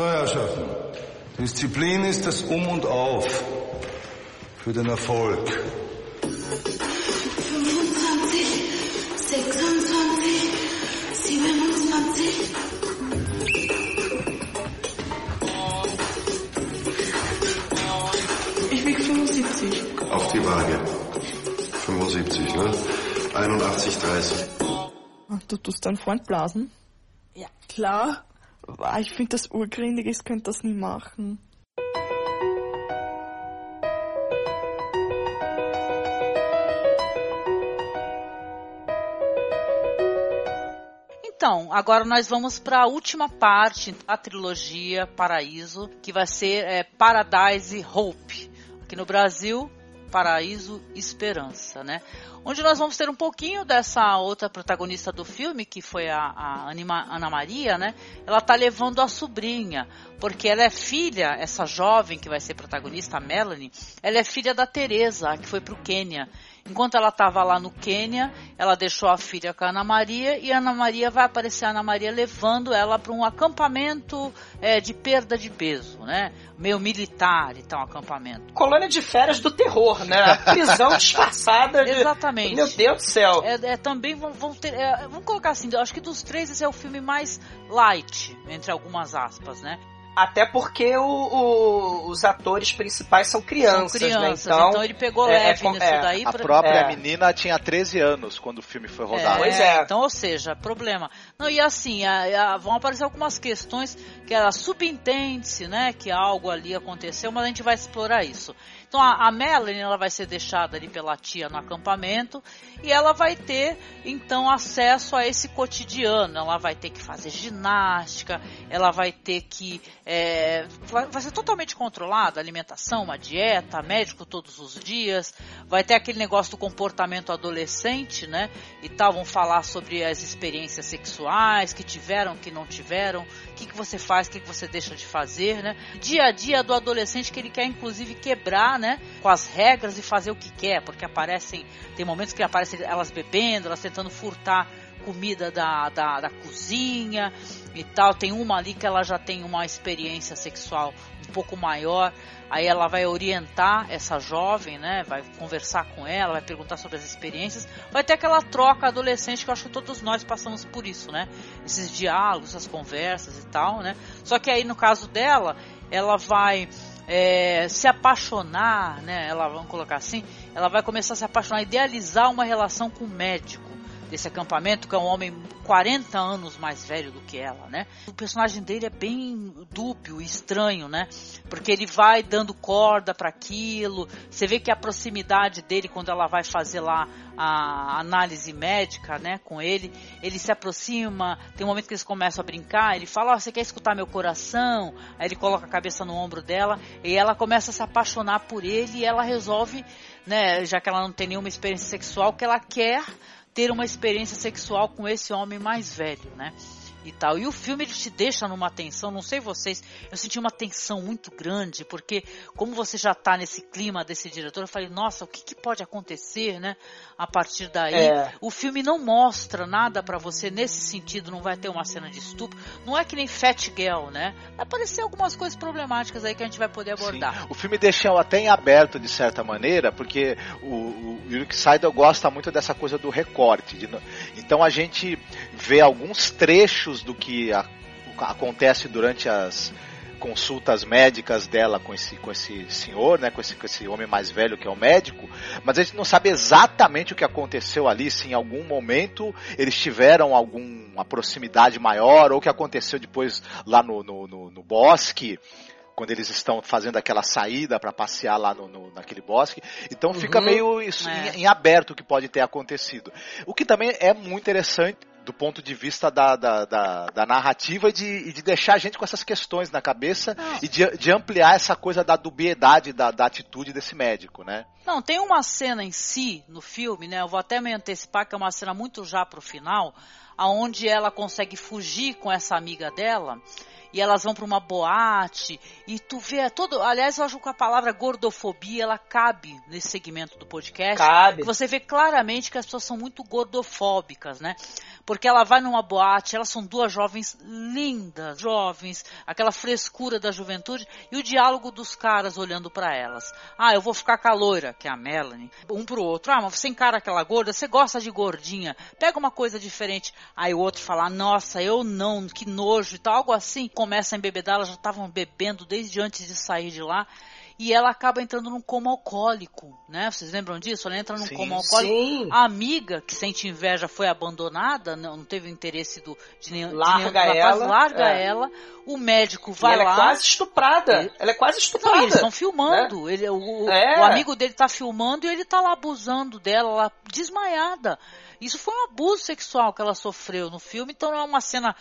So, Herrschaften. Disziplin ist das Um und Auf für den Erfolg. 25, 26, 27. Ich wiege 75. Auf die Waage. 75, ne? 81, 30. Du tust deinen Freund blasen? Ja, klar. Ich finde das urgründig, ich könnte das nie machen. Então, agora nós vamos para a última parte da trilogia Paraíso, que vai ser é, Paradise Hope. Aqui no Brasil, Paraíso Esperança, né? Onde nós vamos ter um pouquinho dessa outra protagonista do filme, que foi a, a Ana Maria, né? Ela tá levando a sobrinha, porque ela é filha, essa jovem que vai ser protagonista, a Melanie, ela é filha da Teresa, que foi pro Quênia. Enquanto ela estava lá no Quênia, ela deixou a filha com a Ana Maria e a Ana Maria vai aparecer a Ana Maria levando ela para um acampamento é, de perda de peso, né? Meio militar e tal, um acampamento. Colônia de férias do terror, né? A prisão disfarçada. De... Exatamente. Meu Deus do céu. É, é também vão, vão ter. É, vamos colocar assim, acho que dos três esse é o filme mais light, entre algumas aspas, né? Até porque o, o, os atores principais são crianças, são crianças né? Então, então, ele pegou leve nisso daí. A pra... própria menina tinha 13 anos quando o filme foi rodado. Pois é. Então, ou seja, problema. Não, e assim, a, a, vão aparecer algumas questões que ela subentende-se, né? Que algo ali aconteceu, mas a gente vai explorar isso. Então a, a Melanie ela vai ser deixada ali pela tia no acampamento e ela vai ter então acesso a esse cotidiano. Ela vai ter que fazer ginástica, ela vai ter que é, vai, ser totalmente controlada, alimentação, uma dieta, médico todos os dias, vai ter aquele negócio do comportamento adolescente, né? E tal, vão falar sobre as experiências sexuais que tiveram, que não tiveram, que, que você faz, o que, que você deixa de fazer, né? Dia a dia do adolescente que ele quer inclusive quebrar né, com as regras e fazer o que quer, porque aparecem, tem momentos que aparecem elas bebendo, elas tentando furtar comida da, da, da cozinha e tal. Tem uma ali que ela já tem uma experiência sexual um pouco maior. Aí ela vai orientar essa jovem, né? Vai conversar com ela, vai perguntar sobre as experiências. Vai ter aquela troca adolescente que eu acho que todos nós passamos por isso, né? Esses diálogos, essas conversas e tal, né? Só que aí no caso dela, ela vai é, se apaixonar, né? Ela vamos colocar assim, ela vai começar a se apaixonar, idealizar uma relação com o médico desse acampamento, que é um homem 40 anos mais velho do que ela, né? O personagem dele é bem dúbio e estranho, né? Porque ele vai dando corda para aquilo. Você vê que a proximidade dele quando ela vai fazer lá a análise médica, né, com ele, ele se aproxima, tem um momento que eles começam a brincar, ele fala: oh, "Você quer escutar meu coração?" Aí ele coloca a cabeça no ombro dela e ela começa a se apaixonar por ele e ela resolve, né, já que ela não tem nenhuma experiência sexual, que ela quer ter uma experiência sexual com esse homem mais velho, né? E tal. E o filme ele te deixa numa tensão, não sei vocês, eu senti uma tensão muito grande, porque como você já tá nesse clima desse diretor, eu falei, nossa, o que, que pode acontecer, né? A partir daí, é. o filme não mostra nada para você nesse sentido, não vai ter uma cena de estupro, não é que nem Fat Girl, né? Vai aparecer algumas coisas problemáticas aí que a gente vai poder abordar. Sim. O filme deixa até em aberto de certa maneira, porque o, o Yurik Seidel gosta muito dessa coisa do recorte. De, então a gente vê alguns trechos do que a, acontece durante as consultas médicas dela com esse, com esse senhor, né, com esse, com esse homem mais velho que é o médico, mas a gente não sabe exatamente o que aconteceu ali, se em algum momento eles tiveram alguma proximidade maior, ou o que aconteceu depois lá no, no, no, no bosque, quando eles estão fazendo aquela saída para passear lá no, no, naquele bosque. Então fica uhum, meio isso, é. em, em, aberto o que pode ter acontecido. O que também é muito interessante do ponto de vista da, da, da, da narrativa e de, de, deixar a gente com essas questões na cabeça Não. e de, de, ampliar essa coisa da dubiedade da, da atitude desse médico, né? Não, tem uma cena em si no filme, né? Eu vou até me antecipar que é uma cena muito já pro final, aonde ela consegue fugir com essa amiga dela e elas vão para uma boate e tu vê todo, aliás, eu acho que a palavra gordofobia ela cabe nesse segmento do podcast. Cabe. Você vê claramente que as pessoas são muito gordofóbicas, né? Porque ela vai numa boate, elas são duas jovens lindas, jovens, aquela frescura da juventude e o diálogo dos caras olhando para elas. Ah, eu vou ficar com a loira, que é a Melanie, um pro outro. Ah, mas você encara aquela gorda, você gosta de gordinha, pega uma coisa diferente. Aí o outro fala, nossa, eu não, que nojo e tal, algo assim. Começa a embebedar, elas já estavam bebendo desde antes de sair de lá e ela acaba entrando num coma alcoólico, né? Vocês lembram disso? Ela entra num sim, coma alcoólico. Sim. A amiga que sente inveja foi abandonada, não, teve interesse do de nenhum, larga de nenhum ela, larga é. ela. O médico vai ela lá. Ela é quase estuprada. Ele, ela é quase estuprada. Não, eles estão filmando. Né? Ele, o, é. o amigo dele tá filmando e ele tá lá abusando dela, lá desmaiada. Isso foi um abuso sexual que ela sofreu no filme, então não é uma cena.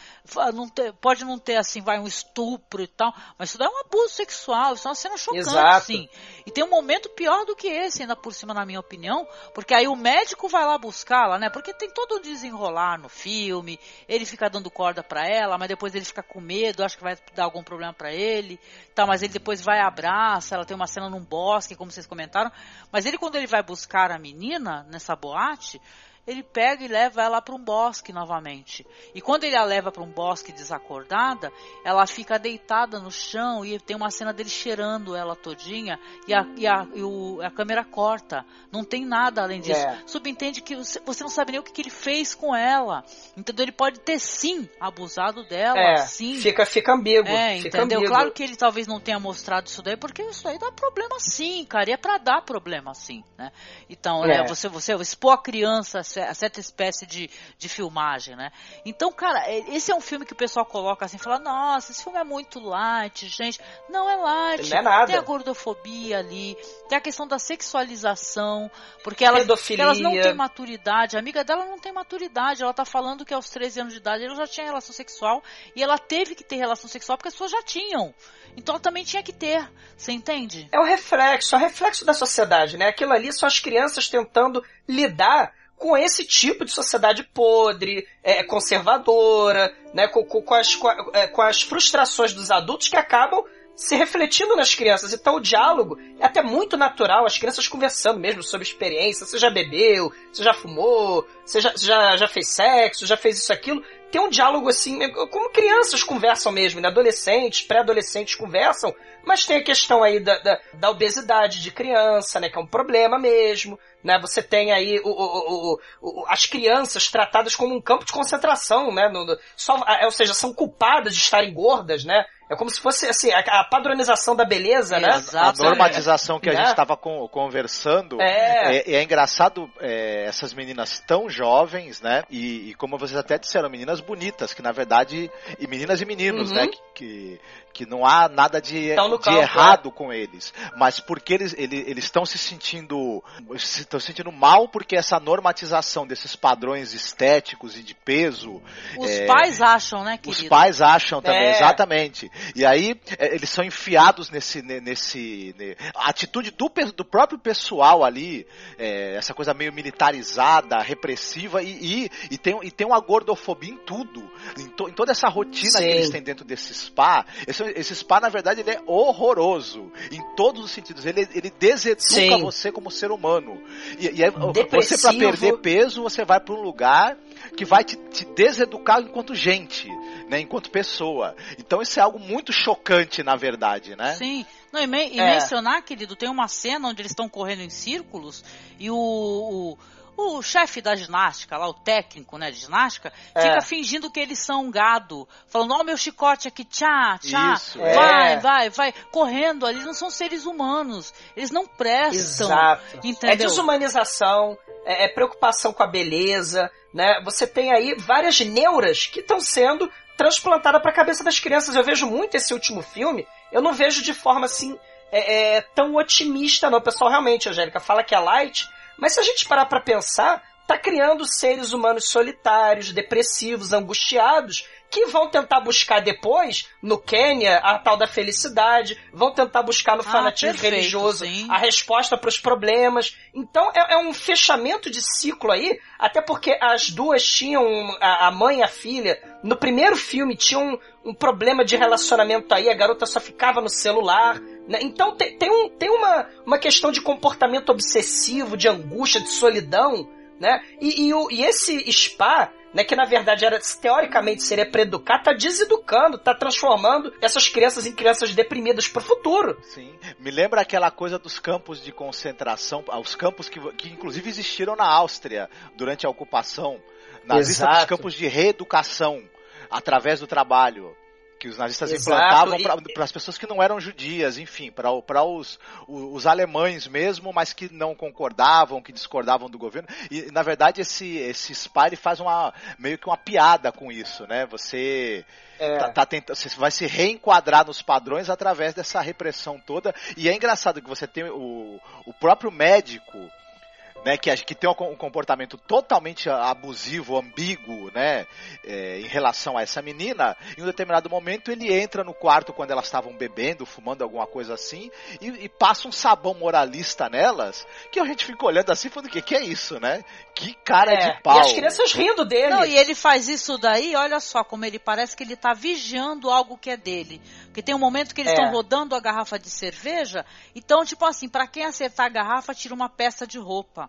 Não ter, pode não ter assim, vai um estupro e tal, mas isso é um abuso sexual, isso é uma cena chocante, Exato. sim. E tem um momento pior do que esse, ainda por cima, na minha opinião, porque aí o médico vai lá buscá-la, né? Porque tem todo o desenrolar no filme, ele fica dando corda para ela, mas depois ele fica com medo, acho que vai dar algum problema para ele, tá, mas ele depois vai abraça, ela tem uma cena num bosque, como vocês comentaram, mas ele quando ele vai buscar a menina nessa boate, ele pega e leva ela para um bosque novamente. E quando ele a leva para um bosque desacordada, ela fica deitada no chão e tem uma cena dele cheirando ela todinha e a, e a, e o, a câmera corta. Não tem nada além disso. É. Subentende que você, não sabe nem o que, que ele fez com ela. Entendeu? Ele pode ter sim abusado dela, É, sim. fica, fica ambíguo. É, fica entendeu? ambíguo. Claro que ele talvez não tenha mostrado isso daí, porque isso aí dá problema sim, cara. E é pra dar problema sim, né? Então, É. né, você, você expor a criança a a certa espécie de, de filmagem, né? Então, cara, é- esse é um filme que o pessoal coloca assim, fala, nossa, esse filme é muito light, gente. Não é light. Não é nada. Tem a gordofobia ali, tem a questão da sexualização, porque elas, Pedofilia. elas não têm maturidade. A amiga dela não tem maturidade. Ela tá falando que aos 13 anos de idade ela já tinha relação sexual e ela teve que ter relação sexual porque as pessoas já tinham. Então ela também tinha que ter. Você entende? É o reflexo, é o reflexo da sociedade, né? Aquilo ali são as crianças tentando lidar com esse tipo de sociedade podre, é, conservadora, né? Com, com- com as, com, é, com as frustrações dos adultos que acabam se refletindo nas crianças. Então o diálogo é até muito natural, as crianças conversando mesmo sobre experiência. Você já bebeu, você já fumou, você já, já, já fez sexo, já fez isso, aquilo. Tem um diálogo assim, como crianças conversam mesmo, né? Adolescentes, pré-adolescentes conversam, mas tem a questão aí da, da, da obesidade de criança, né? Que é um problema mesmo, né? Você tem aí o, o- o- as crianças tratadas como um campo de concentração, né? No, no- só, é, ou seja, são culpadas de estarem gordas, né? É como se fosse assim, a, padronização da beleza, né? A normatização que a Né? gente estava conversando É. é, é engraçado é, essas meninas tão jovens, né? E, e como vocês até disseram, meninas bonitas, que na verdade. E meninas e meninos, Uhum. né? Que, que, que não há nada de, Tão no de campo, errado com eles. Mas porque eles eles estão se sentindo. se estão se sentindo mal porque essa normatização desses padrões estéticos e de peso. Os é, pais acham, né, os querido? pais acham também, É. exatamente. E aí, é, eles são enfiados nesse. ne- nesse ne- a atitude do, do próprio pessoal ali, é, essa coisa meio militarizada, repressiva, e, e, e tem, e tem uma gordofobia em tudo. Em, to- em toda essa rotina Sim. que eles têm dentro desse spa. Esse, esse spa, na verdade, ele é horroroso. Em todos os sentidos. Ele, ele deseduca Sim. você como ser humano. E, e aí, você, pra perder peso, você vai pra um lugar que vai te, te deseducar enquanto gente, né? Enquanto pessoa. Então isso é algo muito chocante, na verdade, né? Sim. Não, e, men- e É. mencionar, querido, tem uma cena onde eles estão correndo em círculos e o, o, o chefe da ginástica, lá, o técnico né, de ginástica, É. fica fingindo que eles são um gado, falando, ó, meu chicote aqui, tchá, tchá, Isso, vai, é. vai, vai, correndo ali, não são seres humanos, eles não prestam. Exato. É Entendeu? desumanização, é, é preocupação com a beleza, né? Você tem aí várias neuras que estão sendo transplantadas para a cabeça das crianças. Eu vejo muito esse último filme, eu não vejo de forma assim é, é, tão otimista, não. O pessoal realmente, Angélica, fala que é light, mas se a gente parar para pensar, tá criando seres humanos solitários, depressivos, angustiados, que vão tentar buscar depois, no Quênia, a tal da felicidade, vão tentar buscar no Ah, fanatismo perfeito, religioso sim. a resposta para os problemas. Então é, é um fechamento de ciclo aí, até porque as duas tinham, a, a mãe e a filha, no primeiro filme tinham um, um problema de relacionamento aí, a garota só ficava no celular. né? Então tem, tem, um, tem uma, uma questão de comportamento obsessivo, de angústia, de solidão, né? E, e, e esse spa, né, que na verdade era teoricamente seria para educar, tá deseducando, tá transformando essas crianças em crianças deprimidas pro futuro. Sim. Me lembra aquela coisa dos campos de concentração, os campos que, que inclusive existiram na Áustria durante a ocupação, nazista dos Exato. campos de reeducação através do trabalho que os nazistas Exato, implantavam para as pessoas que não eram judias, enfim, para os, os, alemães mesmo, mas que não concordavam, que discordavam do governo. E na verdade esse esse SPA ele faz uma meio que uma piada com isso, né? Você É. tá, tá tentando, você vai se reenquadrar nos padrões através dessa repressão toda. E é engraçado que você tem o, o próprio médico, né, que, que tem um com- comportamento totalmente abusivo, ambíguo, né, é, em relação a essa menina. Em um determinado momento ele entra no quarto quando elas estavam bebendo, fumando alguma coisa assim, e, e passa um sabão moralista nelas, que a gente fica olhando assim, falando, o que, que é isso, né? Que cara É, de pau. E as crianças rindo dele. Não, e ele faz isso daí, olha só como ele parece que ele tá vigiando algo que é dele. Porque tem um momento que eles É. estão rodando a garrafa de cerveja, então, tipo assim, pra quem acertar a garrafa, tira uma peça de roupa.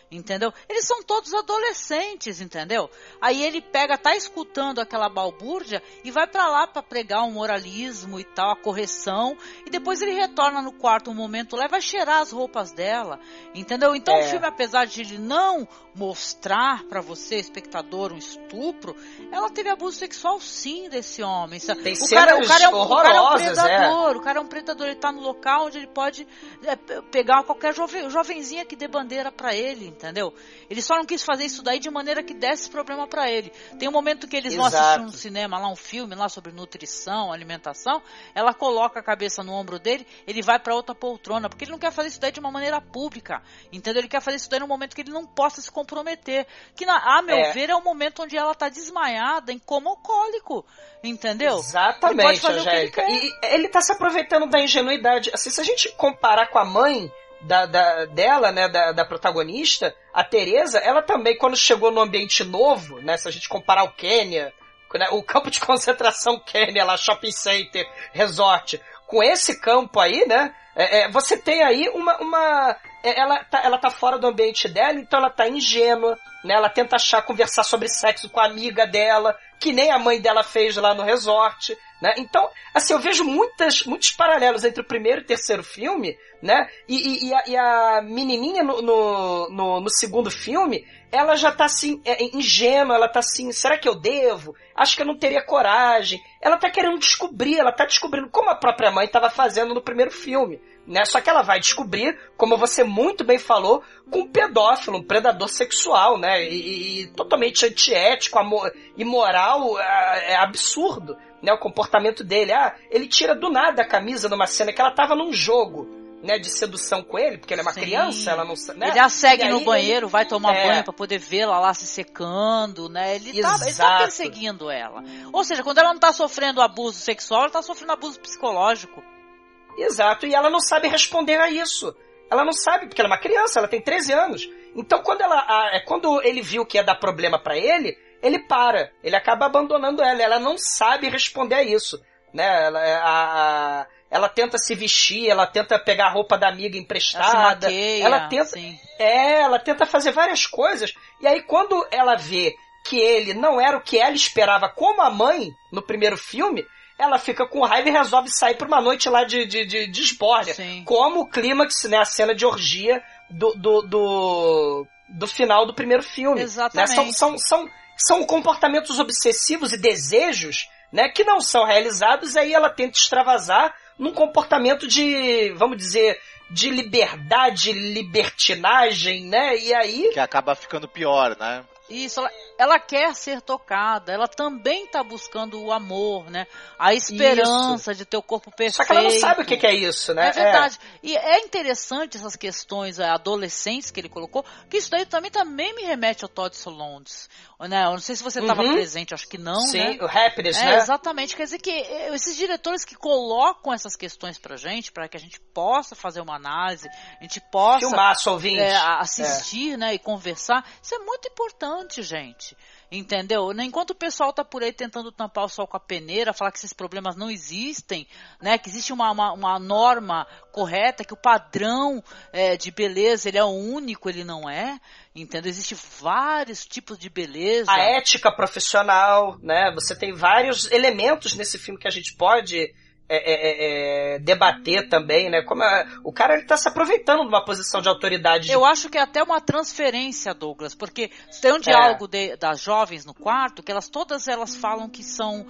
Entendeu? Eles são todos adolescentes, entendeu? Aí ele pega, tá escutando aquela balbúrdia e vai para lá para pregar um moralismo e tal, a correção, e depois ele retorna no quarto um momento lá e vai cheirar as roupas dela, entendeu? Então é. o filme, apesar de ele não mostrar para você, espectador, um estupro, ela teve abuso sexual sim desse homem. Tem o, cara, o, cara é um, o cara é um predador, é. o cara é um predador, ele tá no local onde ele pode é, pegar qualquer jovem, jovenzinha que dê bandeira para ele, entendeu? Ele só não quis fazer isso daí de maneira que desse problema para ele. Tem um momento que eles Exato. vão assistir um cinema lá, um filme lá sobre nutrição, alimentação, ela coloca a cabeça no ombro dele, ele vai para outra poltrona, porque ele não quer fazer isso daí de uma maneira pública, entendeu? Ele quer fazer isso daí no momento que ele não possa se comprometer. Que, na, a meu é. ver, é o momento onde ela tá desmaiada, em coma alcoólico, entendeu? Exatamente, ele Angélica. Ele e ele tá se aproveitando da ingenuidade. Assim, se a gente comparar com a mãe, da, da, dela, né, da, da protagonista, a Teresa, ela também, quando chegou no ambiente novo, né, se a gente comparar o Quênia, né, o campo de concentração Quênia, lá, shopping center, resort, com esse campo aí, né, é, é, você tem aí uma, uma é, ela, tá, ela tá fora do ambiente dela, então ela tá ingênua, né, ela tenta achar, conversar sobre sexo com a amiga dela, que nem a mãe dela fez lá no resort, né? Então, assim, eu vejo muitas, muitos paralelos entre o primeiro e o terceiro filme, né? E, e, e, a, e a, menininha no, no, no, no, segundo filme, ela já tá assim, é, ingênua, ela tá assim, será que eu devo? Acho que eu não teria coragem. Ela tá querendo descobrir, ela tá descobrindo como a própria mãe estava fazendo no primeiro filme. Né? Só que ela vai descobrir, como você muito bem falou, com um pedófilo, um predador sexual, né? E, e totalmente antiético, imoral, é, é absurdo né, o comportamento dele. Ah, ele tira do nada a camisa numa cena que ela tava num jogo. Né, de sedução com ele, porque ela é uma Sim. criança, ela não né? Ele a segue no banheiro, ele, vai tomar é... banho para poder vê-la lá se secando, né? Ele tá, ele tá, perseguindo ela. Ou seja, quando ela não tá sofrendo abuso sexual, ela tá sofrendo abuso psicológico. Exato, e ela não sabe responder a isso. Ela não sabe, porque ela é uma criança, ela tem 13 anos. Então, quando ela, a, é, quando ele viu que ia dar problema para ele, ele para, ele acaba abandonando ela, ela não sabe responder a isso, né? Ela, é, a, a, ela tenta se vestir, ela tenta pegar a roupa da amiga emprestada, ela, maqueia, ela tenta, sim. é, ela tenta fazer várias coisas. E aí quando ela vê que ele não era o que ela esperava como a mãe no primeiro filme, ela fica com raiva e resolve sair por uma noite lá de, de, de, de esbórnia. Como o clímax, né? A cena de orgia do, do, do, do final do primeiro filme. Exatamente. Né? São, são, são, são comportamentos obsessivos e desejos, né, que não são realizados, e aí ela tenta extravasar num comportamento de, vamos dizer, de liberdade, libertinagem, né? E aí. Que acaba ficando pior, né? Isso, ela, ela quer ser tocada, ela também está buscando o amor, né? A esperança isso. de ter o corpo perfeito. Só que ela não sabe o que é isso, né? É verdade. É. E é interessante essas questões é, adolescentes que ele colocou, que isso daí também, também me remete ao Todd Solondz. Né? Eu não sei se você estava uhum. presente, acho que não, Sim, né? o Happiness, é, né? Exatamente. Quer dizer que é, esses diretores que colocam essas questões pra gente, para que a gente possa fazer uma análise, a gente possa Filmar, é, assistir, é. né, e conversar, isso é muito importante, gente. Entendeu? Enquanto o pessoal tá por aí tentando tampar o sol com a peneira, falar que esses problemas não existem, né? Que existe uma, uma, uma norma correta, que o padrão é, de beleza ele é único, ele não é. Entendeu? Existem vários tipos de beleza. A ética profissional, né? Você tem vários elementos nesse filme que a gente pode é, é, é, é, debater também, né? Como é, o cara ele tá se aproveitando de uma posição de autoridade. Eu acho que é até uma transferência, Douglas, porque tem um diálogo de, das jovens no quarto que elas todas elas falam que são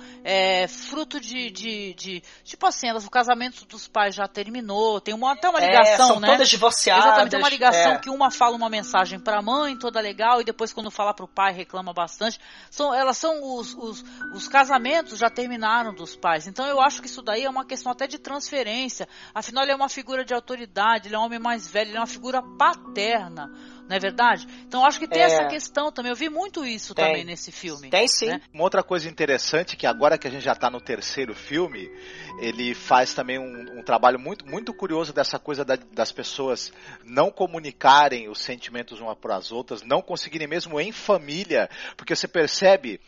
fruto de, de, de, tipo assim, elas, o casamento dos pais já terminou, tem uma, até uma ligação, são né? Todas divorciadas. Exatamente, tem uma ligação que uma fala uma mensagem para a mãe toda legal e depois quando fala para o pai reclama bastante. São, elas são os, os, os casamentos já terminaram dos pais. Então eu acho que isso daí é uma questão até de transferência. Afinal, ele é uma figura de autoridade, ele é um homem mais velho, ele é uma figura paterna. Não é verdade? Então acho que tem é. essa questão também. Eu vi muito isso tem. também nesse filme. Tem sim. Né? Uma outra coisa interessante que agora que a gente já está no terceiro filme, ele faz também um, um, trabalho muito, muito curioso dessa coisa da, das pessoas não comunicarem os sentimentos umas para as outras, não conseguirem mesmo em família, porque você percebe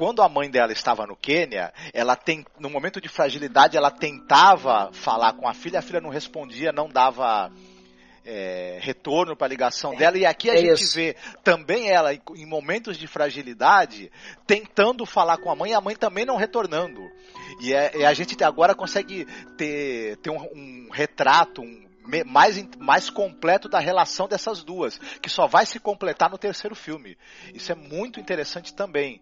quando a mãe dela estava no Quênia, ela tem, no momento de fragilidade, ela tentava falar com a filha, a filha não respondia, não dava é, retorno para a ligação dela. E aqui a É gente isso. vê também ela, em, momentos de fragilidade, tentando falar com a mãe e a mãe também não retornando. E, é- a gente agora consegue ter, ter um, um retrato, um mais, mais completo da relação dessas duas, que só vai se completar no terceiro filme. Isso é muito interessante também.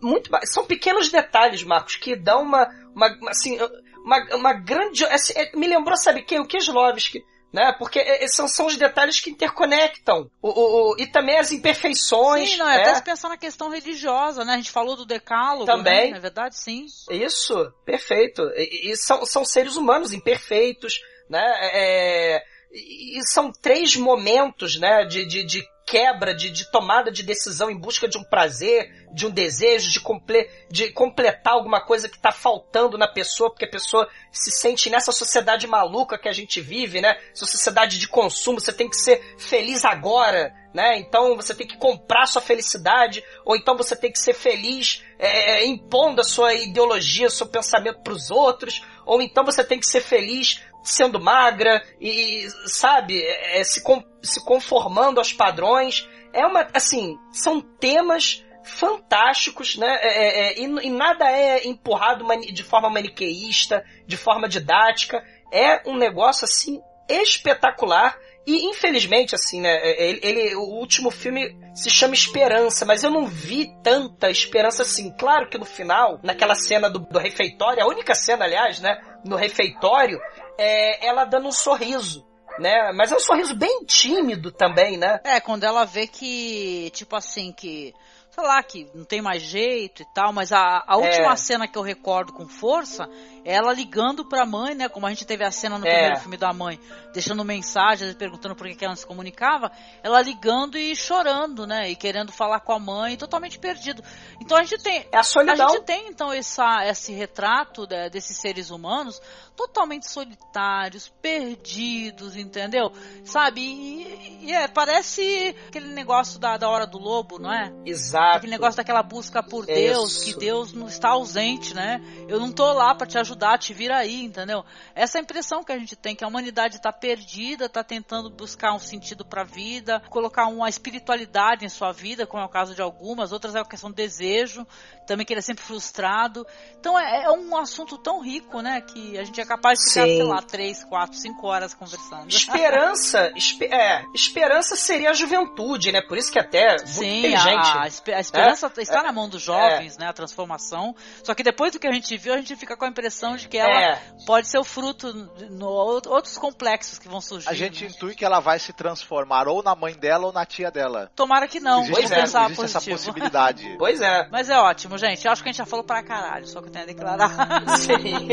muito são pequenos detalhes, Marcos, que dão uma, uma assim, uma, uma grande, assim, me lembrou, sabe quem? O Kieslowski, né? Porque é, é, são, são os detalhes que interconectam o, o, o- e também as imperfeições. Sim, não, é né? até se pensar na questão religiosa, né? A gente falou do decálogo, Também. né? Na verdade, sim. Isso, perfeito. E, e são, são seres humanos imperfeitos, né? É, e, e são três momentos, né? De, de, de quebra, de, de tomada de decisão em busca de um prazer, de um desejo, de, comple, de completar alguma coisa que está faltando na pessoa, porque a pessoa se sente nessa sociedade maluca que a gente vive, né? Essa sociedade de consumo, você tem que ser feliz agora, né? Então você tem que comprar sua felicidade, ou então você tem que ser feliz é, impondo a sua ideologia, seu pensamento para os outros, ou então você tem que ser feliz sendo magra e, sabe, é, se, com, se conformando aos padrões. É uma, assim, são temas fantásticos, né? É, é, é, e, e nada é empurrado de forma maniqueísta, de forma didática. É um negócio, assim, espetacular. E infelizmente, assim, né? Ele, ele- o último filme se chama Esperança, mas eu não vi tanta esperança assim. Claro que no final, naquela cena do, do refeitório, a única cena, aliás, né? No refeitório, é ela dando um sorriso. Né? Mas é um sorriso bem tímido também, né? É, quando ela vê que, tipo assim, que, sei lá, que não tem mais jeito e tal, mas a, a última É. cena que eu recordo com força é ela ligando pra mãe, né? Como a gente teve a cena no É. primeiro filme da mãe, deixando mensagens, perguntando por que que ela não se comunicava, ela ligando e chorando, né? E querendo falar com a mãe, totalmente perdido. Então a gente tem. É a solidão. A gente tem, então, essa, esse retrato né, desses seres humanos totalmente solitários, perdidos, entendeu? Sabe? E, e é, parece aquele negócio da, da hora do lobo, não é? Exato. Aquele negócio daquela busca por Deus, Isso. que Deus não está ausente, né? Eu não tô lá pra te ajudar, te vira aí, entendeu? Essa é a impressão que a gente tem, que a humanidade tá perdida, tá tentando buscar um sentido pra vida, colocar uma espiritualidade em sua vida, como é o caso de algumas, outras é a questão do desejo, também que ele é sempre frustrado. Então é, é um assunto tão rico, né, que a gente é capaz de ficar, Sim. sei lá, três, quatro, cinco horas conversando. Esperança, espe- é, esperança seria a juventude, né? Por isso que até muito Sim, a, a espe- a esperança É, está é, na mão dos jovens, né? A transformação. Só que depois do que a gente viu, a gente fica com a impressão de que ela É. pode ser o fruto de no, outros complexos que vão surgir. A gente né? intui que ela vai se transformar ou na mãe dela ou na tia dela. Tomara que não, Existe, vamos é, pensar existe essa possibilidade. Pois é. Mas é ótimo, gente. Eu acho que a gente já falou pra caralho, só que eu tenho a declarar. Sim.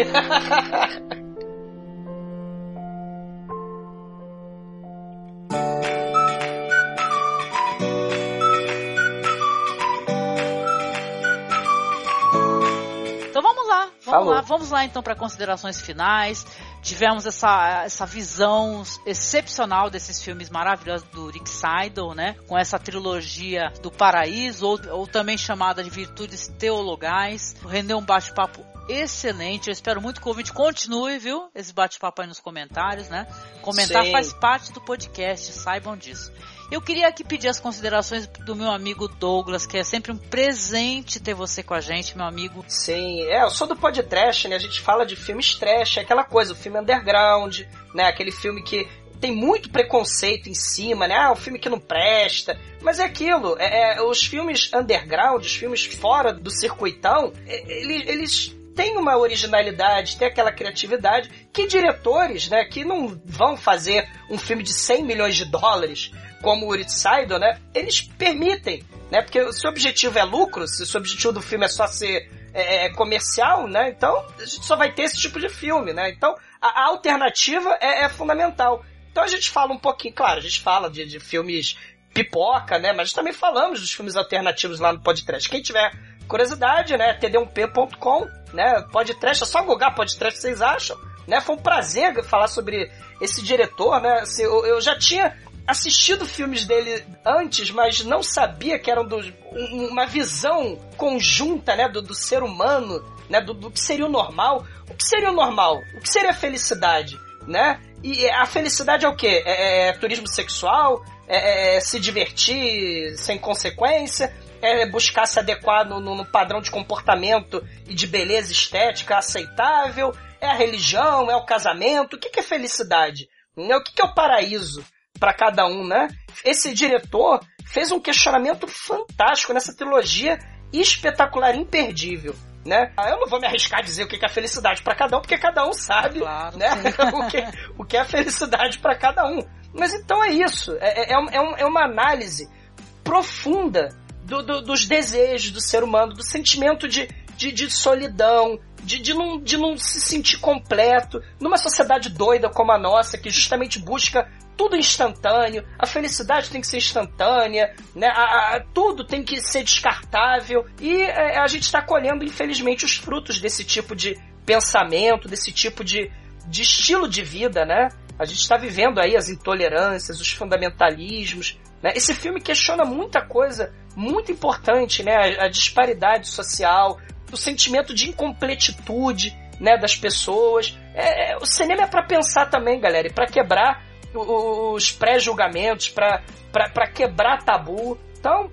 vamos lá, vamos Falou. lá, vamos lá então para considerações finais. Tivemos essa, essa visão excepcional desses filmes maravilhosos do Rick Seidel, né? Com essa trilogia do Paraíso, ou, ou também chamada de Virtudes Teologais. Rendeu um bate-papo excelente. Eu espero muito que o ouvinte continue, viu? Esse bate-papo aí nos comentários, né? Comentar Sim. faz parte do podcast, saibam disso. Eu queria aqui pedir as considerações do meu amigo Douglas, que é sempre um presente ter você com a gente, meu amigo. Sim, é, eu sou do podcast, né? A gente fala de filmes trash, é aquela coisa, o filme underground, né? Aquele filme que tem muito preconceito em cima, né? Ah, um filme que não presta. Mas é aquilo, é, é, os filmes underground, os filmes fora do circuitão, é, eles, eles têm uma originalidade, têm aquela criatividade que diretores, né, que não vão fazer um filme de 100 milhões de dólares, como o Uri Saido, né, eles permitem, né, porque se o objetivo é lucro, se o objetivo do filme é só ser é, é, comercial, né, então a gente só vai ter esse tipo de filme, né, então a, a alternativa é, é fundamental. Então a gente fala um pouquinho, claro, a gente fala de, de filmes pipoca, né, mas também falamos dos filmes alternativos lá no podcast. Quem tiver curiosidade, né, td1p.com, né, podcast, é só googar podcast, vocês acham, né, foi um prazer falar sobre esse diretor, né, assim, eu, eu já tinha assistido filmes dele antes, mas não sabia que eram dos, um- uma visão conjunta, né, do, do ser humano, né, do, do que seria o normal. O que seria o normal? O que seria a felicidade, né? E a felicidade é o quê? É, é turismo sexual? É, é, se divertir sem consequência? É buscar se adequar no, no, no padrão de comportamento e de beleza estética aceitável? É a religião? É o casamento? O que, que é felicidade? O que, que é o paraíso para cada um, né? Esse diretor fez um questionamento fantástico nessa trilogia espetacular, imperdível. Né? Eu não vou me arriscar a dizer o que é felicidade para cada um, porque cada um sabe claro, né? o, que, o que é felicidade para cada um. Mas então é isso. É, é, é, é uma análise profunda do, do, dos desejos do ser humano, do sentimento de, de, de solidão, de, de, não, de não se sentir completo, numa sociedade doida como a nossa, que justamente busca tudo instantâneo, a felicidade tem que ser instantânea, né? A, a, tudo tem que ser descartável e é, a gente está colhendo, infelizmente, os frutos desse tipo de pensamento, desse tipo de, de estilo de vida, né? A gente está vivendo aí as intolerâncias, os fundamentalismos. Né? Esse filme questiona muita coisa muito importante, né? A, a disparidade social, o sentimento de incompletitude né, das pessoas. É, é o cinema é para pensar também, galera, e para quebrar os pré-julgamentos, para quebrar tabu. Então,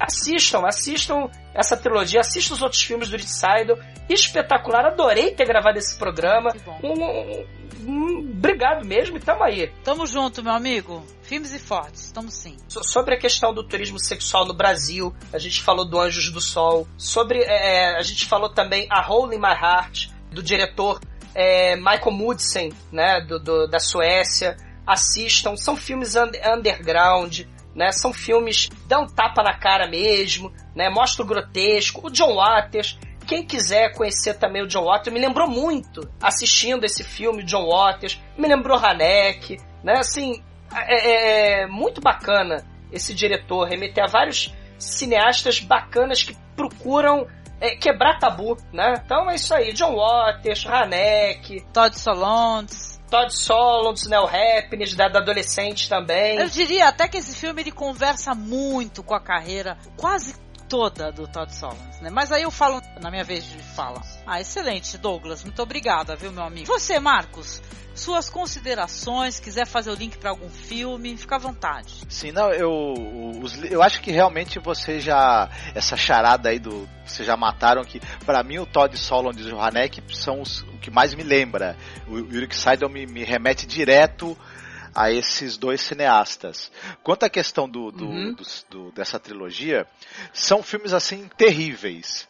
assistam, assistam essa trilogia, assistam os outros filmes do Rich Seidel. Espetacular, adorei ter gravado esse programa. Um, um, um, obrigado mesmo e tamo aí. Tamo junto, meu amigo. Filmes e fortes, tamo sim. Sobre a questão do turismo sexual no Brasil, a gente falou do Anjos do Sol. Sobre. É, a gente falou também A Hole in My Heart, do diretor é, Michael Mudsen, né, do, do, da Suécia assistam. São filmes underground, né? São filmes dão tapa na cara mesmo, né? Mostra o grotesco. O John Waters, quem quiser conhecer também o John Waters, me lembrou muito assistindo esse filme, John Waters, me lembrou Haneck, né? Assim, é, é, é muito bacana esse diretor remeter a vários cineastas bacanas que procuram é, quebrar tabu, né? Então é isso aí, John Waters, Haneck, Todd Solondz, Todd Solondz, né, o Happiness, da, da adolescente também. Eu diria até que esse filme ele conversa muito com a carreira quase toda do Todd Solondz, né? Mas aí eu falo na minha vez de fala. Ah, excelente, Douglas. Muito obrigada, viu, meu amigo. Você, Marcos, suas considerações, quiser fazer o link para algum filme, fica à vontade. Sim, não, eu, eu acho que realmente você já essa charada aí do vocês já mataram que para mim o Todd Solondz e o Haneck são os, o que mais me lembra. O, o Seidel me, me remete direto a esses dois cineastas. Quanto à questão do, do, uhum. do, do, dessa trilogia, são filmes assim terríveis.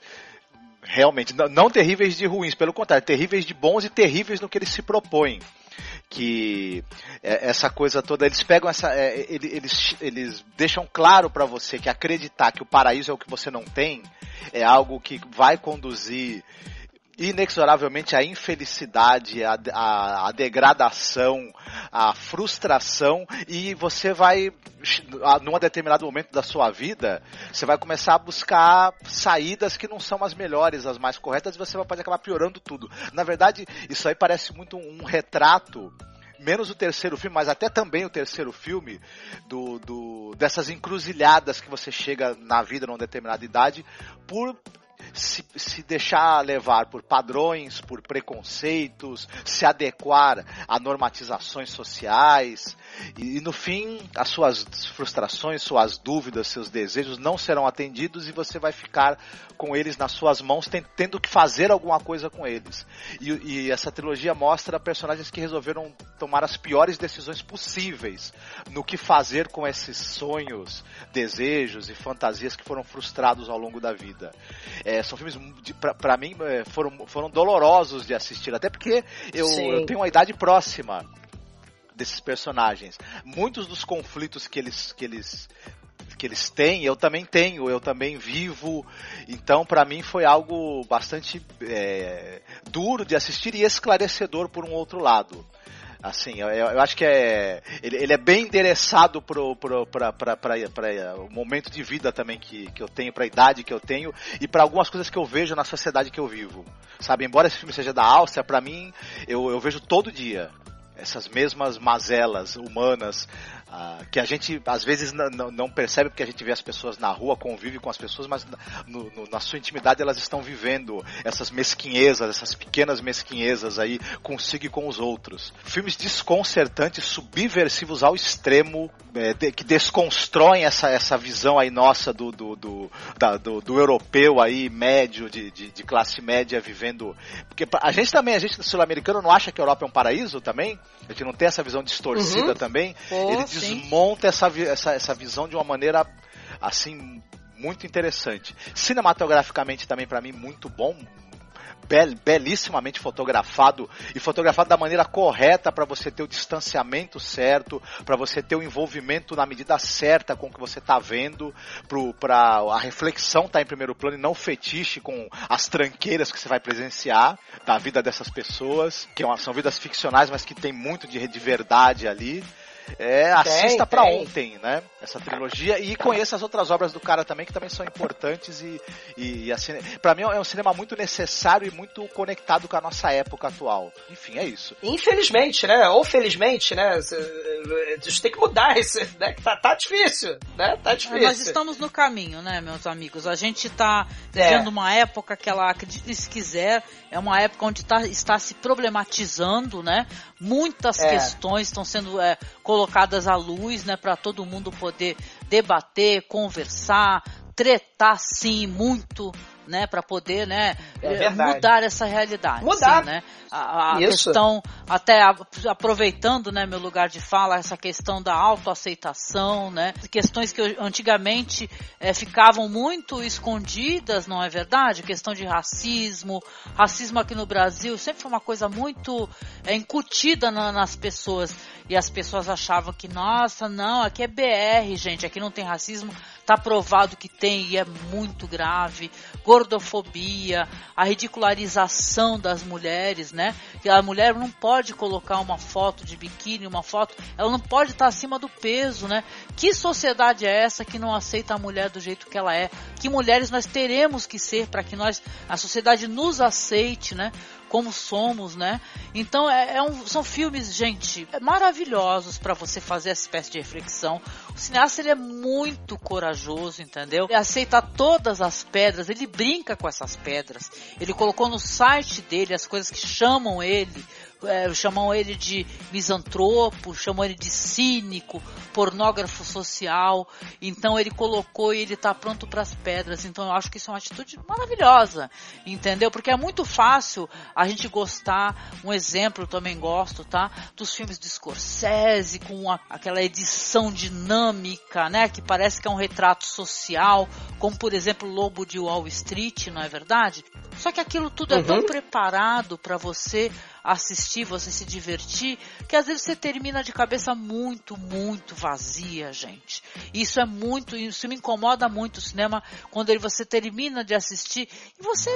Realmente, não, não terríveis de ruins, pelo contrário, terríveis de bons e terríveis no que eles se propõem que é, essa coisa toda eles pegam essa é, eles, eles deixam claro para você que acreditar que o paraíso é o que você não tem é algo que vai conduzir inexoravelmente a infelicidade, a, a, a, degradação, a frustração e você vai, num determinado momento da sua vida, você vai começar a buscar saídas que não são as melhores, as mais corretas e você pode acabar piorando tudo. Na verdade, isso aí parece muito um retrato menos o terceiro filme, mas até também o terceiro filme, do, do, dessas encruzilhadas que você chega na vida numa determinada idade, por se, se deixar levar por padrões, por preconceitos, se adequar a normatizações sociais e, e, no fim as suas frustrações, suas dúvidas, seus desejos não serão atendidos e você vai ficar com eles nas suas mãos tendo que fazer alguma coisa com eles. E, e essa trilogia mostra personagens que resolveram tomar as piores decisões possíveis no que fazer com esses sonhos, desejos e fantasias que foram frustrados ao longo da vida. É, são filmes, para mim, é, foram, foram dolorosos de assistir, até porque eu, eu tenho uma idade próxima desses personagens. Muitos dos conflitos que eles, que eles que eles têm, eu também tenho, eu também vivo. Então, para mim, foi algo bastante é, duro de assistir e esclarecedor por um outro lado. Assim, eu, eu acho que é. Ele, ele é bem endereçado pro, pro, pra, pra, pra, pra, o momento de vida também que, que eu tenho, pra idade que eu tenho e para algumas coisas que eu vejo na sociedade que eu vivo. Sabe, embora esse filme seja da Áustria, para mim, eu, eu vejo todo dia. essas mesmas mazelas humanas uh, que a gente às vezes não percebe porque a gente vê as pessoas na rua, convive com as pessoas, mas no, no, na sua intimidade elas estão vivendo essas mesquinhezas, essas pequenas mesquinhezas aí consigo e com os outros. Filmes desconcertantes, subversivos ao extremo, é, de, que desconstroem essa, essa visão aí nossa do, do, do, da, do, do europeu aí médio, de, de, de, classe média vivendo. Porque a gente também, a gente sul-americano não acha que a Europa é um paraíso também? A gente não tem essa visão distorcida uhum. também? Pô, Ele. Desmonta essa, essa, essa visão de uma maneira assim muito interessante. Cinematograficamente também para mim muito bom, bel, belíssimamente fotografado e fotografado da maneira correta para você ter o distanciamento certo, para você ter o envolvimento na medida certa com o que você está vendo, para a reflexão estar tá em primeiro plano e não fetiche com as tranqueiras que você vai presenciar da vida dessas pessoas, que é são vidas ficcionais, mas que tem muito de, de verdade ali. É, assista para ontem, né? Essa trilogia e conheça as outras obras do cara também que também são importantes e, e, e assim, para mim é um cinema muito necessário e muito conectado com a nossa época atual. Enfim, é isso. Infelizmente, né? Ou felizmente, né? A gente tem que mudar isso, né? Tá, tá difícil, né? Tá difícil. Mas estamos no caminho, né, meus amigos? A gente tá vivendo é. uma época que ela, acredite se quiser, é uma época onde tá, está se problematizando, né? Muitas é. questões estão sendo é, colocadas à luz, né, para todo mundo poder debater, conversar, tretar sim muito, né, para poder, né, é mudar essa realidade. Mudar, né? A, a questão, até aproveitando, né, meu lugar de fala, essa questão da autoaceitação, né, questões que antigamente é, ficavam muito escondidas, não é verdade? Questão de racismo, racismo aqui no Brasil sempre foi uma coisa muito é, incutida na, nas pessoas e as pessoas achavam que, nossa, não, aqui é BR, gente, aqui não tem racismo Tá provado que tem e é muito grave. Gordofobia, a ridicularização das mulheres, né? Que a mulher não pode colocar uma foto de biquíni, uma foto, ela não pode estar acima do peso, né? Que sociedade é essa que não aceita a mulher do jeito que ela é? Que mulheres nós teremos que ser para que nós a sociedade nos aceite, né? como somos, né? Então é, é um, são filmes, gente, maravilhosos para você fazer essa espécie de reflexão. O cineasta ele é muito corajoso, entendeu? Ele aceita todas as pedras, ele brinca com essas pedras. Ele colocou no site dele as coisas que chamam ele é, chamam ele de misantropo, chamam ele de cínico, pornógrafo social. Então ele colocou e ele está pronto para as pedras. Então eu acho que isso é uma atitude maravilhosa, entendeu? Porque é muito fácil a gente gostar. Um exemplo eu também gosto, tá? Dos filmes de Scorsese com aquela edição dinâmica, né? Que parece que é um retrato social, como por exemplo Lobo de Wall Street, não é verdade? Só que aquilo tudo é tão uhum. preparado para você assistir, você se divertir, que às vezes você termina de cabeça muito, muito vazia, gente. Isso é muito, isso me incomoda muito o cinema quando ele, você termina de assistir e você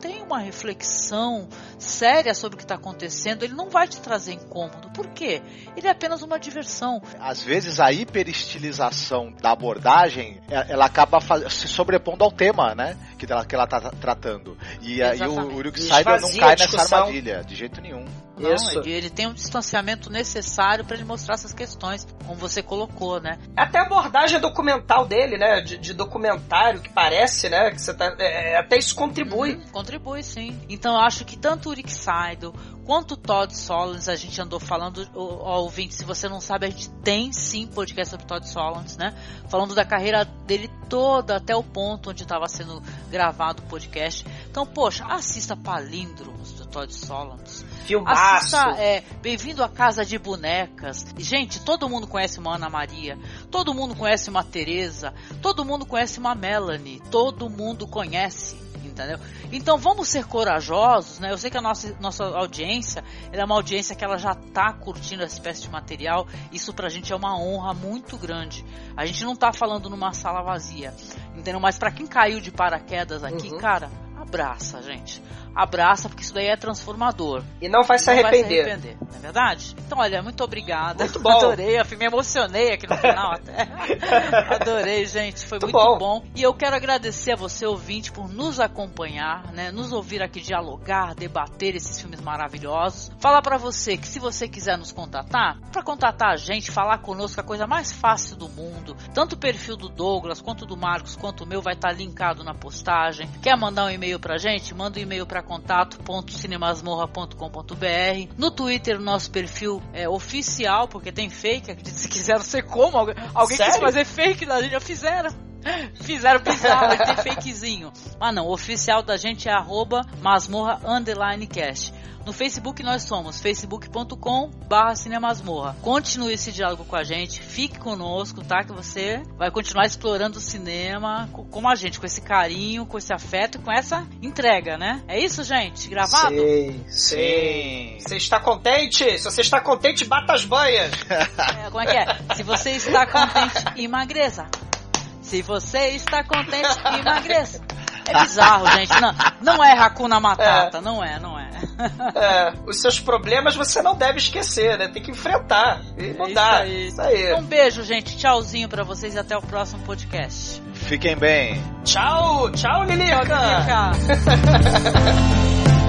tem uma reflexão séria sobre o que está acontecendo, ele não vai te trazer incômodo. Por quê? Ele é apenas uma diversão. Às vezes a hiperestilização da abordagem, é, ela acaba se sobrepondo ao tema, né? Que ela, que ela tá tratando. E aí o Uric Cyber não cai nessa armadilha, de jeito nenhum. Não, Isso. Ele, tem um distanciamento necessário para ele mostrar essas questões, como você colocou, né? Até a abordagem documental dele, né? De, de documentário que parece, né? Que você tá, é, é até isso contribui. Hum, contribui, sim. Então eu acho que tanto o Rick Seidel quanto o Todd Solondz, a gente andou falando, ó, ouvinte, se você não sabe, a gente tem sim podcast sobre Todd Solondz, né? Falando da carreira dele toda até o ponto onde estava sendo gravado o podcast. Então, poxa, assista Palíndromos Todd Solondz. Filmaço. Assista, é, Bem-vindo à Casa de Bonecas. Gente, todo mundo conhece uma Ana Maria, todo mundo conhece uma Teresa, todo mundo conhece uma Melanie, todo mundo conhece entendeu? Então vamos ser corajosos, né? Eu sei que a nossa, nossa audiência é uma audiência que ela já tá curtindo essa espécie de material. Isso pra gente é uma honra muito grande. A gente não tá falando numa sala vazia, entendeu? Mas para quem caiu de paraquedas aqui, uhum. cara, abraça, gente. Abraça, porque isso daí é transformador. E não vai se Não arrepender. Vai se arrepender, não é verdade? Então, olha, muito obrigada. Muito bom. Adorei, me emocionei aqui no final até. Adorei, gente. Foi muito, Muito bom. bom. E eu quero agradecer a você, ouvinte, por nos acompanhar, né? Nos ouvir aqui dialogar, debater esses filmes maravilhosos. Falar pra você que se você quiser nos contatar, pra contatar a gente, falar conosco, a coisa mais fácil do mundo. Tanto o perfil do Douglas, quanto do Marcos, quanto o meu vai estar linkado na postagem. Quer mandar um e-mail pra gente? Manda um e-mail pra contato.cinemasmorra.com.br. No Twitter, o nosso perfil é oficial, porque tem fake, se quiseram ser como. Alguém, alguém quis fazer fake da gente, já fizeram. Fizeram bizarro, tem fakezinho. Mas não, o oficial da gente é arroba masmorra underline cast. No Facebook nós somos facebook.com barra cinemasmorra. Continue esse diálogo com a gente, fique conosco, tá? Que você vai continuar explorando o cinema co- como a gente, com esse carinho, com esse afeto e com essa entrega, né? É isso, gente? Gravado? Sim, sim. Você está contente? Se você está contente, bata as banhas. É, como é que é? Se você está contente, emagreça. Se você está contente, emagreça. É bizarro, gente. Não, não é Hakuna Matata, não é, não é. É, os seus problemas você não deve esquecer, né? Tem que enfrentar e mudar. É isso aí. Isso aí. Um beijo, gente. Tchauzinho pra vocês e até o próximo podcast. Fiquem bem. Tchau, tchau, Lilica. Tchau, Lilica.